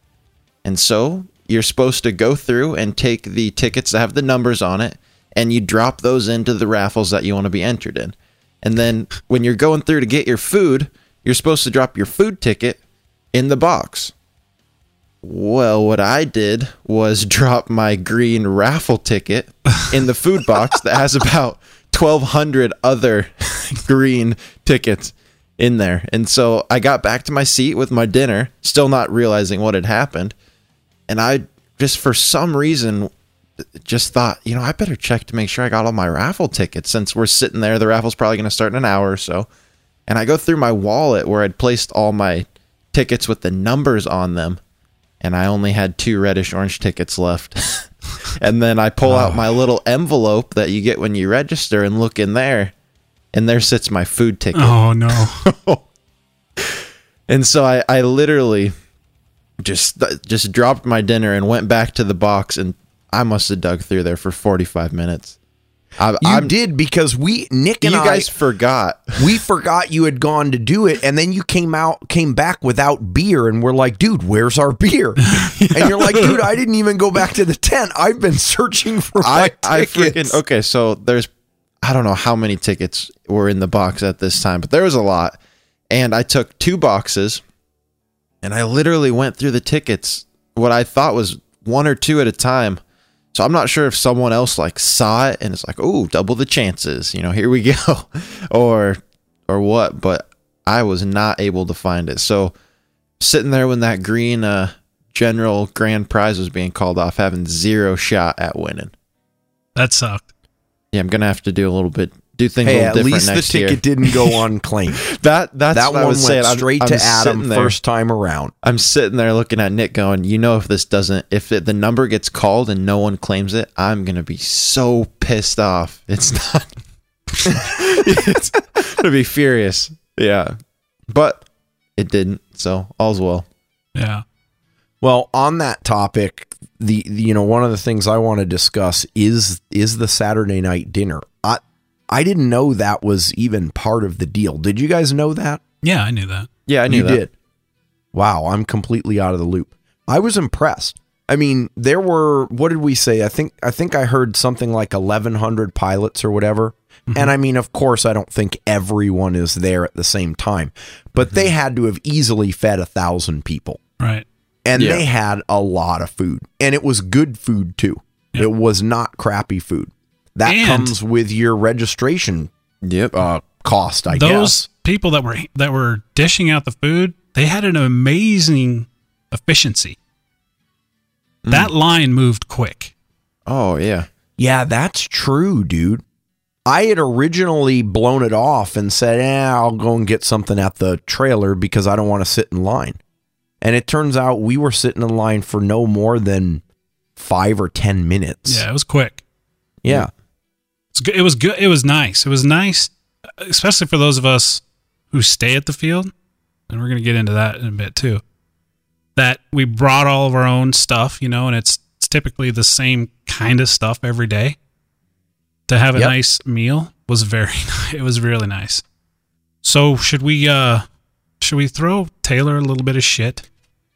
And so you're supposed to go through and take the tickets that have the numbers on it and you drop those into the raffles that you want to be entered in. And then when you're going through to get your food, you're supposed to drop your food ticket in the box. Well, what I did was drop my green raffle ticket in the food box that has about 1,200 other green tickets in there. And so I got back to my seat with my dinner, still not realizing what had happened. And I just, for some reason, just thought, you know, I better check to make sure I got all my raffle tickets since we're sitting there. The raffle's probably going to start in an hour or so. And I go through my wallet where I'd placed all my tickets with the numbers on them. And I only had two reddish orange tickets left. and then I pull out oh. my little envelope that you get when you register and look in there. And there sits my food ticket. Oh no. And so I, I literally just just dropped my dinner and went back to the box and I must have dug through there for 45 minutes. I, You I'm, did because we Nick and you I guys forgot. we forgot you had gone to do it and then you came out came back without beer and we're like dude where's our beer and you're like dude i didn't even go back to the tent i've been searching for my I, I freaking okay. So there's I don't know how many tickets were in the box at this time, but there was a lot. And I took two boxes, and I literally went through the tickets. What I thought was one or two at a time. So I'm not sure if someone else like saw it and it's like, oh, double the chances. You know, here we go, or or what. But I was not able to find it. So sitting there when that green uh general grand prize was being called off, having zero shot at winning. That sucked. Yeah, I'm gonna have to do a little bit, do things a Hey, little at different least the next ticket year. didn't go unclaimed. That that's that what I one was went saying. I'm- straight I'm to Adam sitting there- first time around. I'm sitting there looking at Nick, going, you know, if this doesn't, if it, the number gets called and no one claims it, I'm gonna be so pissed off. It's not. it's gonna be furious. Yeah, but it didn't. So all's well. Yeah. Well, on that topic, the, the you know one of the things I want to discuss is is the Saturday night dinner. I I didn't know that was even part of the deal. Did you guys know that? Yeah, I knew that. Yeah, I knew you that. did. Wow, I'm completely out of the loop. I was impressed. I mean, there were what did we say? I think I think I heard something like 1100 pilots or whatever. Mm-hmm. And I mean, of course, I don't think everyone is there at the same time, but mm-hmm. they had to have easily fed a thousand people, Right. and Yeah. they had a lot of food, and it was good food too. It was not crappy food. That And- comes with your registration Yep. uh, cost, I guess. Those guess. people that were that were dishing out the food, they had an amazing efficiency. Mm. That line moved quick. oh yeah. Yeah, that's true, dude. I had originally blown it off and said, eh, I'll go and get something at the trailer because I don't want to sit in line. And it turns out we were sitting in line for no more than five or 10 minutes. Yeah, it was quick. Yeah. It's good. It was good. It was nice. It was nice, especially for those of us who stay at the field, and we're gonna get into that in a bit too. That we brought all of our own stuff, you know, and it's, it's typically the same kind of stuff every day. To have a Yep. nice meal was very. It was really nice. So should we? uh Should we throw Taylor a little bit of shit?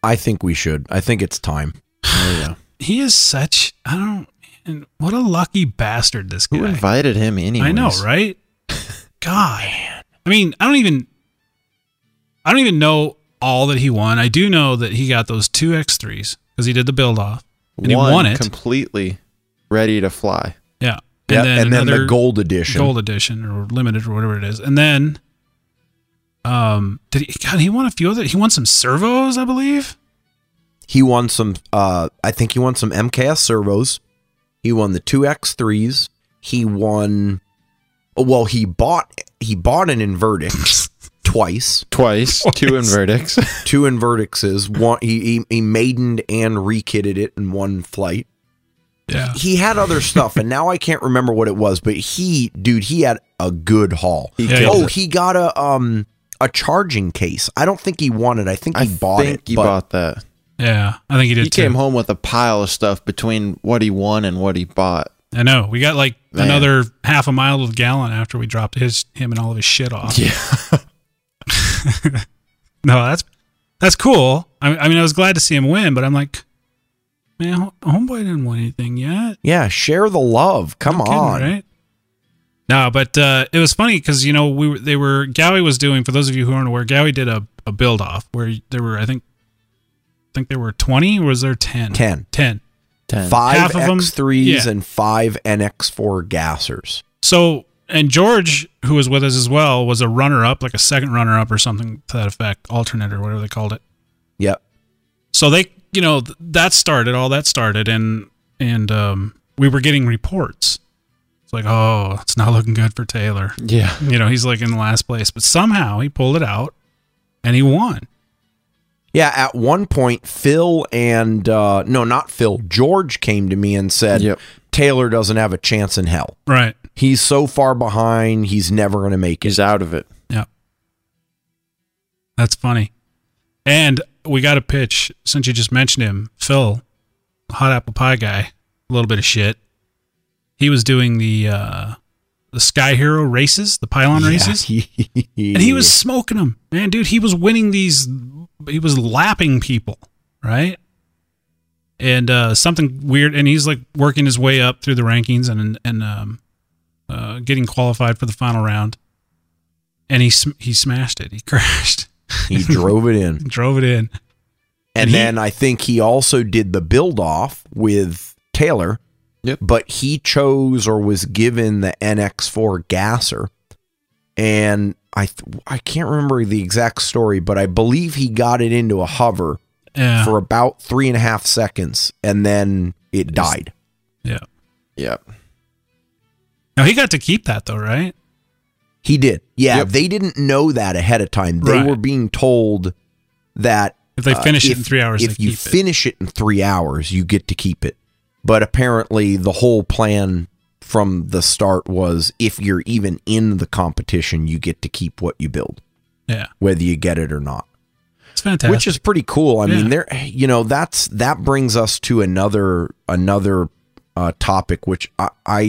I think we should. I think it's time. Oh yeah. He is such. I don't. And what a lucky bastard this guy. Who invited him anyway? I know, right? God. I mean, I don't even I don't even know all that he won. I do know that he got those two X3s because he did the build off and he won it. completely ready to fly. yeah. Yeah, and then the gold edition. gold edition or limited or whatever it is. And then um did he God, he won a few other he won some servos, I believe. He won some, uh, I think he won some MKS servos. He won the two X3s. He won, well, he bought, he bought an Invertix twice. Twice, two Invertix. two Invertixes. One he, he he maidened and rekitted it in one flight. Yeah. He had other stuff, and now I can't remember what it was. But he, dude, he had a good haul. He Yeah, oh, it. he got a um a charging case. I don't think he wanted. I think he I bought think it. he but bought that. Yeah. I think he did He too. came home with a pile of stuff between what he won and what he bought. I know. We got like Man. another half a mile of gallon after we dropped his him and all of his shit off. Yeah. No, that's that's cool. I, I mean, I was glad to see him win, but I'm like, man, homeboy didn't win anything yet. yeah, share the love. Come No kidding, on. right? No, but uh, it was funny because you know we were, they were Gaui was doing for those of you who aren't aware, Gaui did a, a build off where there were I think think there were twenty or was there 10? 10. 10. Ten. Five Half of 'em- X3s yeah. and five NX4 gassers. So and George, who was with us as well, was a runner up, like a second runner up or something to that effect, alternate or whatever they called it. Yep. so they you know that started all that started and and um we were getting reports it's like oh it's not looking good for taylor Yeah. you know he's like in the last place but somehow he pulled it out and he won Yeah, at one point, Phil and uh, no, not Phil, George came to me and said, Yep. Taylor doesn't have a chance in hell. right He's so far behind, he's never going to make it. He's out of it. yeah that's funny and we got a pitch since you just mentioned him phil hot apple pie guy a little bit of shit he was doing the uh the sky hero races the pylon races and he was smoking them man dude he was winning these he was lapping people right and uh something weird and he's like working his way up through the rankings and and um uh getting qualified for the final round and he sm- he smashed it he crashed he drove it in. drove it in And And he- then I think he also did the build off with Taylor. Yep. But he chose or was given the NX4 gasser. And I th- I can't remember the exact story, but I believe he got it into a hover Yeah. for about three and a half seconds, and then it died. yeah. yeah. Now he got to keep that though, right? He did. Yeah, Yep. they didn't know that ahead of time. They Right. were being told that If they uh, finish it if- in three hours, if you keep it. finish it in three hours, you get to keep it. But apparently, the whole plan from the start was if you're even in the competition, you get to keep what you build, Yeah, whether you get it or not. it's fantastic. which is pretty cool. I Yeah. mean, there, you know, that's that brings us to another another uh, topic, which I, I,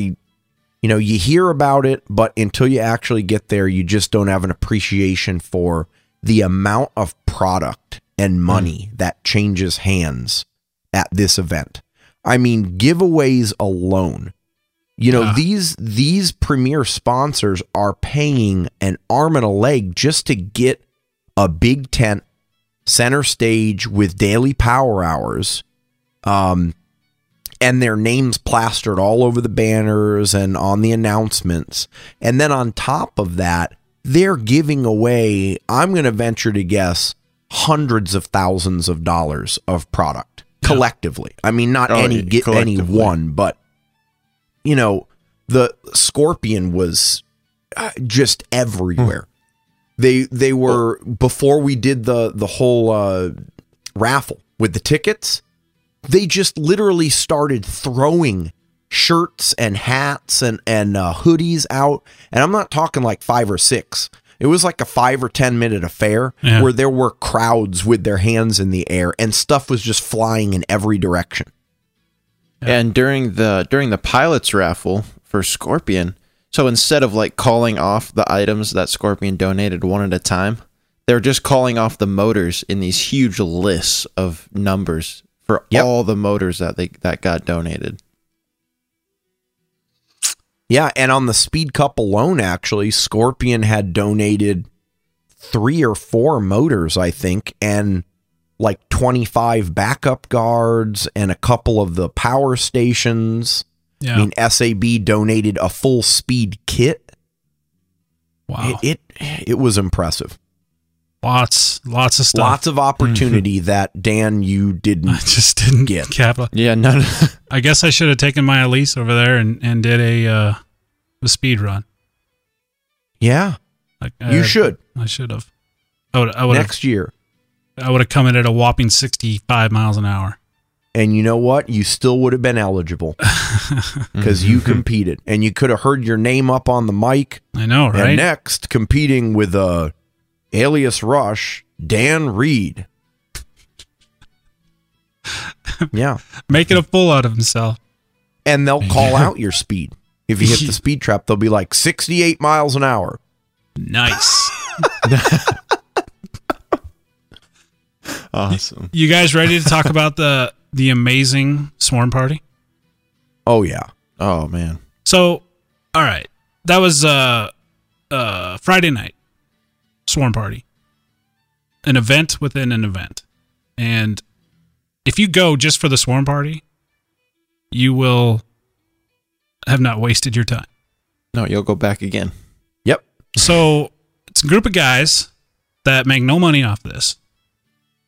you know, you hear about it, but until you actually get there, you just don't have an appreciation for the amount of product and money that changes hands at this event. I mean, giveaways alone. You know, Ah. these these premier sponsors are paying an arm and a leg just to get a big tent center stage with daily power hours um and their names plastered all over the banners and on the announcements. And then on top of that they're giving away i'm going to venture to guess hundreds of thousands of dollars of product collectively. I mean not Oh, any yeah, get any one but you know the scorpion was uh, just everywhere they they were before we did the the whole uh, raffle with the tickets. They just literally started throwing shirts and hats and and uh, hoodies out, and I'm not talking like five or six. It was like a five or ten minute affair Yeah. where there were crowds with their hands in the air and stuff was just flying in every direction. And during the during the pilots raffle for Scorpion, so instead of like calling off the items that Scorpion donated one at a time, they're just calling off the motors in these huge lists of numbers for Yep. all the motors that they that got donated. Yeah, and on the Speed Cup alone, actually, Scorpion had donated three or four motors, I think, and like 25 backup guards and a couple of the power stations. yeah. I mean, SAB donated a full speed kit. wow. It, it it was impressive. lots, lots of stuff. Lots of opportunity that Dan you didn't. I just didn't Get. get capital. Yeah, none. I guess I should have taken my Elise over there and, and did a uh, a speed run. Yeah, Like, you uh, should I should have. I would. I would have. next year. I would have come in at a whopping sixty-five miles an hour. And you know what? You still would have been eligible because you competed, and you could have heard your name up on the mic. I know, right? And next, competing with uh, Alias Rush, Dan Reed. yeah, Making a fool out of himself. and they'll call out your speed if you hit the speed trap. They'll be like sixty-eight miles an hour. Nice. Awesome. you guys ready to talk about the the amazing swarm party? Oh yeah, Oh man. So, all right, that was uh, uh, Friday night swarm party, an event within an event, and if you go just for the swarm party, you will have not wasted your time. No, you'll go back again. yep. So it's a group of guys that make no money off this,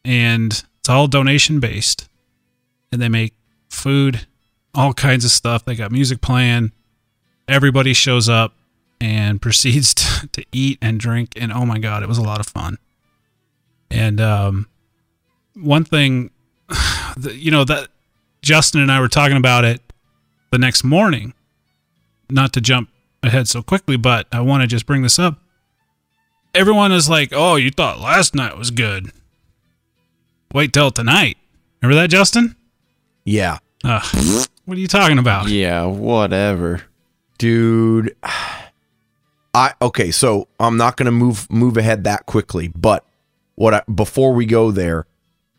and it's all donation based, and they make food, all kinds of stuff. They got music playing. Everybody shows up and proceeds to, to eat and drink, and oh my god, it was a lot of fun. And um, one thing, you know that Justin and I were talking about it the next morning. Not to jump ahead so quickly, but I want to just bring this up. Everyone is like, "Oh, you thought last night was good. Wait till tonight." Remember that, Justin? Yeah, Ugh, what are you talking about? Yeah, whatever. dude. I okay, so I'm not gonna move move ahead that quickly, but what I, before we go there,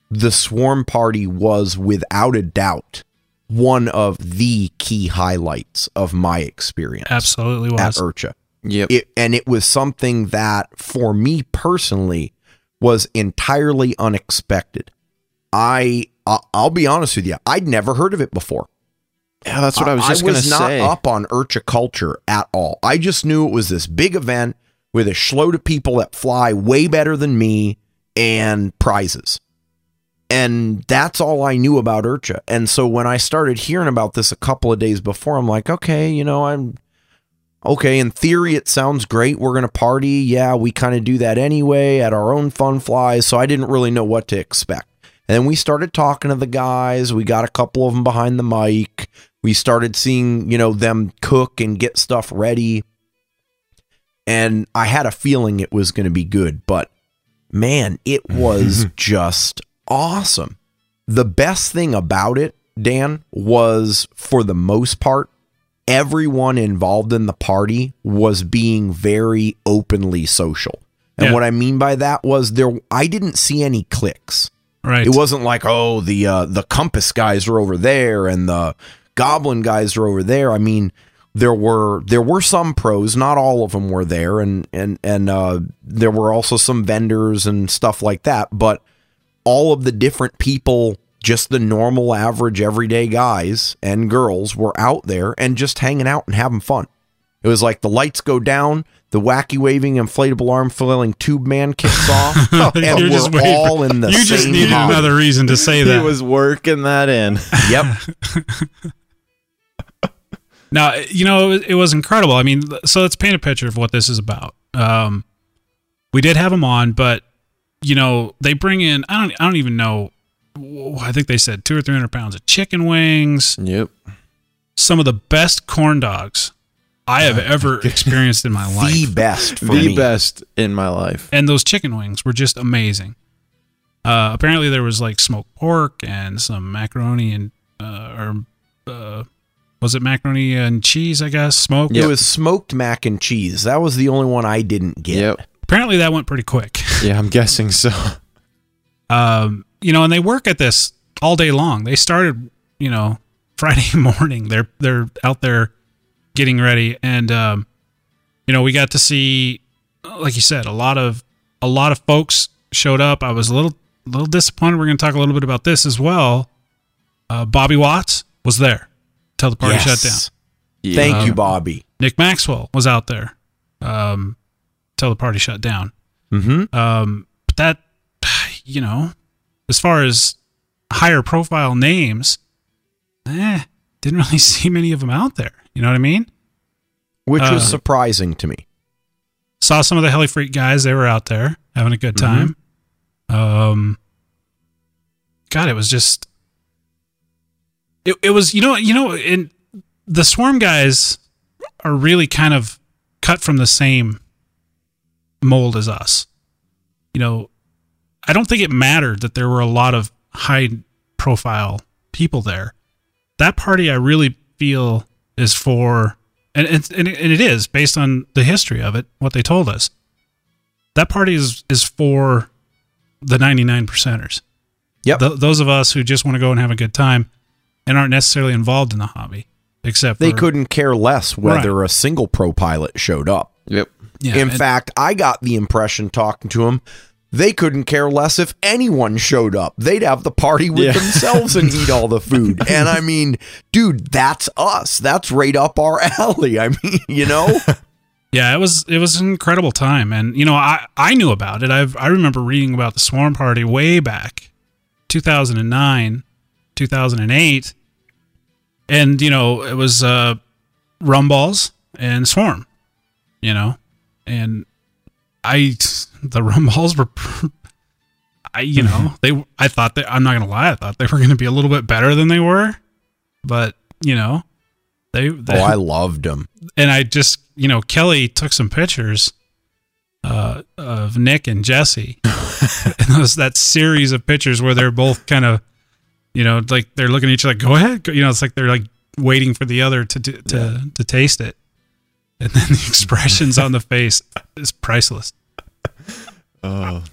the swarm party was without a doubt one of the key highlights of my experience Absolutely was. at. IRCHA. Yep. It, and it was something that for me personally was entirely unexpected. I I- I'll be honest with you, I'd never heard of it before. yeah, that's what I was just gonna not say. up on IRCHA culture at all. I just knew it was this big event with a schload of people that fly way better than me and prizes. And that's all I knew about IRCHA. And so when I started hearing about this a couple of days before, I'm like, okay, you know, I'm okay. In theory, it sounds great. We're going to party. Yeah, we kind of do that anyway at our own fun flies. So I didn't really know what to expect. And then we started talking to the guys. We got a couple of them behind the mic. We started seeing, you know, them cook and get stuff ready. And I had a feeling it was going to be good, but man, it was just awesome. The best thing about it, Dan, was for the most part, everyone involved in the party was being very openly social. And Yeah. what I mean by that was there I didn't see any clicks. Right. It wasn't like, oh, the uh, the compass guys are over there and the goblin guys are over there. I mean, there were there were some pros, not all of them were there, and and and uh, there were also some vendors and stuff like that. But all of the different people, just the normal, average, everyday guys and girls, were out there and just hanging out and having fun. It was like the lights go down, the wacky waving inflatable arm flailing tube man kicks off, and You're we're just waiting all in the you just needed hobby. another reason to say that. He was working that in. Yep. Now, you know, it, it was incredible. I mean, so let's paint a picture of what this is about. Um, we did have them on, but you know, they bring in I don't I don't even know. I think they said two or three hundred pounds of chicken wings, Yep. some of the best corn dogs I have ever experienced in my life. the best for the me. best in my life. and those chicken wings were just amazing. Uh, apparently, there was like smoked pork and some macaroni and uh, or uh, was it macaroni and cheese? I guess smoked. It was smoked mac and cheese. That was the only one I didn't get. Yep. Apparently, that went pretty quick. Yeah, I'm guessing so. Um, you know, and they work at this all day long. They started, you know, Friday morning. They're they're out there getting ready, and um, you know, we got to see, like you said, a lot of a lot of folks showed up. I was a little a little disappointed. We're going to talk a little bit about this as well. Uh, Bobby Watts was there till the party Yes. shut down. Thank you, Um, Bobby. Nick Maxwell was out there um, till the party shut down. Mm-hmm. Um, but that, you know, as far as higher profile names, eh, didn't really see many of them out there. You know what I mean? Which Uh, was surprising to me. Saw some of the Heli Freak guys; they were out there having a good Mm-hmm. time. Um, God, it was just, it, it was you know you know in the Swarm guys are really kind of cut from the same mold as us. You know, I don't think it mattered that there were a lot of high profile people there. That party, I really feel, is for, and it's and and it is based on the history of it, what they told us. That party is is for the ninety nine percenters. Yep. Th- those of us who just want to go and have a good time and aren't necessarily involved in the hobby, except They for, couldn't care less whether a single pro pilot showed up. Yep. Yeah, In and- fact, I got the impression talking to him, they couldn't care less if anyone showed up. They'd have the party with Yeah. themselves and eat all the food. And I mean, dude, that's us. That's right up our alley. I mean, you know? Yeah, it was it was an incredible time, and you know I I knew about it. I've I remember reading about the Swarm Party way back, two thousand and nine, two thousand and eight, and you know it was uh, Rumballs and Swarm, you know, and I the Rumballs were. I you know they I thought that I'm not gonna lie I thought they were gonna be a little bit better than they were, but you know they, they Oh, I loved them. and I just, you know, Kelly took some pictures uh, of Nick and Jesse. and those that series of pictures where they're both kind of, you know, like they're looking at each other, like, go ahead. Go- You know, it's like they're like waiting for the other to to to, to taste it. And then the expressions on the face is priceless. Oh.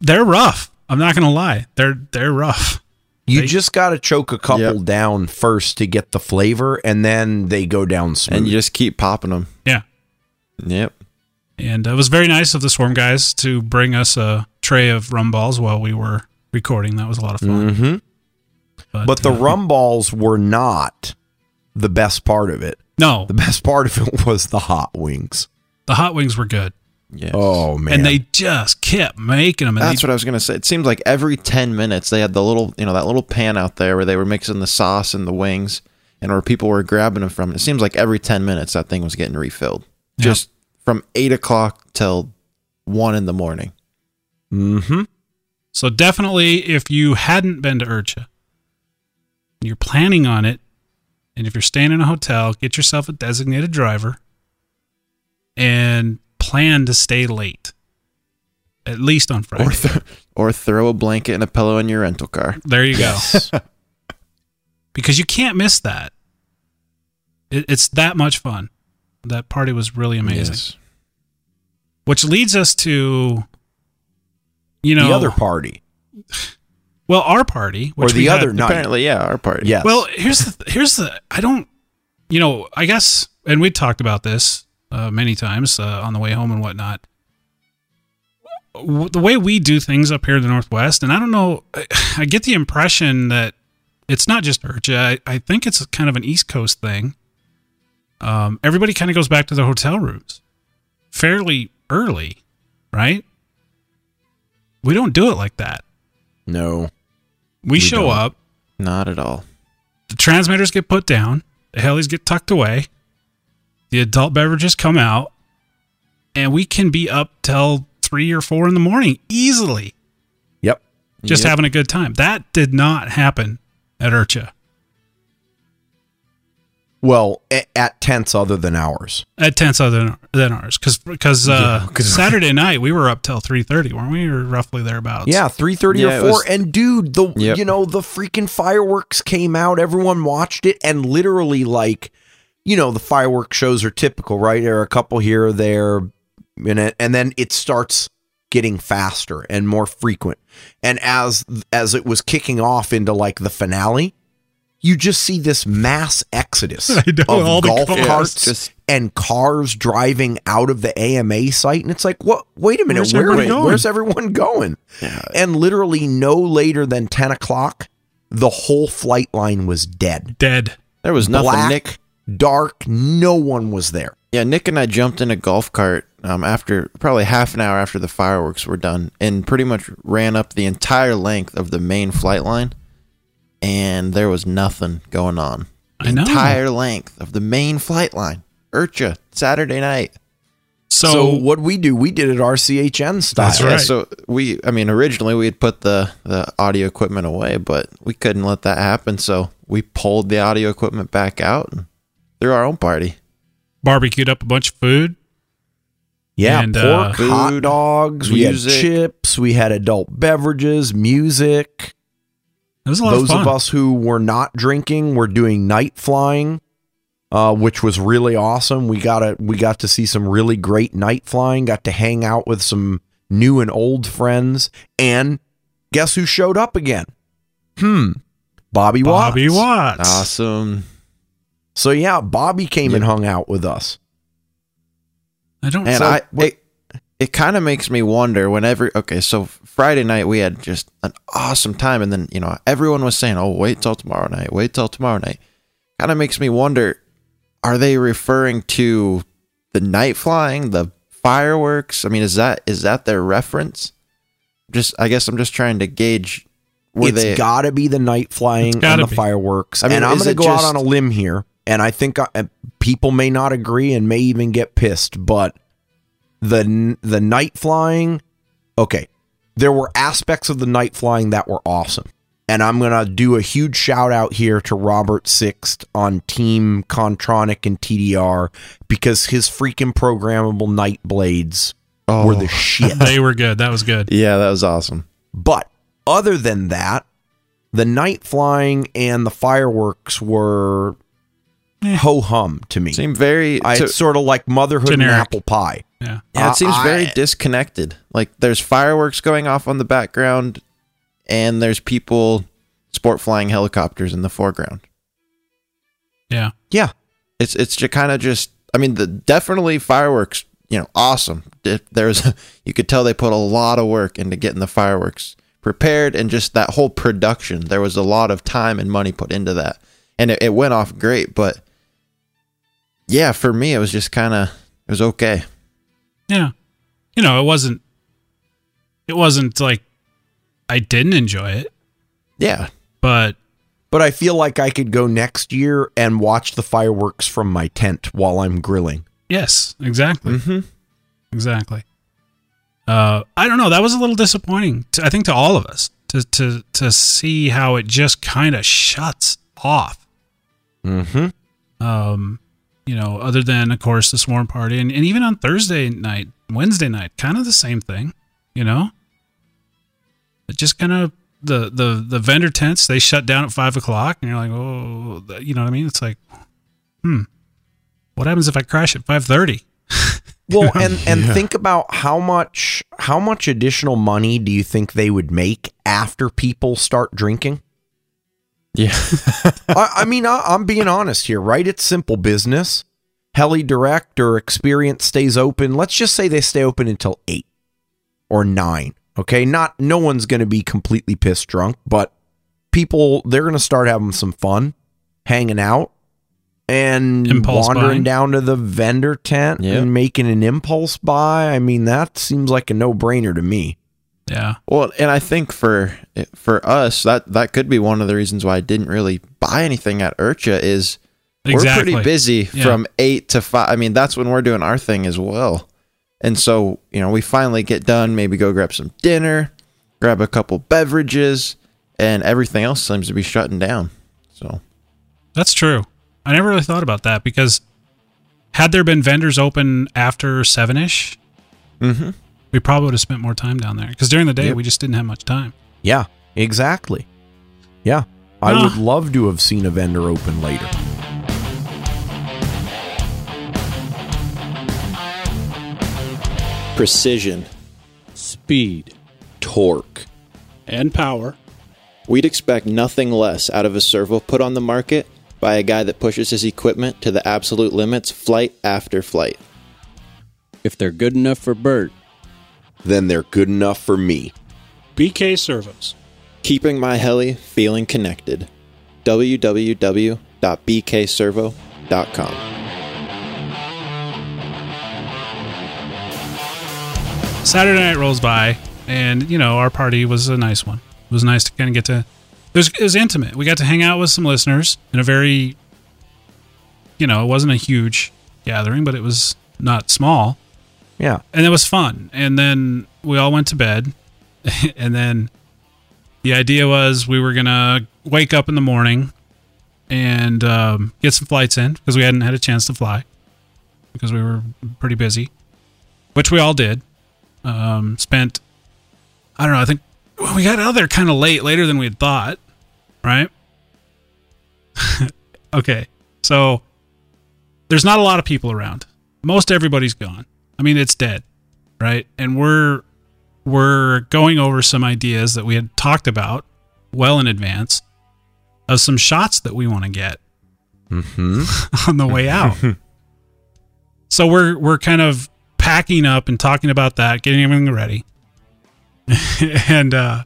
They're rough. I'm not gonna lie. They're they're rough. You They- just got to choke a couple Yep. down first to get the flavor, and then they go down smooth. And you just keep popping them. Yeah. Yep. And it was very nice of the Swarm guys to bring us a tray of rum balls while we were recording. That was a lot of fun. Mhm. But the uh, rum balls were not the best part of it. no, The best part of it was the hot wings. the hot wings were good. Yeah. Oh man. and they just kept making them. And That's they, what I was gonna say. It seems like every ten minutes they had the little, you know, that little pan out there where they were mixing the sauce and the wings, and where people were grabbing them from. It seems like every ten minutes that thing was getting refilled, Yeah. just from eight o'clock till one in the morning. mm-hmm. So definitely, if you hadn't been to IRCHA, you're planning on it, and if you're staying in a hotel, get yourself a designated driver and plan to stay late, at least on Friday. Or th- or throw a blanket and a pillow in your rental car. there you go. because you can't miss that. It, it's that much fun. That party was really amazing. Yes. Which leads us to, you know, the other party well, our party, or the we had- other night. Apparently, yeah, our party. Yeah. Well, here's the here's the I don't you know I guess and we talked about this uh, many times uh, on the way home and whatnot. W- The way we do things up here in the Northwest, and I don't know, I- I get the impression that it's not just IRCHA. I, I think it's kind of an East Coast thing. Um, everybody kind of goes back to their hotel rooms fairly early, right? We don't do it like that. no. We, show don't. up, Not at all. the transmitters get put down, the helis get tucked away, the adult beverages come out, and we can be up till three or four in the morning easily, Yep. just Yep. having a good time. That did not happen at IRCHA Well, at tents other than ours. at tents other than, than ours, because because uh, Saturday night we were up till three thirty, weren't we? Or roughly thereabouts. Yeah, three thirty Yeah, or four. was- and dude, the Yep. you know the freaking fireworks came out. Everyone watched it, and literally, like, you know, the fireworks shows are typical, right? There are a couple here or there, and it, and then it starts getting faster and more frequent. And as as it was kicking off into like the finale, you just see this mass exodus know, of all the golf cars. carts Just- and cars driving out of the AMA site, and it's like, what? Wait a minute, Where's where, everybody going? where's everyone going? And literally, no later than ten o'clock, the whole flight line was dead. dead. There was nothing. Black, Nick, dark. No one was there. yeah, Nick and I jumped in a golf cart um, after probably half an hour after the fireworks were done, and pretty much ran up the entire length of the main flight line, and there was nothing going on. The I know. entire length of the main flight line. IRCHA, Saturday night. So, So, what we do, we did it RCHN style. That's Yeah, right. so we, I mean, originally we had put the the audio equipment away, but we couldn't let that happen. So we pulled the audio equipment back out and threw our own party. barbecued up a bunch of food. Yeah, And, uh, pork, hot dogs. We had chips. We had adult beverages, music. It was a lot Those of fun. of us who were not drinking were doing night flying, uh, which was really awesome. We got a we got to see some really great night flying. Got to hang out with some new and old friends, and guess who showed up again? Hmm, Bobby Watts. Bobby Watts. Awesome. So yeah, Bobby came and hung out with us. I don't. And So, I, what- it, it kind of makes me wonder whenever, okay, so Friday night we had just an awesome time. And then, you know, everyone was saying, oh, wait till tomorrow night, wait till tomorrow night. Kind of makes me wonder, are they referring to the night flying, the fireworks? I mean, is that, is that their reference? Just, I guess I'm just trying to gauge were it's they, got to be the night flying and the be. fireworks. I mean, and I'm going to go just- out on a limb here, and I think uh, people may not agree and may even get pissed, but the the night flying, okay, there were aspects of the night flying that were awesome. And I'm going to do a huge shout out here to Robert Sixt on Team Kontronik and TDR because his freaking programmable night blades Oh. were the shit. they were good. That was good. yeah, that was awesome. But other than that, the night flying and the fireworks were ho hum to me. Seemed very, I, to- it's sort of like motherhood Generic. and apple pie. Yeah. Yeah, Uh, it seems very I- disconnected. Like there's fireworks going off on the background, and there's people sport flying helicopters in the foreground. Yeah. Yeah. It's it's just kind of just. I mean, the definitely fireworks. You know, awesome. There- There's you could tell they put a lot of work into getting the fireworks prepared, and just that whole production. There was a lot of time and money put into that, and it, it went off great. But yeah, for me, it was just kind of it was okay. Yeah. you know, it wasn't it wasn't like I didn't enjoy it, Yeah. but But I feel like I could go next year and watch the fireworks from my tent while I'm grilling. yes, exactly. Mm-hmm. Exactly. Uh, I don't know. That was a little disappointing. To, I think to all of us to to to see how it just kind of shuts off. Mm-hmm. Um, you know, other than of course the swarm party, and, and even on Thursday night, Wednesday night, kind of the same thing. You know, it just kind of the the the vendor tents they shut down at five o'clock, and you're like, oh, you know what I mean? It's like, hmm, what happens if I crash at five thirty? Well, and and think about how much how much additional money do you think they would make after people start drinking? Yeah. I, I mean, I, I'm being honest here, right? It's simple business. Heli Direct or Experience stays open. Let's just say they stay open until eight or nine. Okay, not no one's going to be completely pissed drunk, but people they're going to start having some fun, hanging out, and Impulse wandering buying. down to the vendor tent Yep. and making an impulse buy. I mean, that seems like a no brainer to me. Yeah. Well, and I think for for us that that could be one of the reasons why I didn't really buy anything at IRCHA is we're pretty busy Yeah. from eight to five. I mean, that's when we're doing our thing as well. And so, you know, we finally get done, maybe go grab some dinner, grab a couple beverages, and everything else seems to be shutting down. So, That's true. I never really thought about that because had there been vendors open after seven ish, mm-hmm. We probably would have spent more time down there. Because during the day, Yep. we just didn't have much time. Yeah, exactly. Yeah, I Ah. would love to have seen a vendor open later. Precision, Speed. torque. And power. We'd expect nothing less out of a servo put on the market by a guy that pushes his equipment to the absolute limits flight after flight. If they're good enough for Bert, Then they're good enough for me. BK Servos. Keeping my heli feeling connected. www.bkservo.com. Saturday night rolls by, and you know our party was a nice one. It was nice to kind of get to. It was, it was intimate. We got to hang out with some listeners in a very, you know, it wasn't a huge gathering, but it was not small, Yeah, and it was fun. And then we all went to bed, and then the idea was we were gonna wake up in the morning and um, get some flights in because we hadn't had a chance to fly because we were pretty busy, which we all did. Um, spent, I don't know, I think well, we got out there kind of late, later than we had thought, right? okay, so there's not a lot of people around. Most everybody's gone. I mean, it's dead, right? And we're we're going over some ideas that we had talked about well in advance of some shots that we want to get on the way out. so we're we're kind of packing up and talking about that, getting everything ready. and uh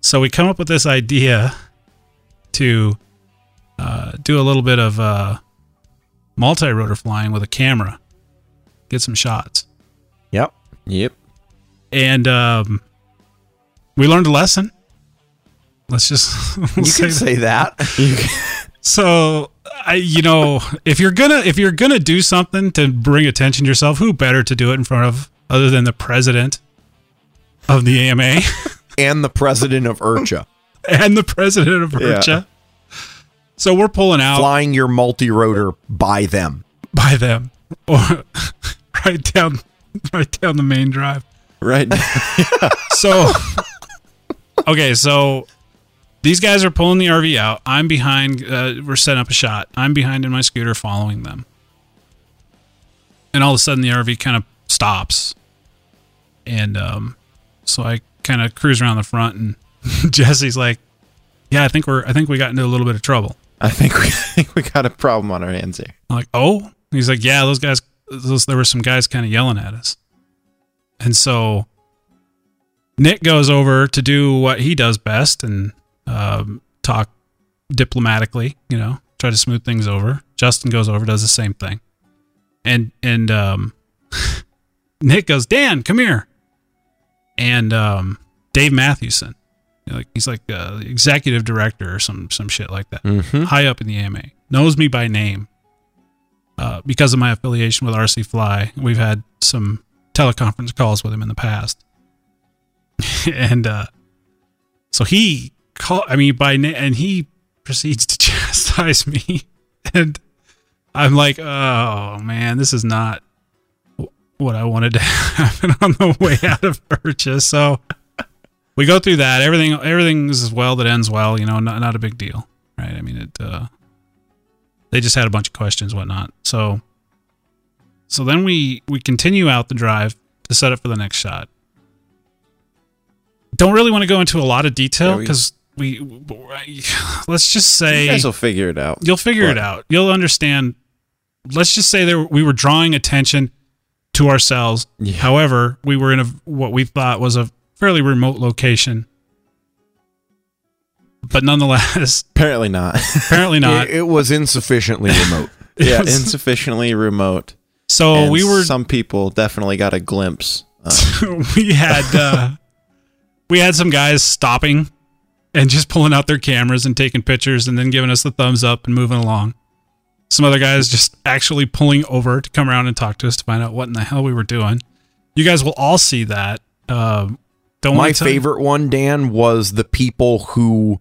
so we come up with this idea to uh, do a little bit of uh, multi-rotor flying with a camera, get some shots yep. Yep. and um, we learned a lesson. Let's just we'll You say can say that. so. I, you know, if you're gonna if you're gonna do something to bring attention to yourself, who better to do it in front of other than the president of the AMA and the president of IRCHA. and the president of Yeah. So we're pulling out Flying your multi-rotor by them. by them, or right down right down the main drive. Right. So, okay, so these guys are pulling the RV out. I'm behind. Uh, we're setting up a shot. I'm behind in my scooter, following them. And all of a sudden, the RV kind of stops, and um, so I kind of cruise around the front, and Jesse's like, "Yeah, I think we're. I think we got into a little bit of trouble." I think we, I think we got a problem on our hands here. I'm like, oh, he's like, yeah, those guys, those, there were some guys kind of yelling at us. And so Nick goes over to do what he does best and um, talk diplomatically, you know, try to smooth things over. Justin goes over, does the same thing. And, and, um, Nick goes, Dan, come here. And um, Dave Mathewson, you know, like he's like uh, executive director or some some shit like that, Mhm. high up in the AMA, knows me by name uh, because of my affiliation with RC Fly. We've had some teleconference calls with him in the past, and uh, so he call. I mean, by name, and he proceeds to chastise me, and I'm like, oh man, this is not what I wanted to happen on the way out of purchase. So we go through that. Everything, everything is well that ends well. You know, not not a big deal, right? I mean, it. Uh, they just had a bunch of questions, whatnot. So, so then we we continue out the drive to set up for the next shot. Don't really want to go into a lot of detail Yeah, we- because we, let's just say You guys will figure it out. You'll figure it out. You'll understand. Let's just say there we were drawing attention to ourselves. However, we were in a what we thought was a fairly remote location. But nonetheless, Apparently not. apparently not. It, it was insufficiently remote. yeah, was- insufficiently remote. so And we were Some people definitely got a glimpse. Uh, we had uh, we had some guys stopping and just pulling out their cameras and taking pictures and then giving us the thumbs up and moving along. Some other guys just actually pulling over to come around and talk to us to find out what in the hell we were doing. You guys will all see that. Uh, don't My favorite one, Dan, was the people who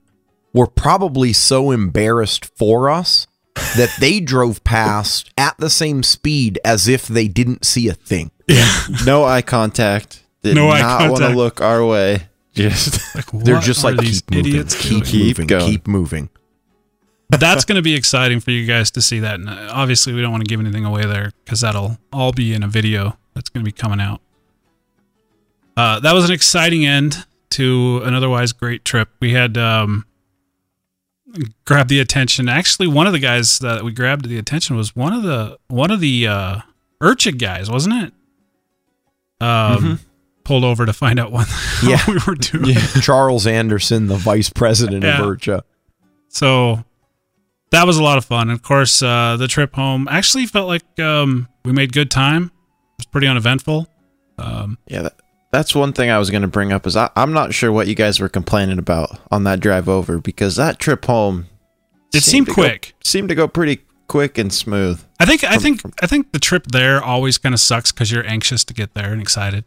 were probably so embarrassed for us that they drove past at the same speed as if they didn't see a thing. Yeah. no eye contact. Did No eye not want to look our way. Just They're just like keep moving, idiots keep? Keep moving, going. keep moving. that's going to be exciting for you guys to see that. And uh, obviously, we don't want to give anything away there because that'll all be in a video that's going to be coming out. Uh, that was an exciting end to an otherwise great trip. We had um, grabbed the attention. Actually, one of the guys that we grabbed the attention was one of the one of the uh, Urchin guys, wasn't it? Um, pulled over to find out what Yeah. we were doing. Yeah. Charles Anderson, the vice president Yeah. of IRCHA. So that was a lot of fun. Of course, uh, the trip home actually felt like um, we made good time. It was pretty uneventful. Um, yeah, that, that's one thing I was going to bring up is I, I'm not sure what you guys were complaining about on that drive over because that trip home it seemed to go- quick. seemed to go pretty quick and smooth. I think. I From- think. from- I think the trip there always kind of sucks because you're anxious to get there and excited.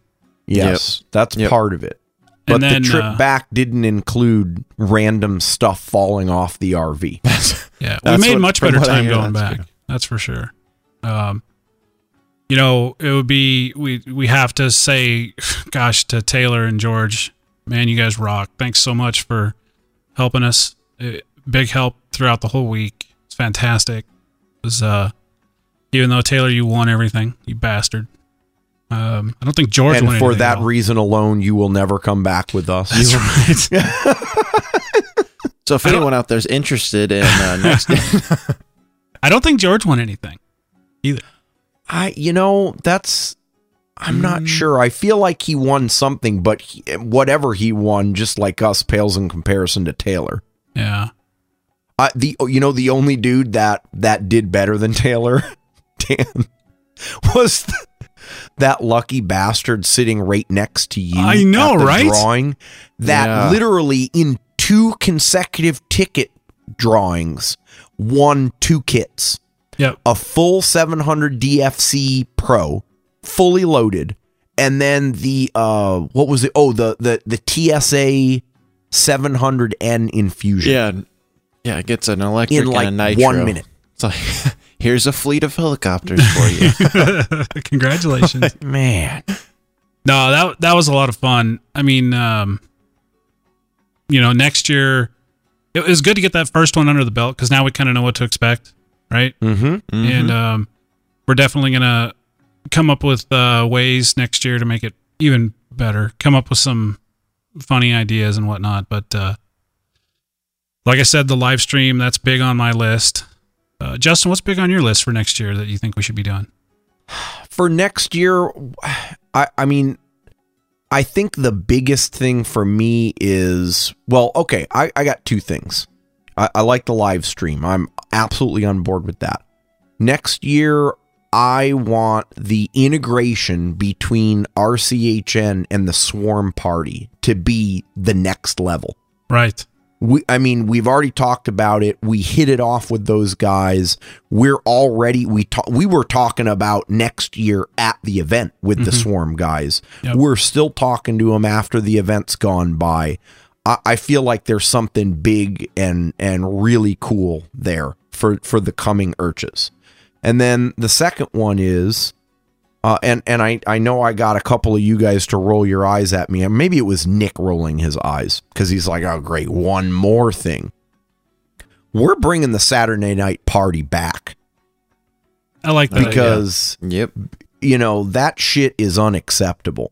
Yes, that's Yep. part of it. And But then, the trip uh, back didn't include random stuff falling off the RV. Yeah, we made what- much better time going back. true. That's for sure. Um, you know, it would be we we have to say, gosh, to Taylor and George, man, you guys rock. Thanks so much for helping us. Uh, big help throughout the whole week. It's fantastic. It was uh, even though Taylor, you won everything, you bastard. Um, I don't think George and won for that at reason alone, you will never come back with us. That's right. So if anyone out there's interested in uh, next, I don't think George won anything either. I, you know, that's. I'm not Mm. sure. I feel like he won something, but he, whatever he won, just like us, pales in comparison to Taylor. Yeah. Uh, the you know the only dude that that did better than Taylor, Dan, was th- that lucky bastard sitting right next to you. I know, the right? Drawing that Yeah. literally in two consecutive ticket drawings won two kits. Yep. a full 700 DFC Pro, fully loaded, and then the uh, what was it? Oh, the the the TSA 700N infusion. yeah, yeah, it gets an electric In, like, and a nitro. one minute. It's like here's a fleet of helicopters for you. Congratulations. man. No, that that was a lot of fun. I mean, um, you know, next year it was good to get that first one under the belt because now we kind of know what to expect, right? Mm-hmm. And um, we're definitely gonna come up with uh, ways next year to make it even better. Come up with some funny ideas and whatnot. But uh, like I said, the live stream that's big on my list. Uh, Justin, what's big on your list for next year that you think we should be doing? For next year, I I mean, I think the biggest thing for me is well, okay, I, I got two things. I, I like the live stream. I'm absolutely on board with that. Next year, I want the integration between RCHN and the Swarm Party to be the next level. Right. We, I mean, we've already talked about it. We hit it off with those guys. We're already we ta- we were talking about next year at the event with the mm-hmm. Swarm guys. Yep. We're still talking to them after the event's gone by. I, I feel like there's something big and and really cool there for for the coming urches. And then the second one is uh, and and I, I know I got a couple of you guys to roll your eyes at me. And maybe it was Nick rolling his eyes because he's like, oh, great, one more thing. We're bringing the Saturday night party back I like that. because, Yep. you know, that shit is unacceptable.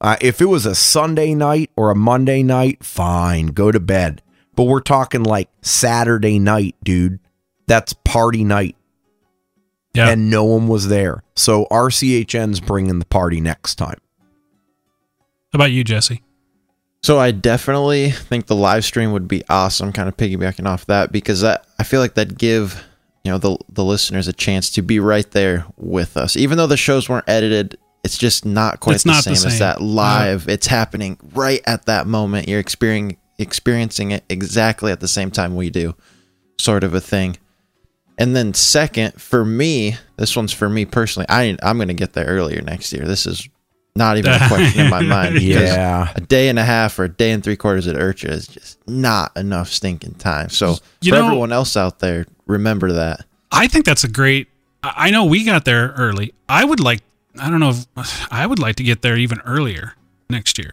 Uh, if it was a Sunday night or a Monday night, fine, go to bed. But we're talking like Saturday night, dude. That's party night. Yeah. And no one was there. So RCHN's bringing the party next time. How about you, Jesse? So I definitely think the live stream would be awesome, kind of piggybacking off that, because that I feel like that'd give you know the the listeners a chance to be right there with us. Even though the shows weren't edited, it's just not quite It's the, not same the as that live. It's happening right at that moment. You're experiencing experiencing it exactly at the same time we do, sort of a thing. And then second, for me, this one's for me personally. I I'm gonna get there earlier next year. This is not even a question in my mind. Yeah. a day and a half or a day and three quarters at IRCHA is just not enough stinking time. So You for know- everyone else out there, remember that. I think that's a great. I I know we got there early. I would like. I don't know. If, I would like to get there even earlier next year.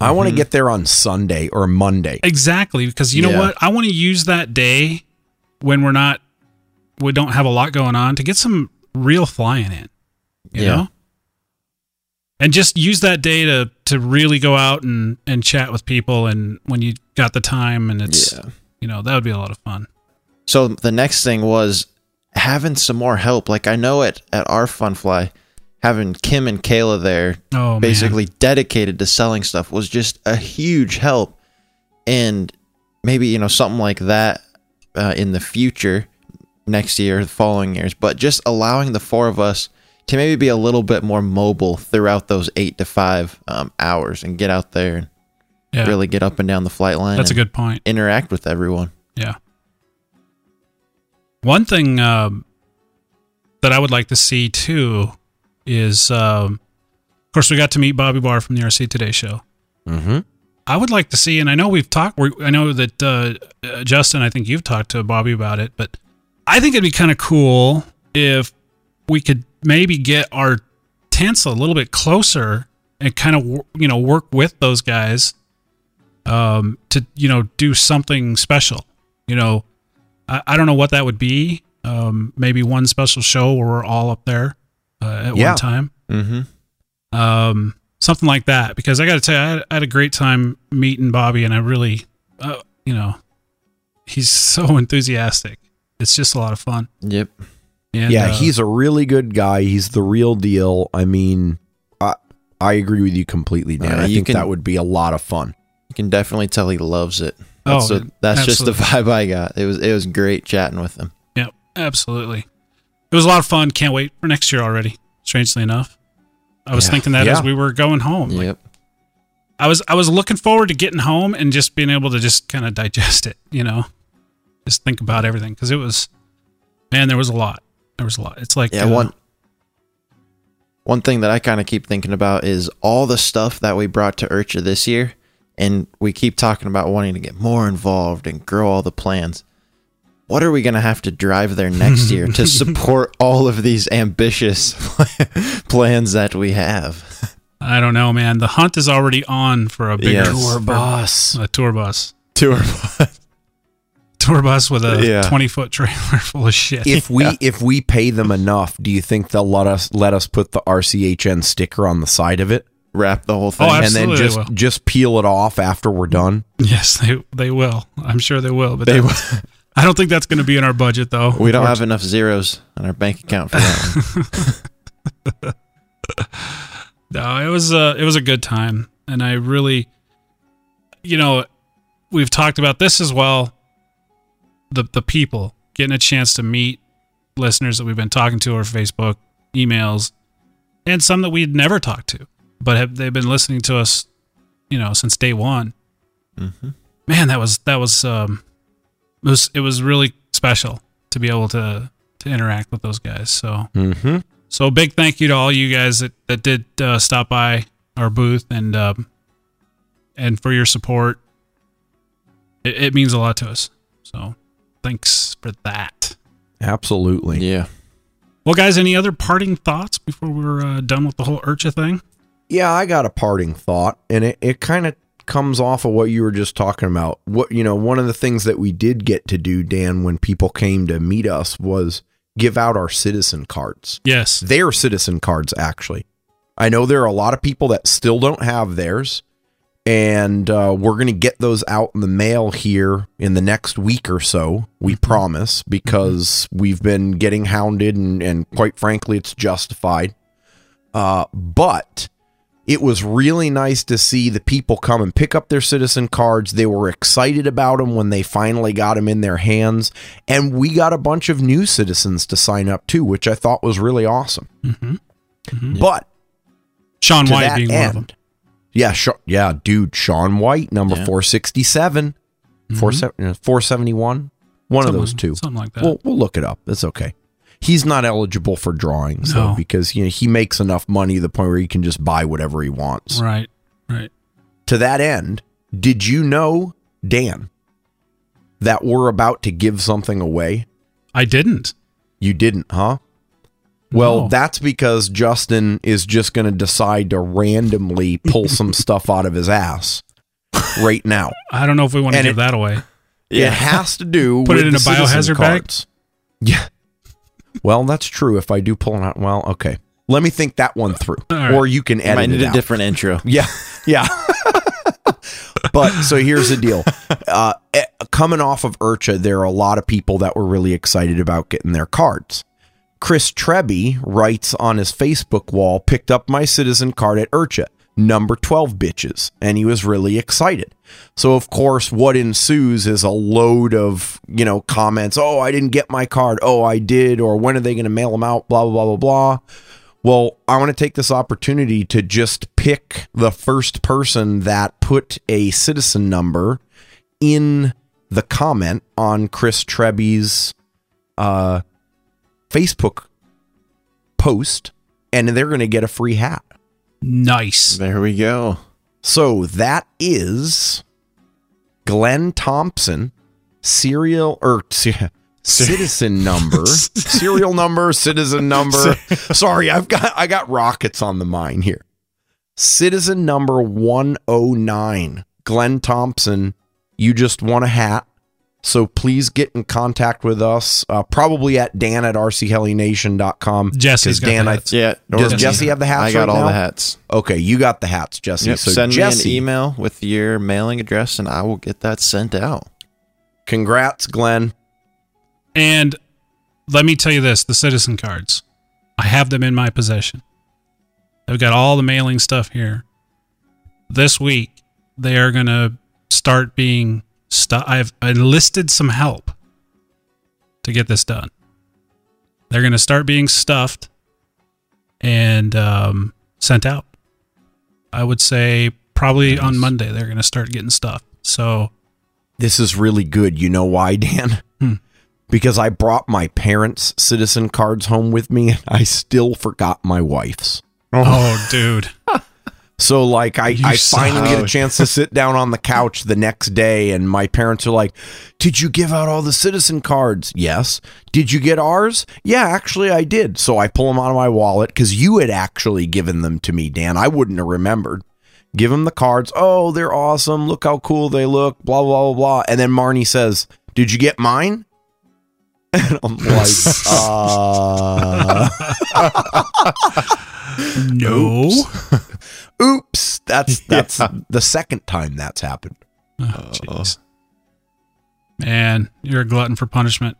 I want to mm-hmm. get there on Sunday or Monday. Exactly, because you know Yeah. what? I want to use that day when we're not, we don't have a lot going on to get some real flying in. You Yeah. know, and just use that day to to really go out and and chat with people. And when you got the time, and it's Yeah. you know that would be a lot of fun. So the next thing was having some more help. Like I know at at our Fun Fly, having Kim and Kayla there, Oh, man. basically dedicated to selling stuff, was just a huge help. And maybe you know something like that uh, in the future, next year, the following years. But just allowing the four of us to maybe be a little bit more mobile throughout those eight to five um, hours and get out there and Yeah, really get up and down the flight line. that's a good point. interact with everyone. Yeah. One thing um, that I would like to see too is, um, of course, we got to meet Bobby Barr from the RC Today show. Mm-hmm. I would like to see, and I know we've talked. I know that uh, uh, Justin, I think you've talked to Bobby about it, but I think it'd be kind of cool if we could maybe get our tents a little bit closer and kind of you know work with those guys um, to you know do something special. You know, I, I don't know what that would be. Um, maybe one special show where we're all up there uh, at Yeah. one time Mm-hmm. um, something like that. Because I got to tell you, I had, I had a great time meeting Bobby, and I really, uh, you know, he's so enthusiastic. It's just a lot of fun. Yep. And, yeah, uh, he's a really good guy. He's the real deal. I mean, I I agree with you completely, Dan. Uh, I think can- that would be a lot of fun. You can definitely tell he loves it. Oh, That's, what- that's just the vibe I got. It was it was great chatting with him. Yep, absolutely. It was a lot of fun. Can't wait for next year already. Strangely enough, I was Yeah. thinking that Yeah. as we were going home. Like, Yep. I was I was looking forward to getting home and just being able to just kind of digest it, you know, just think about everything because it was, man, there was a lot. There was a lot. It's like Yeah, uh, one one thing that I kind of keep thinking about is all the stuff that we brought to IRCHA this year, and we keep talking about wanting to get more involved and grow all the plans. What are we going to have to drive there next year to support all of these ambitious plans that we have? I don't know, man. The hunt is already on for a bigger Yes. tour Tour bus, a tour bus, Tour tour bus with a Yeah. twenty foot trailer full of shit. If we if we pay them enough, do you think they'll let us let us put the RCHN sticker on the side of it, wrap the whole thing. Oh, and then just just peel it off after we're done? yes, they they will. I'm sure they will. But They that- I don't think that's going to be in our budget though. we don't have enough zeros in our bank account for that. No, it was a it was a good time, and I really, you know, we've talked about this as well. The the people getting a chance to meet listeners that we've been talking to over Facebook, emails, and some that we'd never talked to, but have they've been listening to us, you know, since day one. Man, that was that was um, it was it was really special to be able to to interact with those guys. So Mm-hmm. so big thank you to all you guys that that did uh, stop by our booth and um, and for your support. It, it means a lot to us. So thanks for that. Absolutely. Yeah. Well, guys, any other parting thoughts before we're uh, done with the whole IRCHA thing? Yeah, I got a parting thought, and it, it kind of comes off of what you were just talking about. What you know, one of the things that we did get to do, Dan, when people came to meet us was give out our citizen cards. Yes. Their citizen cards, actually. I know there are a lot of people that still don't have theirs, and uh, we're going to get those out in the mail here in the next week or so. We promise, because we've been getting hounded, and, and quite frankly, it's justified. Uh, but it was really nice to see the people come and pick up their citizen cards. They were excited about them when they finally got them in their hands. And we got a bunch of new citizens to sign up too, which I thought was really awesome. Mm-hmm. But Sean White being one of them. Yeah, Sha- yeah, dude, Sean White, number Yeah. 467, four se- uh, 471, one of those two. something like that. We'll, we'll look it up. It's okay. He's not eligible for drawings though because you know he makes enough money to the point where he can just buy whatever he wants. Right. Right. To that end, did you know, Dan, that we're about to give something away? I didn't. You didn't, huh? Well, No. that's because Justin is just going to decide to randomly pull some stuff out of his ass right now. I don't know if we want to And give it- that away. It has to do Put with it in the a citizen biohazard bag? Yeah. Well, that's true. If I do pull it out, well, okay. Let me think that one through, All right. or you can edit Might need a out. different intro. Yeah, yeah. but so here's the deal. Uh, eh, coming off of IRCHA, there are a lot of people that were really excited about getting their cards. Chris Treby writes on his Facebook wall, picked up my citizen card at IRCHA, number 12 bitches, and he was really excited. So of course, what ensues is a load of, you know, comments, "Oh, I didn't get my card. Oh, I did," or "When are they going to mail them out?" blah blah blah blah blah. Well, I want to take this opportunity to just pick the first person that put a citizen number in the comment on Chris Treby's uh, Facebook post, and they're going to get a free hat. Nice. There we go. So that is Glenn Thompson, serial or ci- citizen number, serial number, citizen number. Sorry, I've got I got rockets on the mine here. Citizen number 109. Glenn Thompson, you just won a hat. So please get in contact with us, uh, probably at dan at rchelination.com. Jesse's 'Cause got Dan, the I, hats. Yeah. Does or- Jesse have the hats I got right all now? the hats. Okay, you got the hats, Jesse. Yep. So Send Jesse, me an email with your mailing address and I will get that sent out. congrats, Glenn. And let me tell you this the citizen cards, I have them in my possession. I've got all the mailing stuff here. This week, they are going to start being stu- I've enlisted some help to get this done. They're going to start being stuffed and um, sent out. I would say probably on Monday they're going to start getting stuffed. So This is really good. You know why, Dan? Hmm. Because I brought my parents' citizen cards home with me and I still forgot my wife's. Oh, dude. So like I, You I finally get a chance to sit down on the couch the next day and my parents are like, Did you give out all the citizen cards? Yes. Did you get ours? Yeah, actually I did. So I pull them out of my wallet because you had actually given them to me, Dan. I wouldn't have remembered. Give them the cards. Oh, they're awesome. Look how cool they look. Blah blah blah blah. And then Marnie says, Did you get mine? And I'm like, uh No. Oops. That's that's the second time that's happened. Oh. Man, you're a glutton for punishment.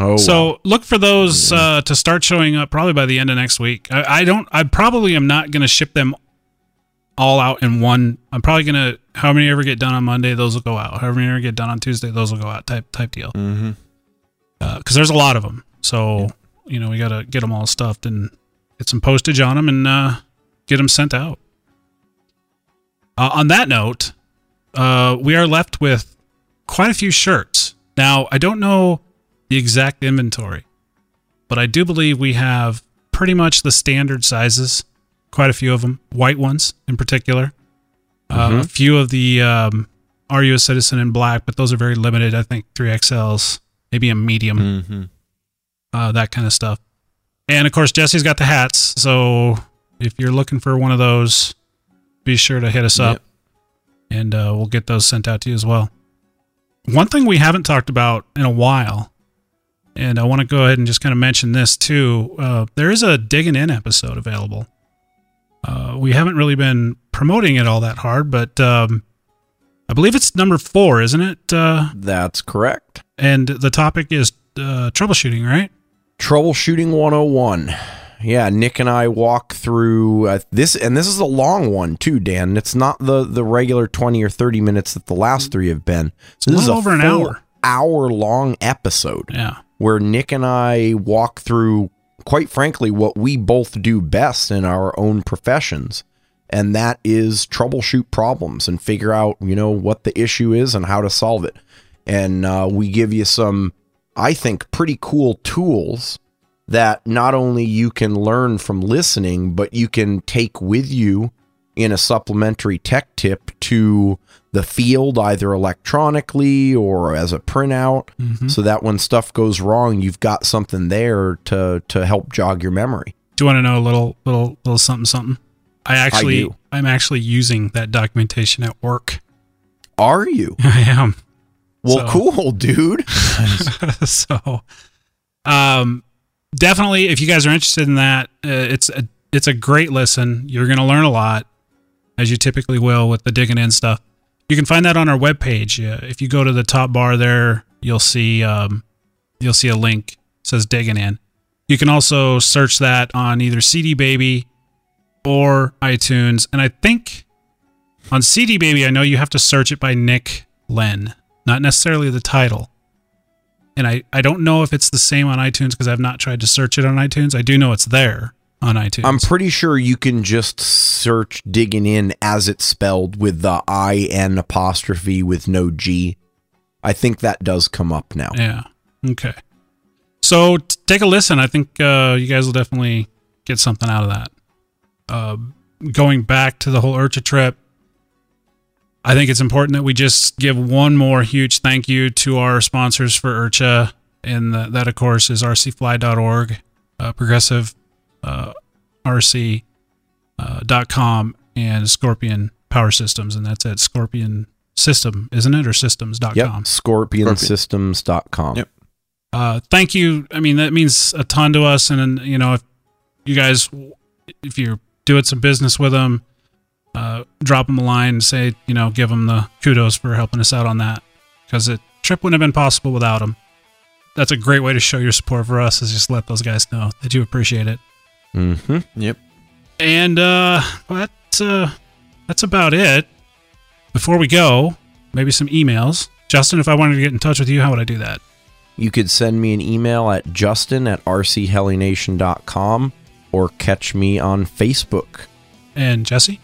Oh so look for those uh, to start showing up probably by the end of next week. I, I don't. I probably am not going to ship them all out in one. I'm probably going to. How many ever get done on Monday, those will go out. However many ever get done on Tuesday, those will go out. Type type deal. Mm-hmm. Because there's a lot of them. So you know we got to get them all stuffed and get some postage on them and uh, get them sent out. Uh, on that note, uh, we are left with quite a few shirts. Now I don't know the exact inventory, but I do believe we have pretty much the standard sizes. Quite a few of them, white ones in particular. Uh, a few of the um, Are You a Citizen in black, but those are very limited. I think 3XLs, maybe a medium, Mm-hmm. uh, that kind of stuff. And of course, Jesse's got the hats. So if you're looking for one of those, be sure to hit us up and uh, we'll get those sent out to you as well. One thing we haven't talked about in a while, and I want to go ahead and just kind of mention this too. Uh, there is a Digging In episode available. Uh, we haven't really been promoting it all that hard, but um, I believe it's number four, isn't it? Uh, That's correct. And the topic is uh, troubleshooting, right? Troubleshooting 101. Yeah, Nick and I walk through uh, this, and this is a long one too, Dan. It's not the the regular 20 or 30 minutes that the last three have been. a this is over an hour. hour long episode Yeah. where Nick and I walk through, quite frankly, what we both do best in our own professions. And that is troubleshoot problems and figure out, you know, what the issue is and how to solve it. And uh, we give you some, I think, pretty cool tools that not only you can learn from listening, but you can take with you in a supplementary tech tip to the field, either electronically or as a printout, Mhm. so that when stuff goes wrong, you've got something there to to help jog your memory. Do you want to know a little, little, little something, something? I actually, do. I'm actually using that documentation at work. Are you? I am. Well, So- cool, dude. so, um, definitely, if you guys are interested in that, uh, it's a it's a great listen. You're going to learn a lot, as you typically will with the digging in stuff. You can find that on our webpage. Uh, if you go to the top bar there, you'll see um, you'll see a link it says digging in. You can also search that on either CD Baby or iTunes, and I think on CD Baby, I know you have to search it by Nick Len, not necessarily the title and I, I don't know if it's the same on iTunes because I've not tried to search it on iTunes. I do know it's there on iTunes. I'm pretty sure you can just search digging in as it's spelled with the I N apostrophe with no G. I think that does come up now. yeah. Okay. So t- take a listen. I think uh, you guys will definitely get something out of that. Uh, going back to the whole IRCHA trip, I think it's important that we just give one more huge thank you to our sponsors for IRCHA, and the, that, of course, is rcfly.org, uh, progressive uh, RC uh, dot com and Scorpion Power Systems, and that's at Scorpion System, isn't it, or systems.com? Yep. Scorpionssystems.com. Yep. uh, thank you. I mean, that means a ton to us. And, and, you know, if you guys, if you're doing some business with them, uh, drop them a line and say, you know, give them the kudos for helping us out on that because the trip wouldn't have been possible without them. That's a great way to show your support for us is just let those guys know that you appreciate it. Mm-hmm. Yep. And uh, that's uh, that's about it. Before we go, maybe some emails. Justin, if I wanted to get in touch with you, how would I do that? You could send me an email at justin at rchelination.com or catch me on Facebook. And Jesse?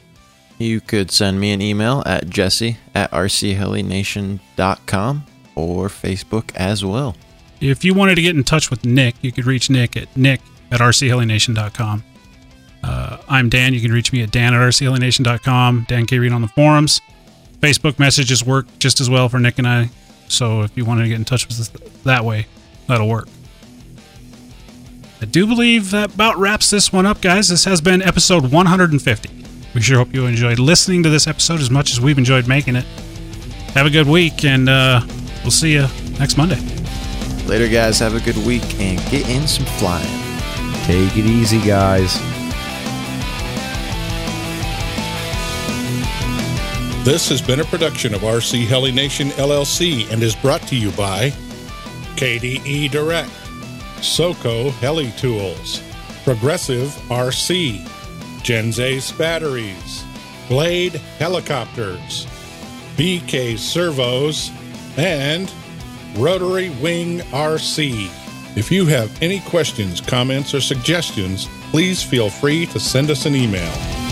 You could send me an email at jesse at rchelination.com or Facebook as well. If you wanted to get in touch with Nick, you could reach Nick at nick at rchelination.com. Uh, I'm Dan. You can reach me at dan at rchelination.com. Dan K. Reed on the forums. Facebook messages work just as well for Nick and I. So if you wanted to get in touch with us that way, that'll work. I do believe that about wraps this one up, guys. This has been episode 150. We sure hope you enjoyed listening to this episode as much as we've enjoyed making it. Have a good week, and uh, we'll see you next Monday. Later, guys. Have a good week and get in some flying. Take it easy, guys. This has been a production of RC Heli Nation LLC and is brought to you by KDE Direct, SOCO Heli Tools, Progressive RC, Gens Ace Batteries, Blade Helicopters, BK Servos, and Rotary Wing RC. If you have any questions, comments, or suggestions, please feel free to send us an email.